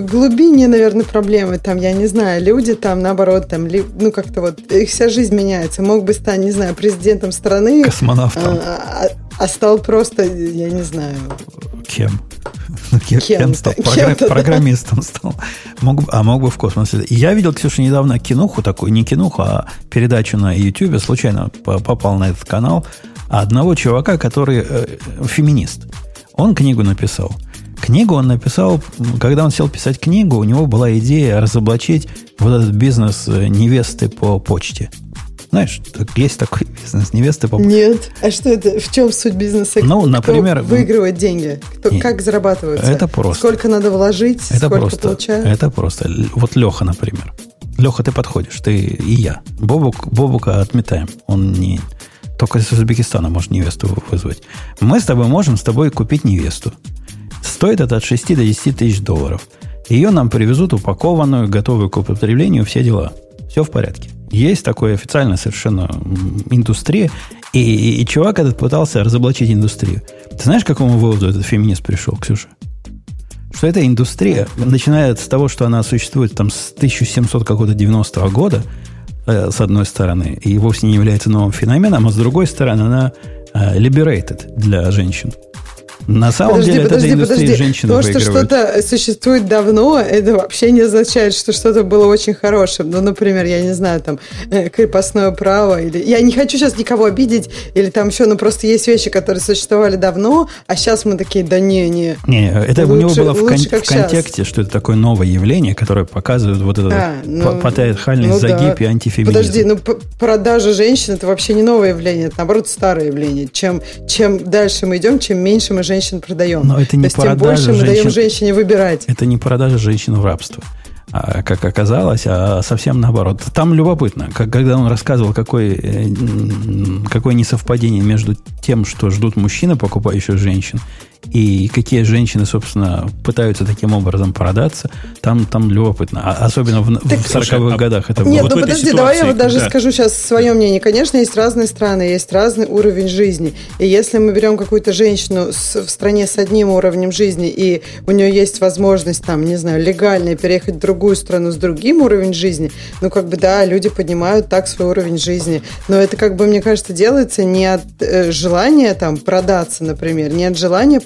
глубине, наверное, проблемы. Там, я не знаю, люди там, наоборот, там, ну, как-то вот, их вся жизнь меняется. Мог бы стать, не знаю, президентом страны. Космонавтом. А, а, а стал просто, я не знаю... Кем? Кем, кем стал? Програ- да. Программистом стал. Мог, а мог бы в космос. Я видел, Ксюша, недавно кинуху такую, не кинуху, а передачу на YouTube, случайно попал на этот канал, одного чувака, который э, феминист. Он книгу написал. Книгу он написал, когда он сел писать книгу, у него была идея разоблачить вот этот бизнес э, невесты по почте. Знаешь, есть такой бизнес невесты по Нет. А что это? В чем суть бизнеса? Ну, Кто например... выигрывает деньги? Кто, Нет. как зарабатывается? Это просто. Сколько надо вложить? Это сколько просто. получают? Это просто. Вот Леха, например. Леха, ты подходишь, ты и я. Бобук, Бобука отметаем. Он не... Только из Узбекистана может невесту вызвать. Мы с тобой можем с тобой купить невесту. Стоит это от 6 до 10 тысяч долларов. Ее нам привезут упакованную, готовую к употреблению, все дела. Все в порядке. Есть такое официальная совершенно индустрия, и, и, и чувак этот пытался разоблачить индустрию. Ты знаешь, к какому выводу этот феминист пришел, Ксюша? Что эта индустрия, начиная с того, что она существует там с 1790 года, э, с одной стороны, и вовсе не является новым феноменом, а с другой стороны, она э, liberated для женщин. На самом подожди, деле, подожди, это подожди. женщины То, что что-то существует давно, это вообще не означает, что что-то было очень хорошим. Ну, например, я не знаю, там, э, крепостное право, или... Я не хочу сейчас никого обидеть, или там еще, ну, просто есть вещи, которые существовали давно, а сейчас мы такие, да не, не. Не, это лучше, у него было в, кон- в контексте, что это такое новое явление, которое показывает вот этот а, ну, патриархальный ну, загиб да. и антифеминизм. Подожди, ну, продажа женщин, это вообще не новое явление, это, наоборот, старое явление. Чем, чем дальше мы идем, чем меньше мы женщин женщин продаем. Но это не То есть, тем больше мы даем женщине выбирать. Это не продажа женщин в рабство. А, как оказалось, а совсем наоборот. Там любопытно, как, когда он рассказывал, какое, э, какое несовпадение между тем, что ждут мужчины, покупающие женщин, и какие женщины, собственно, пытаются таким образом продаться, там, там любопытно. А особенно в, так, в 40-х а годах это Нет, было. ну подожди, ситуации, давай я вот даже да. скажу сейчас свое мнение. Конечно, есть разные страны, есть разный уровень жизни. И если мы берем какую-то женщину с, в стране с одним уровнем жизни, и у нее есть возможность, там, не знаю, легально переехать в другую страну с другим уровнем жизни, ну, как бы, да, люди поднимают так свой уровень жизни. Но это, как бы, мне кажется, делается не от э, желания, там, продаться, например, не от желания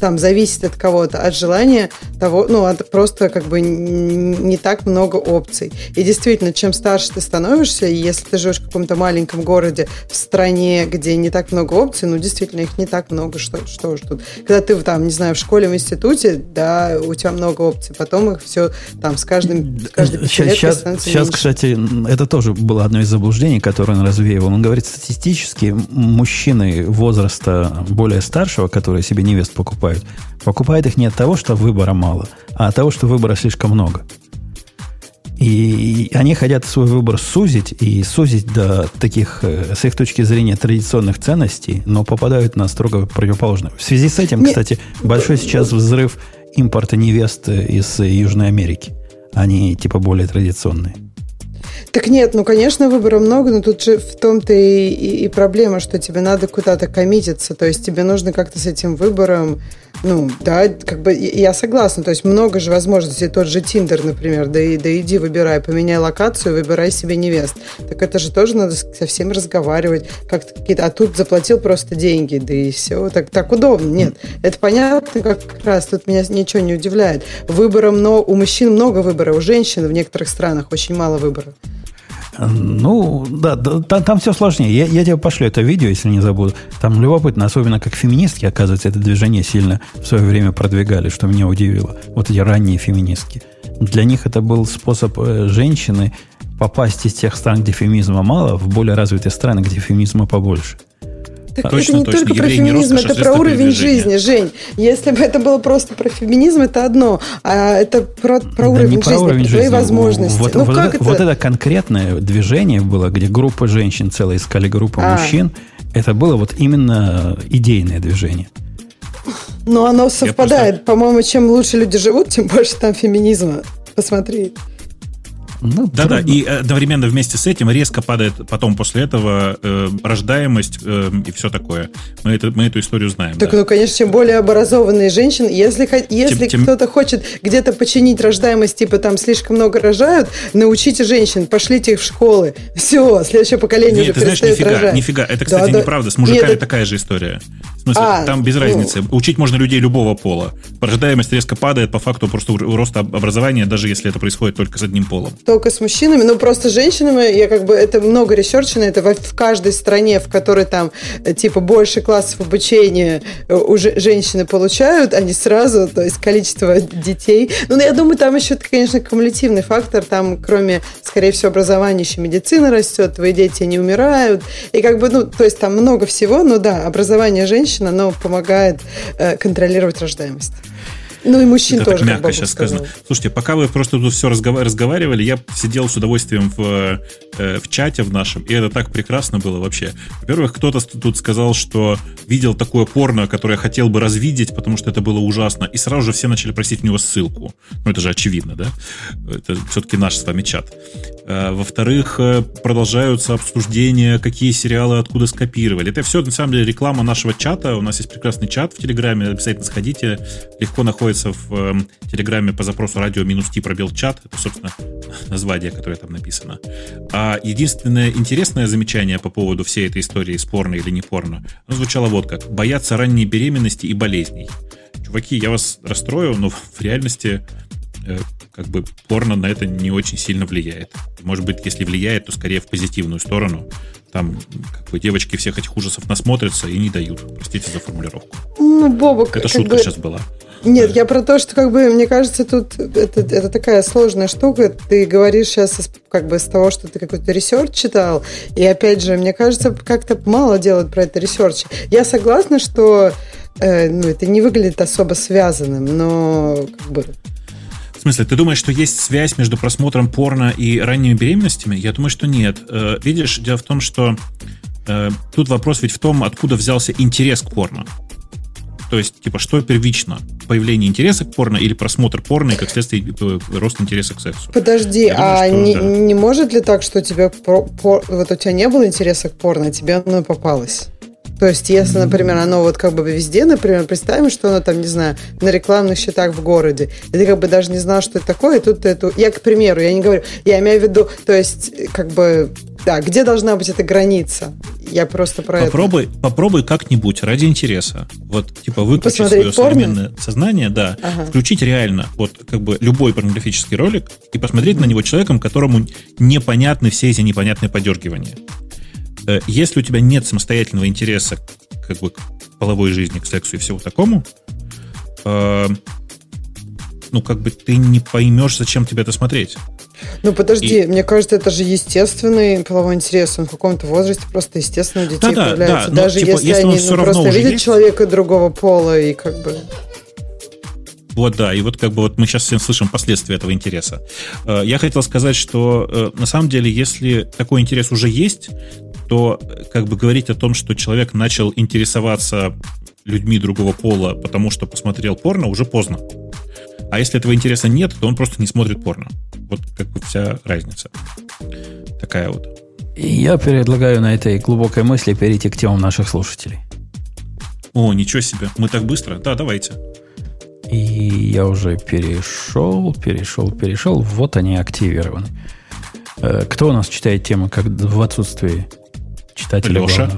там зависит от кого-то, от желания того, ну, от просто как бы не так много опций. И действительно, чем старше ты становишься, и если ты живешь в каком-то маленьком городе, в стране, где не так много опций, ну, действительно, их не так много, что, что ж тут. Когда ты там, не знаю, в школе, в институте, да, у тебя много опций, потом их все там с каждым, с каждой сейчас, сейчас, кстати, это тоже было одно из заблуждений, которое он развеивал. Он говорит, статистически мужчины возраста более старшего, которые себе невест покупают, покупают их не от того, что выбора мало, а от того, что выбора слишком много. И они хотят свой выбор сузить и сузить до таких, э, с их точки зрения, традиционных ценностей, но попадают на строго противоположное. В связи с этим, кстати, большой сейчас взрыв импорта невест из Южной Америки. Они типа более традиционные. Так нет, ну, конечно, выбора много, но тут же в том-то и, и, и проблема, что тебе надо куда-то коммититься, то есть тебе нужно как-то с этим выбором, ну, да, как бы я согласна, то есть много же возможностей, тот же Тиндер, например, да, и, да иди выбирай, поменяй локацию, выбирай себе невест. Так это же тоже надо со всеми разговаривать, как-то какие-то, а тут заплатил просто деньги, да и все, так, так удобно. Нет, это понятно как раз, тут меня ничего не удивляет. Выбора много, у мужчин много выбора, у женщин в некоторых странах очень мало выбора. Ну, да, да там, там все сложнее. Я, я тебе пошлю это видео, если не забуду. Там любопытно, особенно как феминистки, оказывается, это движение сильно в свое время продвигали, что меня удивило. Вот эти ранние феминистки. Для них это был способ э, женщины попасть из тех стран, где феминизма мало, в более развитые страны, где феминизма побольше. Так Точно, это не точно. только про Евреи не феминизм, а это про уровень жизни, Жень. Если бы это было просто про феминизм, это одно, а это про, про Да уровень про жизни, уровень про твои жизни. возможности. Вот, ну вот как это, вот это конкретное движение было, где группа женщин целая искали группу А. мужчин. Это было вот именно идейное движение. Но оно совпадает. По-моему, чем лучше люди живут, тем больше там феминизма. Посмотри. Ну, Да-да, и одновременно вместе с этим резко падает потом после этого э, рождаемость э, и все такое. Мы, это, мы эту историю знаем. Так, да. ну, конечно, чем более образованные женщины, если, если Тем- тем- кто-то хочет где-то починить рождаемость, типа там слишком много рожают, научите женщин, пошлите их в школы. Все, следующее поколение Нет, уже ты знаешь, перестает нифига, рожать. нифига. Это, Да, кстати, да. неправда. С мужиками Нет, это- такая же история. Смысле, А, там без ну. разницы. Учить можно людей любого пола. Рождаемость резко падает по факту просто роста об- образования, даже если это происходит только с одним полом. Только с мужчинами, ну просто с женщинами, я как бы, это много ресерчено, это в каждой стране, в которой там, э, типа, больше классов обучения э, уже женщины получают, они сразу, то есть количество детей. Ну, я думаю, там еще, конечно, кумулятивный фактор, там, кроме, скорее всего, образования, еще медицина растет, твои дети не умирают, и как бы, ну, то есть там много всего, но да, образование женщин, оно помогает э, контролировать рождаемость. Ну и мужчин Это тоже, мягко сейчас сказал. сказано. Слушайте, пока вы просто тут все разговаривали, я сидел с удовольствием в, э, в чате в нашем, и это так прекрасно было вообще. Во-первых, кто-то тут сказал, что видел такое порно, которое хотел бы развидеть, потому что это было ужасно, и сразу же все начали просить у него ссылку. Ну, это же очевидно, да? Это все-таки наш с вами чат. Э, Во-вторых, э, продолжаются обсуждения, какие сериалы откуда скопировали. Это все, на самом деле, реклама нашего чата. У нас есть прекрасный чат в Телеграме. Обязательно сходите. Легко находится в э, Телеграме по запросу радио минус ти пробел чат. Это, собственно, название, которое там написано. А единственное интересное замечание по поводу всей этой истории, спорно или не порно, оно звучало вот как. Боятся ранней беременности и болезней. Чуваки, я вас расстрою, но в реальности э, как бы порно на это не очень сильно влияет. Может быть, если влияет, то скорее в позитивную сторону. Там как бы девочки всех этих ужасов насмотрятся и не дают. Простите за формулировку. Ну, Бобок, Это шутка бы- сейчас была. Нет, я про то, что как бы мне кажется, тут это, это такая сложная штука. Ты говоришь сейчас из- как бы с того, что ты какой-то research читал, и опять же, мне кажется, как-то мало делают про это research. Я согласна, что э, ну, это не выглядит особо связанным, но как бы смысле, ты думаешь, что есть связь между просмотром порно и ранними беременностями? Я думаю, что нет. Э, Видишь, дело в том, что э, тут вопрос ведь в том, откуда взялся интерес к порно. То есть, типа, что первично? Появление интереса к порно или просмотр порно и, как следствие, э, рост интереса к сексу? подожди, думаю, а что не, да. не может ли так, что у тебя вот у тебя не было интереса к порно, а тебе оно попалось? То есть, если, например, оно вот как бы везде, например, представим, что оно там, не знаю, на рекламных счетах в городе, и ты как бы даже не знал, что это такое, и тут ты эту... Я, к примеру, я не говорю, я имею в виду, то есть, как бы, да, где должна быть эта граница? Я просто про это. Попробуй, попробуй как-нибудь ради интереса. Вот, типа, выключить Посмотреть свое порно? современное сознание, да, Ага. включить реально, вот, как бы, любой порнографический ролик и посмотреть на него человеком, которому непонятны все эти непонятные подергивания. Э, Если у тебя нет самостоятельного интереса как бы, к половой жизни, к сексу и всего такому, э, ну, как бы ты не поймешь, зачем тебе это смотреть. Ну, подожди, мне кажется, это же естественный половой интерес. Он в каком-то возрасте просто естественно у детей Да-да, появляется. да, но, Даже типа, если, если он они ну, равно просто видят есть- человека другого пола и как бы... Вот, да, и вот как бы вот мы сейчас всем слышим последствия этого интереса. Э, Я хотел сказать, что на самом деле, если такой интерес уже есть, то как бы говорить о том, что человек начал интересоваться людьми другого пола, потому что посмотрел порно, уже поздно. А если этого интереса нет, то он просто не смотрит порно. Вот как бы вся разница. Такая вот. Я предлагаю на этой глубокой мысли перейти к темам наших слушателей. О, ничего себе, мы так быстро? Да, давайте. И я уже перешел, перешел, перешел. Вот они активированы. Э, Кто у нас читает темы как в отсутствии читателя Леша.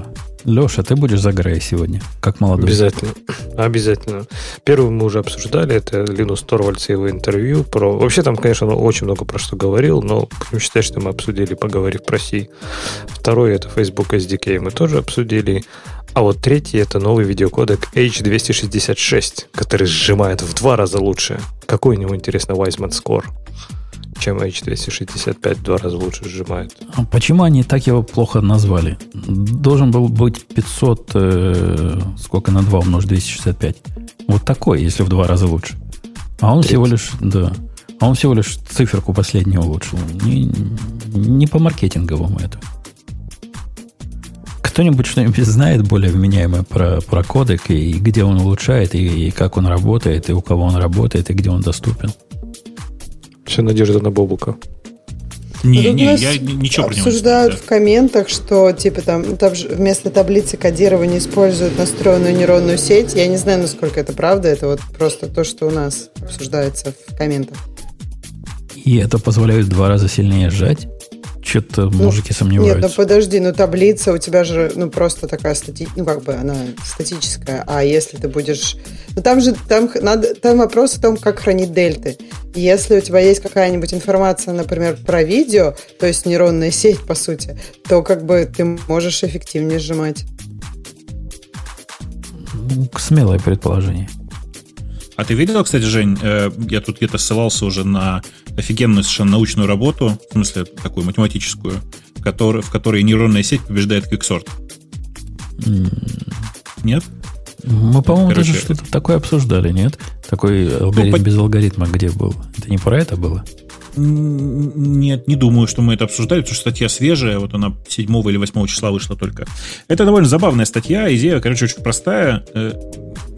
Леша, ты будешь за Грея сегодня, как молодой. Обязательно. Обязательно. Первый мы уже обсуждали, это Линус Торвальдс и его интервью про... Вообще там, конечно, он очень много про что говорил, но будем считать, что мы обсудили, поговорив про C. Второй это Facebook SDK мы тоже обсудили. А вот третий это новый видеокодек H266, который сжимает в два раза лучше. Какой у него, интересно, Wiseman Score? Чем H265 в два раза лучше сжимает. А почему они так его плохо назвали? Должен был быть 500, э, сколько на 2 умножить 265? Вот такой, если в два раза лучше. А он 30. всего лишь, да, а он всего лишь циферку последнюю улучшил. Не, не по маркетинговому это. Кто-нибудь что-нибудь знает более вменяемое про, про кодек, и где он улучшает, и, и как он работает, и у кого он работает, и где он доступен? Все надежда на Бобука. Не, не, я ничего про него Обсуждают в комментах, что типа там, там вместо таблицы кодирования используют настроенную нейронную сеть. Я не знаю, насколько это правда. Это вот просто то, что у нас обсуждается в комментах. И это позволяет два раза сильнее сжать? Что-то ну, мужики сомневаются. Нет, ну подожди, ну таблица у тебя же, ну просто такая стати... ну как бы она статическая. А если ты будешь, ну там же там надо, там вопрос о том, как хранить дельты. Если у тебя есть какая-нибудь информация, например, про видео, то есть нейронная сеть по сути, то как бы ты можешь эффективнее сжимать. Смелое предположение. А ты видел, кстати, Жень, э, я тут где-то ссылался уже на офигенную совершенно научную работу, в смысле такую математическую, который, в которой нейронная сеть побеждает Quicksort. Mm. Нет? Мы, по-моему, Короче, даже что-то такое обсуждали, нет? Такой алгоритм ну, без алгоритма где был? Это не про это было? Нет, не думаю, что мы это обсуждали, потому что статья свежая, вот она 7 или 8 числа вышла только. Это довольно забавная статья, идея, короче, очень простая. Э,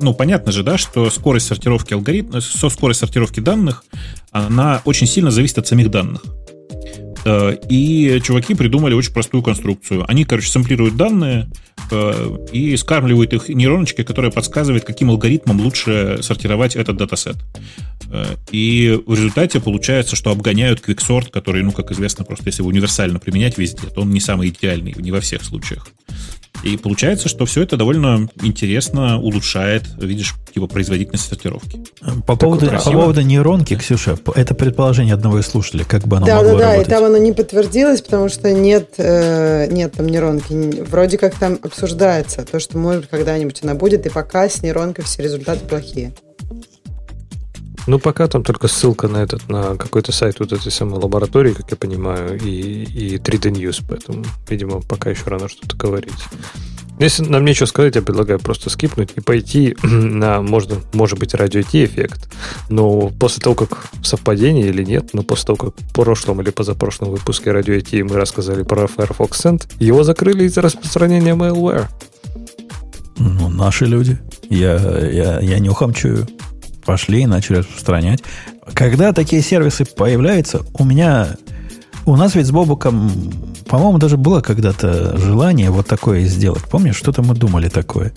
ну, понятно же, да, что скорость сортировки алгоритма, со скорость сортировки данных, она очень сильно зависит от самих данных. Э, и чуваки придумали очень простую конструкцию. Они, короче, сэмплируют данные э, и скармливают их нейроночки, которая подсказывает, каким алгоритмом лучше сортировать этот датасет. Э, и в результате получается, что обгоняют квиксорт, который, ну, как известно, просто если его универсально применять везде, то он не самый идеальный, не во всех случаях. И получается, что все это довольно интересно улучшает, видишь, типа производительность сортировки. По поводу, по поводу нейронки, Ксюша, это предположение одного из слушателей, как бы оно да, могло да, работать. Да, и там оно не подтвердилось, потому что нет, э, нет там нейронки. Вроде как там обсуждается то, что может когда-нибудь она будет, и пока с нейронкой все результаты плохие. Ну, пока там только ссылка на этот, на какой-то сайт вот этой самой лаборатории, как я понимаю, и, и 3D News, поэтому, видимо, пока еще рано что-то говорить. Если нам нечего сказать, я предлагаю просто скипнуть и пойти на, можно, может быть, радио эффект. Но после того, как совпадение или нет, но после того, как в прошлом или позапрошлом выпуске радио мы рассказали про Firefox Send, его закрыли из-за распространения malware. Ну, наши люди. Я, я, я нюхом чую пошли и начали распространять. Когда такие сервисы появляются, у меня... У нас ведь с Бобуком, по-моему, даже было когда-то желание вот такое сделать. Помнишь, что-то мы думали такое.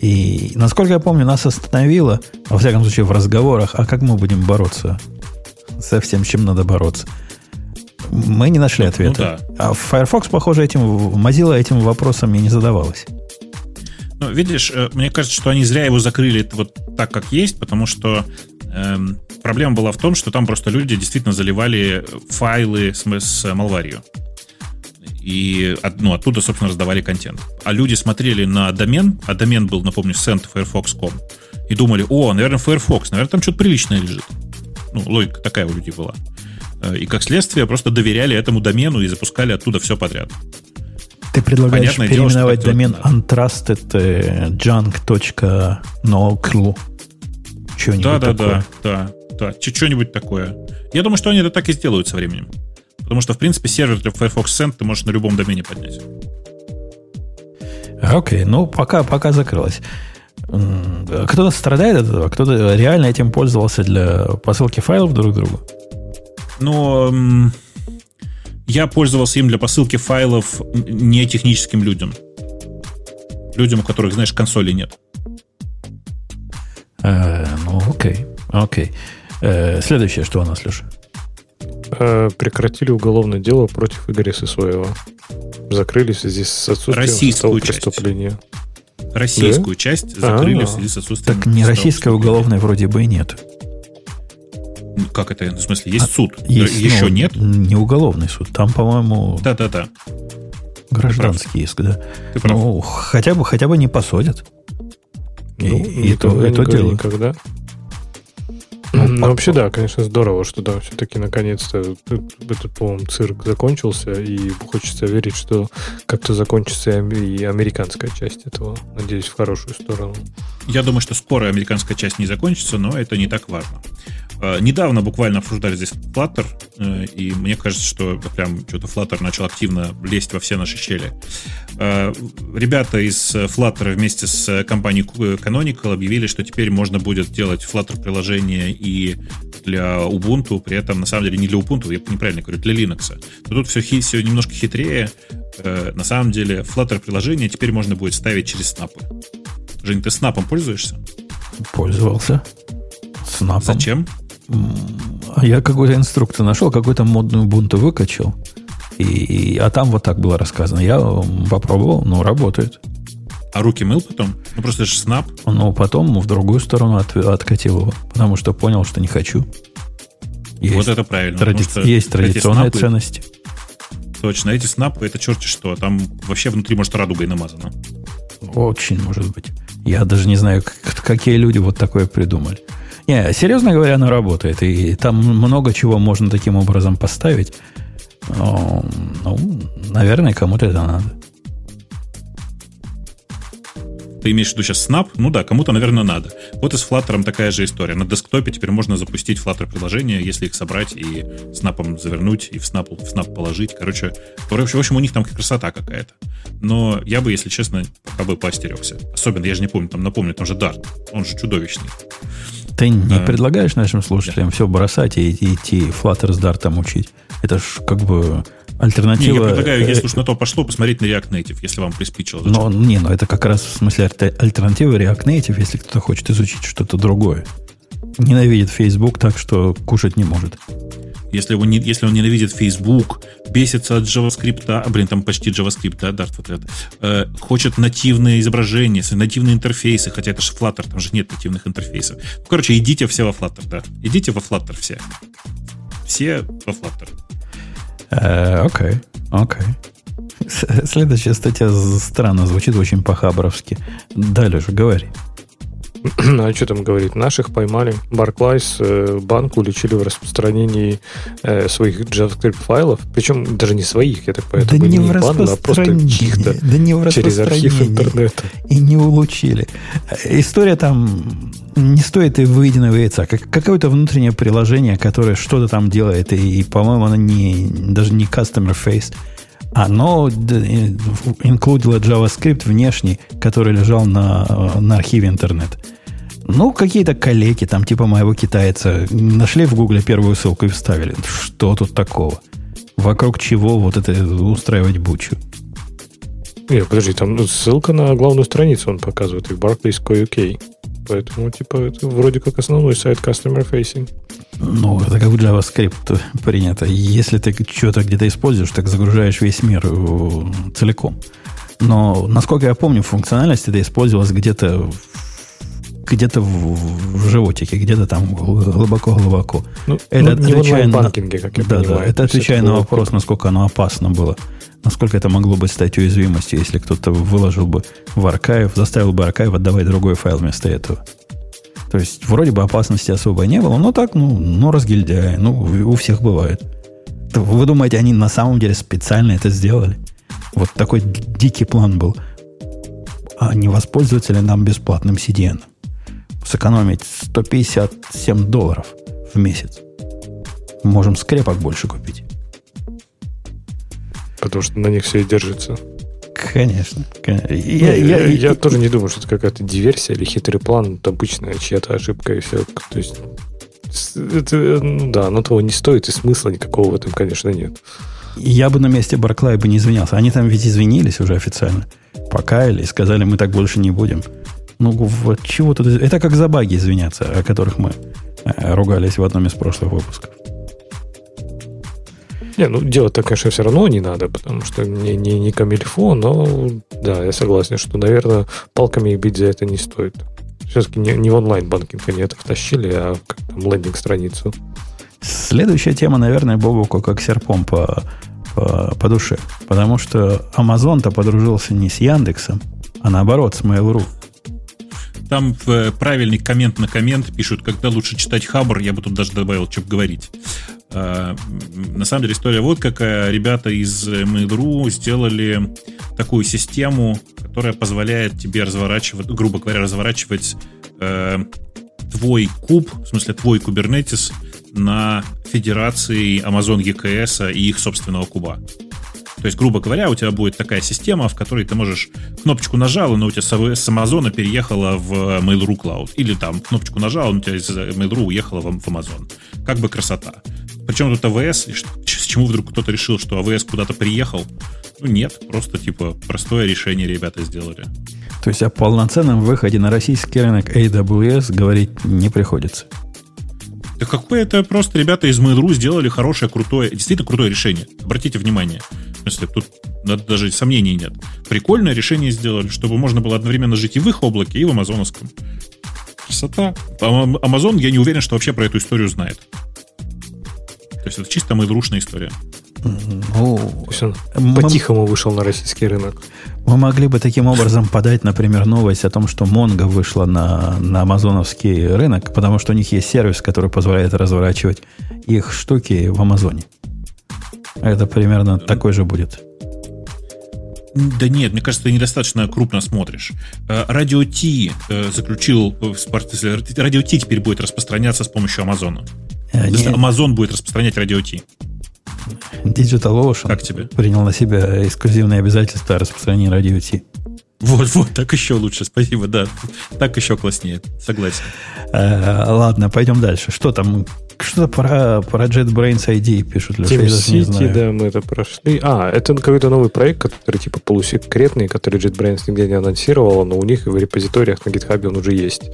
И, насколько я помню, нас остановило, во всяком случае, в разговорах, а как мы будем бороться со всем, чем надо бороться. Мы не нашли ну, ответа. Ну, да. А Firefox, похоже, этим, Mozilla этим вопросом и не задавалась. Ну, видишь, э, мне кажется, что они зря его закрыли вот так, как есть, потому что эм, проблема была в том, что там просто люди действительно заливали файлы с, с малварью. И ну, оттуда, собственно, раздавали контент. А люди смотрели на домен, а домен был, напомню, send.firefox.com, и думали, о, наверное, Firefox, наверное, там что-то приличное лежит. Ну, логика такая у людей была. Э, и как следствие просто доверяли этому домену и запускали оттуда все подряд. Ты предлагаешь Понятное переименовать дело, домен untrusted.junk.noclu. Что-нибудь да, да, такое. да, да, да. Что-нибудь такое. Я думаю, что они это так и сделают со временем. Потому что, в принципе, сервер для Firefox Send ты можешь на любом домене поднять. Окей, okay, ну пока, пока закрылось. Кто-то страдает от этого, кто-то реально этим пользовался для посылки файлов друг к другу. Ну, я пользовался им для посылки файлов не техническим людям. Людям, у которых, знаешь, консоли нет. Э, ну, окей. Окей. Э, следующее, что у нас, Леша? Э, прекратили уголовное дело против Игоря Сысоева. Закрыли в связи с отсутствием Российскую преступления. Российскую да? часть закрыли А-а-а. в связи с отсутствием. Так не российское уголовное вроде бы и нет. Как это? В смысле, есть а, суд? Есть, Еще ну, нет? Не уголовный суд. Там, по-моему... Да-да-да. Гражданский иск, да. Ты прав. Ну, хотя бы, хотя бы не посадят. И, ну, и это, это дело. Никогда. Ну, Ну, вообще, да, конечно, здорово, что да, все-таки наконец-то этот, по-моему, цирк закончился, и хочется верить, что как-то закончится и американская часть этого. Надеюсь, в хорошую сторону. Я думаю, что скоро американская часть не закончится, но это не так важно. А, недавно буквально обсуждали здесь Flutter, э, и мне кажется, что прям что-то Flutter начал активно лезть во все наши щели. А, ребята из Flutter вместе с компанией Canonical объявили, что теперь можно будет делать Flutter приложение и для Ubuntu, при этом на самом деле не для Ubuntu, я неправильно говорю, для Linux. Но тут все, все немножко хитрее. Э, на самом деле Flutter приложение теперь можно будет ставить через снапы. Жень, ты снапом пользуешься? Пользовался. Снапом. Зачем? А я какую-то инструкцию нашел, какую-то модную бунту выкачал. И, а там вот так было рассказано. Я попробовал, но работает. А руки мыл потом? Ну, просто же снап. Ну, потом в другую сторону от, откатил его, потому что понял, что не хочу. Есть вот это правильно. Тради... Есть традиционные снапы, ценности. Точно, эти снапы, это черти что. Там вообще внутри, может, радугой намазано. Очень может быть. Я даже не знаю, какие люди вот такое придумали. Не, серьезно говоря, оно работает. И там много чего можно таким образом поставить. Ну, наверное, кому-то это надо. Ты имеешь в виду сейчас Snap? Ну да, кому-то, наверное, надо. Вот и с Flutter такая же история. На десктопе теперь можно запустить Flutter приложение, если их собрать и снапом завернуть, и в Snap, в Snap положить. Короче, в общем, у них там красота какая-то. Но я бы, если честно, пока бы поостерегся. Особенно, я же не помню, там напомню, там же Dart. Он же чудовищный. Ты не а, предлагаешь нашим слушателям да. все бросать и, и идти Flutter с Dart учить? Это ж как бы альтернатива... Не, я предлагаю, если уж на то пошло, посмотреть на React Native, если вам приспичило. Но, не, ну это как раз в смысле альтернатива React Native, если кто-то хочет изучить что-то другое. Ненавидит Facebook так, что кушать не может если он, не, если он ненавидит Facebook, бесится от JavaScript, а, блин, там почти JavaScript, да, Dart вот это, э, хочет нативные изображения, нативные интерфейсы, хотя это же Flutter, там же нет нативных интерфейсов. Ну, короче, идите все во Flutter, да. Идите во Flutter все. Все во Flutter. Э, окей, окей. Следующая статья странно звучит, очень по-хабровски. Далее же говори. а что там говорит? Наших поймали. Barclays э, банк уличили в распространении э, своих JavaScript файлов. Причем даже не своих, я так понимаю. Да не, не в бан, а просто чьих-то да не в через архив интернета. И не улучили. История там не стоит и выеденного яйца. Как, какое-то внутреннее приложение, которое что-то там делает, и, и по-моему, оно не, даже не customer face. Оно инклюдило JavaScript внешний, который лежал на, на архиве интернет. Ну, какие-то коллеги, там, типа моего китайца, нашли в Гугле первую ссылку и вставили. Что тут такого? Вокруг чего вот это устраивать бучу? Нет, подожди, там ссылка на главную страницу он показывает, и Barclays.co.uk. Поэтому, типа, это вроде как основной сайт Customer Facing. Ну, это как в JavaScript принято. Если ты что-то где-то используешь, так загружаешь весь мир э, целиком. Но, насколько я помню, функциональность это использовалась где-то где-то в, в животике, где-то там глубоко-глубоко. Ну, это ну, отвечая в на, как я да, понимаю. Да, это отвечая на вопрос, насколько оно опасно было. Насколько это могло бы стать уязвимостью, если кто-то выложил бы в архив, заставил бы архив отдавать другой файл вместо этого. То есть, вроде бы опасности особо не было, но так, ну, ну разгильдяй, ну, у всех бывает. Вы думаете, они на самом деле специально это сделали? Вот такой дикий план был. А не воспользоваться ли нам бесплатным CDN? Сэкономить 157 долларов в месяц. Можем скрепок больше купить. Потому что на них все и держится. Конечно. конечно. Я, я, я, я тоже не думаю, что это какая-то диверсия или хитрый план. Это обычная чья-то ошибка и все. То есть, это, ну да, оно того не стоит, и смысла никакого в этом, конечно, нет. Я бы на месте Барклая бы не извинялся. Они там ведь извинились уже официально. Покаялись, сказали, мы так больше не будем. Ну, вот чего тут... Это как за баги извиняться, о которых мы э, ругались в одном из прошлых выпусков. Не, ну делать-то, конечно, все равно не надо, потому что не, не, не камильфо, но да, я согласен, что, наверное, палками бить за это не стоит. Все-таки не, не в онлайн-банкинг они это втащили, а как там лендинг-страницу. Следующая тема, наверное, Бобуку как серпом по, по, по душе. Потому что Amazon-то подружился не с Яндексом, а наоборот, с Mail.ru. там в правильный коммент на коммент пишут, когда лучше читать Хабр, я бы тут даже добавил, что говорить. А, на самом деле история вот какая. Ребята из Mail.ru сделали такую систему, которая позволяет тебе разворачивать, грубо говоря, разворачивать э, твой куб, в смысле твой Kubernetes на федерации Amazon EKS и их собственного куба. То есть, грубо говоря, у тебя будет такая система, в которой ты можешь кнопочку нажал, но у тебя с Amazon переехала в Mail.ru Cloud. Или там кнопочку нажал, у тебя из Mail.ru уехала в Amazon. Как бы красота. Причем тут AWS, с чему вдруг кто-то решил, что AWS куда-то приехал? Ну нет, просто типа простое решение ребята сделали. То есть о полноценном выходе на российский рынок AWS говорить не приходится. Да какое это просто ребята из Mail.ru сделали хорошее, крутое, действительно крутое решение. Обратите внимание. Смысле, тут даже сомнений нет. Прикольное решение сделали, чтобы можно было одновременно жить и в их облаке, и в амазоновском. Красота. Amazon, я не уверен, что вообще про эту историю знает. То есть это чисто mail история. Ну, по-тихому вышел на российский рынок. Мы могли бы таким образом подать, например, новость о том, что Mongo вышла на, на амазоновский рынок, потому что у них есть сервис, который позволяет разворачивать их штуки в Амазоне. Это примерно такой же будет. Да нет, мне кажется, ты недостаточно крупно смотришь. Радио Ти э, заключил... Радио Ти теперь будет распространяться с помощью Амазона. Э, Amazon будет распространять Радио Ти. Digital Ocean как тебе? принял на себя эксклюзивные обязательства о распространении радио Ти. Вот, вот, так еще лучше, спасибо, да. Так еще класснее, согласен. Э, ладно, пойдем дальше. Что там? Что-то про, про JetBrains ID пишут. Леша, City, да, мы это прошли. А, это какой-то новый проект, который типа полусекретный, который JetBrains нигде не анонсировала, но у них в репозиториях на GitHub он уже есть.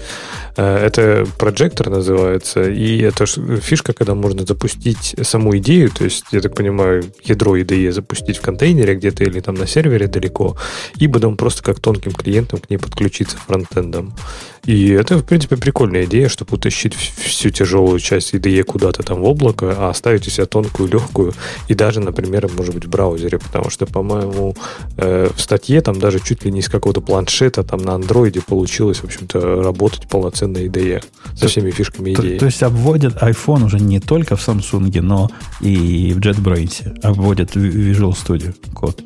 Э, это Projector называется, и это фишка, когда можно запустить саму идею, то есть, я так понимаю, ядро IDE запустить в контейнере где-то или там на сервере далеко, и потом просто как тонким клиентом к ней подключиться фронтендом. И это, в принципе, прикольная идея, чтобы утащить всю тяжелую часть IDE куда-то там в облако, а оставить у себя тонкую, легкую, и даже, например, может быть, в браузере, потому что, по-моему, э, в статье там даже чуть ли не из какого-то планшета там на андроиде получилось, в общем-то, работать полноценно IDE со всеми фишками IDE. То, то есть обводят iPhone уже не только в Samsung, но и в JetBrains, обводят Visual Studio код.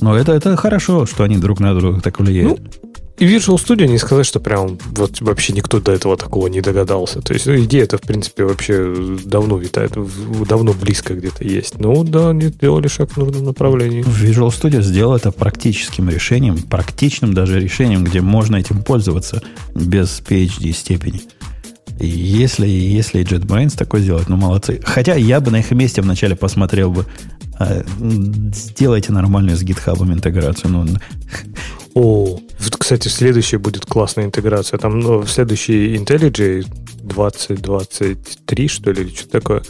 Но это, это хорошо, что они друг на друга так влияют. Ну, и Visual Studio не сказать, что прям вот вообще никто до этого такого не догадался. То есть ну, идея это в принципе, вообще давно витает, давно близко где-то есть. Ну да, они сделали шаг в нужном направлении. Visual Studio сделал это практическим решением, практичным даже решением, где можно этим пользоваться без PhD степени. Если, если JetBrains такое сделать, ну молодцы. Хотя я бы на их месте вначале посмотрел бы, а, сделайте нормальную с GitHub интеграцию. Ну, о, кстати, следующая будет классная интеграция. Там ну, следующий IntelliJ 2023, что ли, или что-то такое.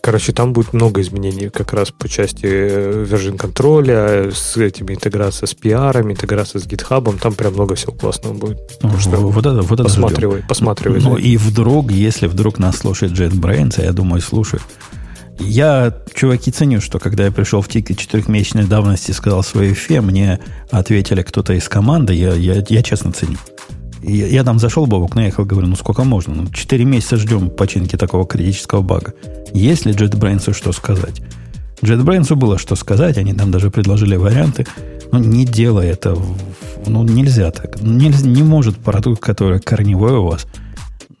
Короче, там будет много изменений как раз по части э, version контроля, с этими интеграция с PR, интеграция с GitHub. Там прям много всего классного будет. Ну, что вот это, вот это посматривай, ждем. посматривай. Ну, и вдруг, если вдруг нас слушает JetBrains, а я думаю, слушает, я, чуваки, ценю, что когда я пришел в тикет четырехмесячной давности и сказал свое фе, мне ответили кто-то из команды, я, я, я честно ценю. Я, я там зашел, Бобок, наехал, говорю, ну сколько можно? Ну, четыре месяца ждем починки такого критического бага. Есть ли JetBrains что сказать? JetBrains было что сказать, они там даже предложили варианты. Но не делай это, ну нельзя так. Не, не может продукт, который корневой у вас –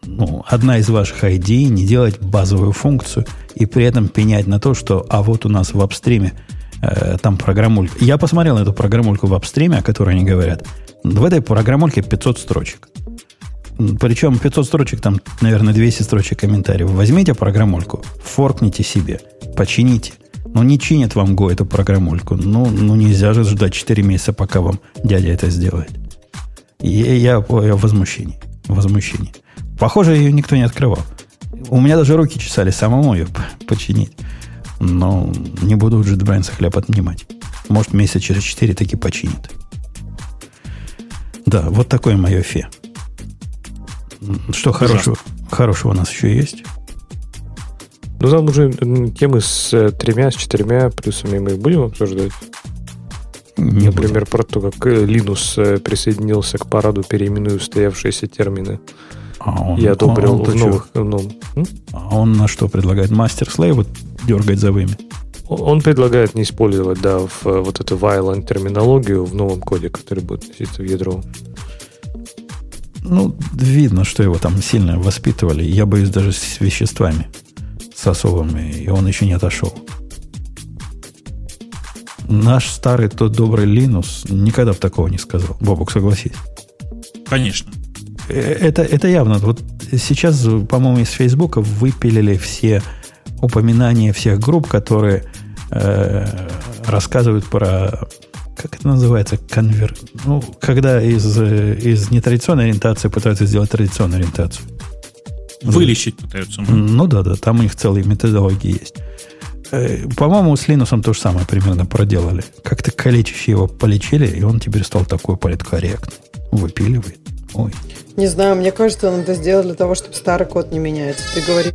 ну, одна из ваших ID не делать базовую функцию и при этом пенять на то, что а вот у нас в апстриме э, там программулька. Я посмотрел эту программульку в апстриме, о которой они говорят. В этой программульке 500 строчек. Причем 500 строчек, там, наверное, 200 строчек комментариев. Возьмите программульку, форкните себе, почините. Ну, не чинит вам Go эту программульку. Ну, ну нельзя же ждать 4 месяца, пока вам дядя это сделает. И я, я, в возмущении. Возмущении. Похоже, ее никто не открывал. У меня даже руки чесали самому ее починить. Но не буду у JetBrains хлеб отнимать. Может, месяца через четыре таки починит. Да, вот такое мое фе. Что хорошего, хорошего у нас еще есть? Ну, там уже темы с э, тремя, с четырьмя плюсами мы будем обсуждать? Не Например, про то, как э, Linux э, присоединился к параду переименуя устоявшиеся термины. А он, и одобрил он, он, в новых... М? А он на что предлагает? Мастер-слейв вот дергать за вымя? Он предлагает не использовать, да, в, э, вот эту violent терминологию в новом коде, который будет носиться в ядро. Ну, видно, что его там сильно воспитывали. Я боюсь даже с веществами сосовыми, и он еще не отошел. Наш старый тот добрый Линус никогда бы такого не сказал. Бобук, согласись. Конечно. Это, это явно. Вот сейчас, по-моему, из Фейсбука выпилили все упоминания всех групп, которые э, рассказывают про как это называется, конвер... Ну, когда из, из нетрадиционной ориентации пытаются сделать традиционную ориентацию. Вылечить пытаются. Ну да, да, там у них целые методологии есть. Э, По-моему, с Линусом то же самое примерно проделали. Как-то калечище его полечили, и он теперь стал такой политкорректный. Выпиливает. Ой. Не знаю, мне кажется, он это сделал для того, чтобы старый код не меняется. Ты говоришь,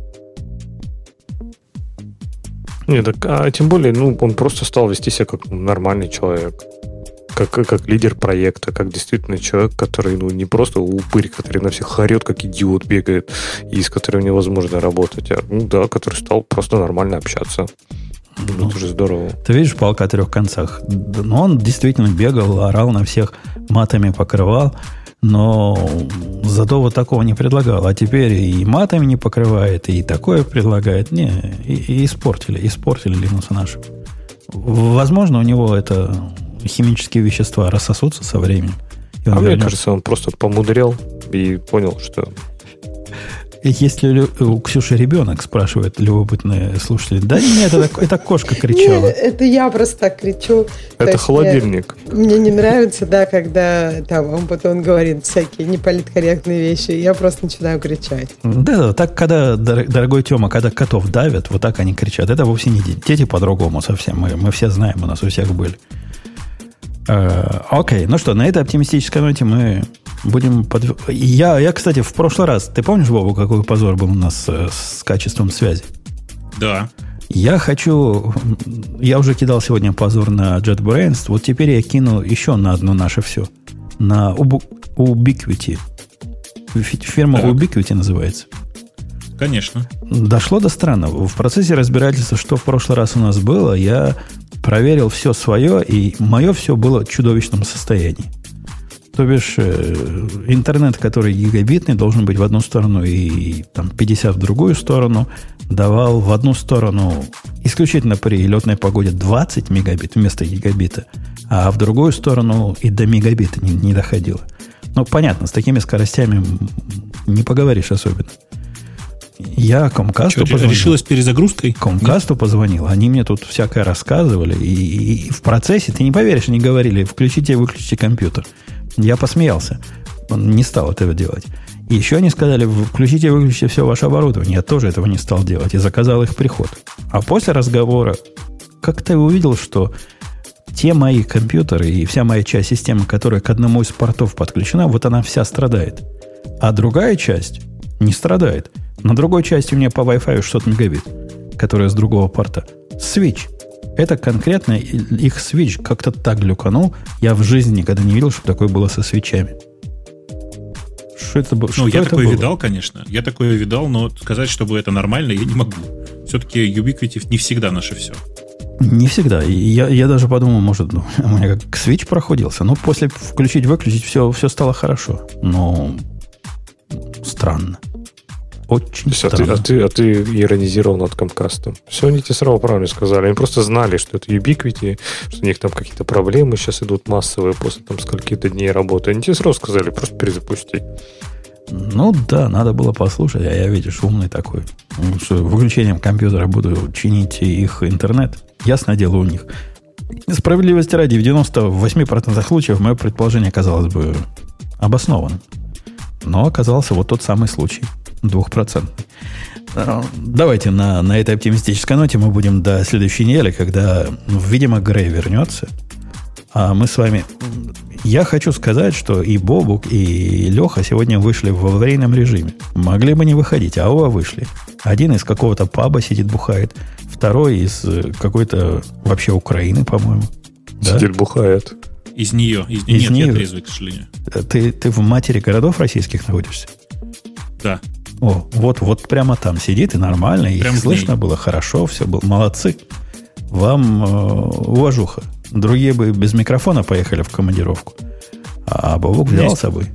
Нет, так, а тем более, ну, он просто стал вести себя как нормальный человек. Как, как лидер проекта, как действительно человек, который, ну, не просто упырь, который на всех орет, как идиот бегает, и с которым невозможно работать, а, ну, да, который стал просто нормально общаться. Ну, это же здорово. Ты видишь, палка о трех концах. Да, Ну, он действительно бегал, орал на всех, матами покрывал, но зато вот такого не предлагал. А теперь и матами не покрывает, и такое предлагает. Не, и, и испортили, испортили Линуса нашего. Возможно, у него это химические вещества рассосутся со временем. А мне кажется, он просто помудрел и понял, что Если лю- у Ксюши ребенок, спрашивают любопытные слушатели. Да нет, это, это кошка кричала. это я просто так кричу. То это есть холодильник. Мне, мне не нравится, да, когда там он потом говорит всякие неполиткорректные вещи. Я просто начинаю кричать. Да, да, так, когда, дор- дорогой Тема, когда котов давят, вот так они кричат. Это вовсе не дети. Дети по-другому совсем. Мы, мы все знаем, у нас у всех были. Э, Окей, ну что, на этой оптимистической ноте мы будем... подв- Я, я, кстати, в прошлый раз, ты помнишь, Бобу, какой позор был у нас э, с качеством связи? Да. Я хочу... Я уже кидал сегодня позор на JetBrains. Вот теперь я кину еще на одно наше все. На Ubu- Ubiquity. Фи- Фирма Так. Ubiquity называется. Конечно. Дошло до странного. В процессе разбирательства, что в прошлый раз у нас было, я проверил все свое, и мое все было в чудовищном состоянии. То бишь, э, интернет, который гигабитный, должен быть в одну сторону и там 50 в другую сторону, давал в одну сторону исключительно при летной погоде 20 мегабит вместо гигабита, а в другую сторону и до мегабита не, не доходило. Ну, понятно, с такими скоростями не поговоришь особенно. Я Комкасту позвонил. решилась перезагрузкой? Комкасту позвонил, они мне тут всякое рассказывали, и, и- и в процессе, ты не поверишь, они говорили, включите и выключите компьютер. Я посмеялся, он не стал этого делать. И еще они сказали, включите и выключите все ваше оборудование. Я тоже этого не стал делать и заказал их приход. А после разговора как-то я увидел, что те мои компьютеры и вся моя часть системы, которая к одному из портов подключена, вот она вся страдает. А другая часть не страдает. На другой части у меня по Wi-Fi 600 мегабит, которая с другого порта. Switch. Это конкретно их свич как-то так глюканул. Я в жизни никогда не видел, чтобы такое было со свечами. Что это было? Ну, Что я это такое было? видал, конечно. Я такое видал, но сказать, чтобы это нормально, я не могу. Все-таки Ubiquiti не всегда наше все. Не всегда. Я, я даже подумал, может, ну, у меня как свич проходился. Но после включить-выключить все, все стало хорошо. Но странно. Очень То есть, а, ты, странно. а, ты, а ты иронизировал над Комкастом. Все они тебе сразу правильно сказали. Они просто знали, что это Ubiquiti, что у них там какие-то проблемы сейчас идут массовые после там скольки-то дней работы. Они тебе сразу сказали, просто перезапусти. Ну да, надо было послушать, а я, видишь, умный такой. Ну, Что выключением компьютера буду чинить их интернет. Ясное дело у них. Справедливости ради, в 98% случаев мое предположение оказалось бы обоснованным. Но оказался вот тот самый случай. Двухпроцентный. Э, Давайте на, на этой оптимистической ноте мы будем до следующей недели, когда, ну, видимо, Грей вернется. А мы с вами... Я хочу сказать, что и Бобук, и Леха сегодня вышли в аварийном режиме. Могли бы не выходить, а оба вышли. Один из какого-то паба сидит, бухает. Второй из э, какой-то вообще Украины, по-моему. Да? Сидит, бухает. Из нее. Из, Из нет, нее? я трезвый, к сожалению. Ты, ты в матери городов российских находишься? Да. О, вот, вот прямо там сидит и нормально, и Прям слышно было хорошо, все было. Молодцы. Вам э, уважуха. Другие бы без микрофона поехали в командировку. А Бобок взял Есть. с собой.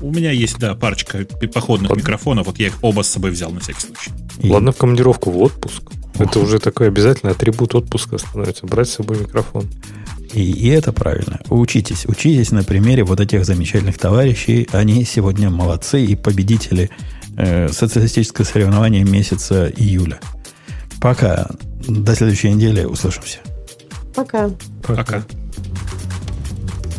У меня есть, да, парочка походных микрофонов. Вот я их оба с собой взял на всякий случай. И- Ладно, в командировку, в отпуск. Ох. Это уже такой обязательный атрибут отпуска становится. Брать с собой микрофон. И, и это правильно. Учитесь. Учитесь на примере вот этих замечательных товарищей. Они сегодня молодцы и победители э, социалистического соревнования месяца июля. Пока. До следующей недели услышимся. Пока. Пока.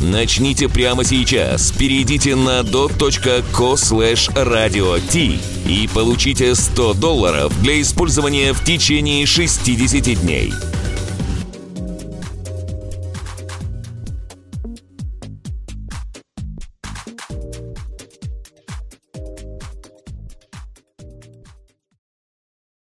Начните прямо сейчас. Перейдите на dot.co slash radio и получите 100 долларов для использования в течение 60 дней.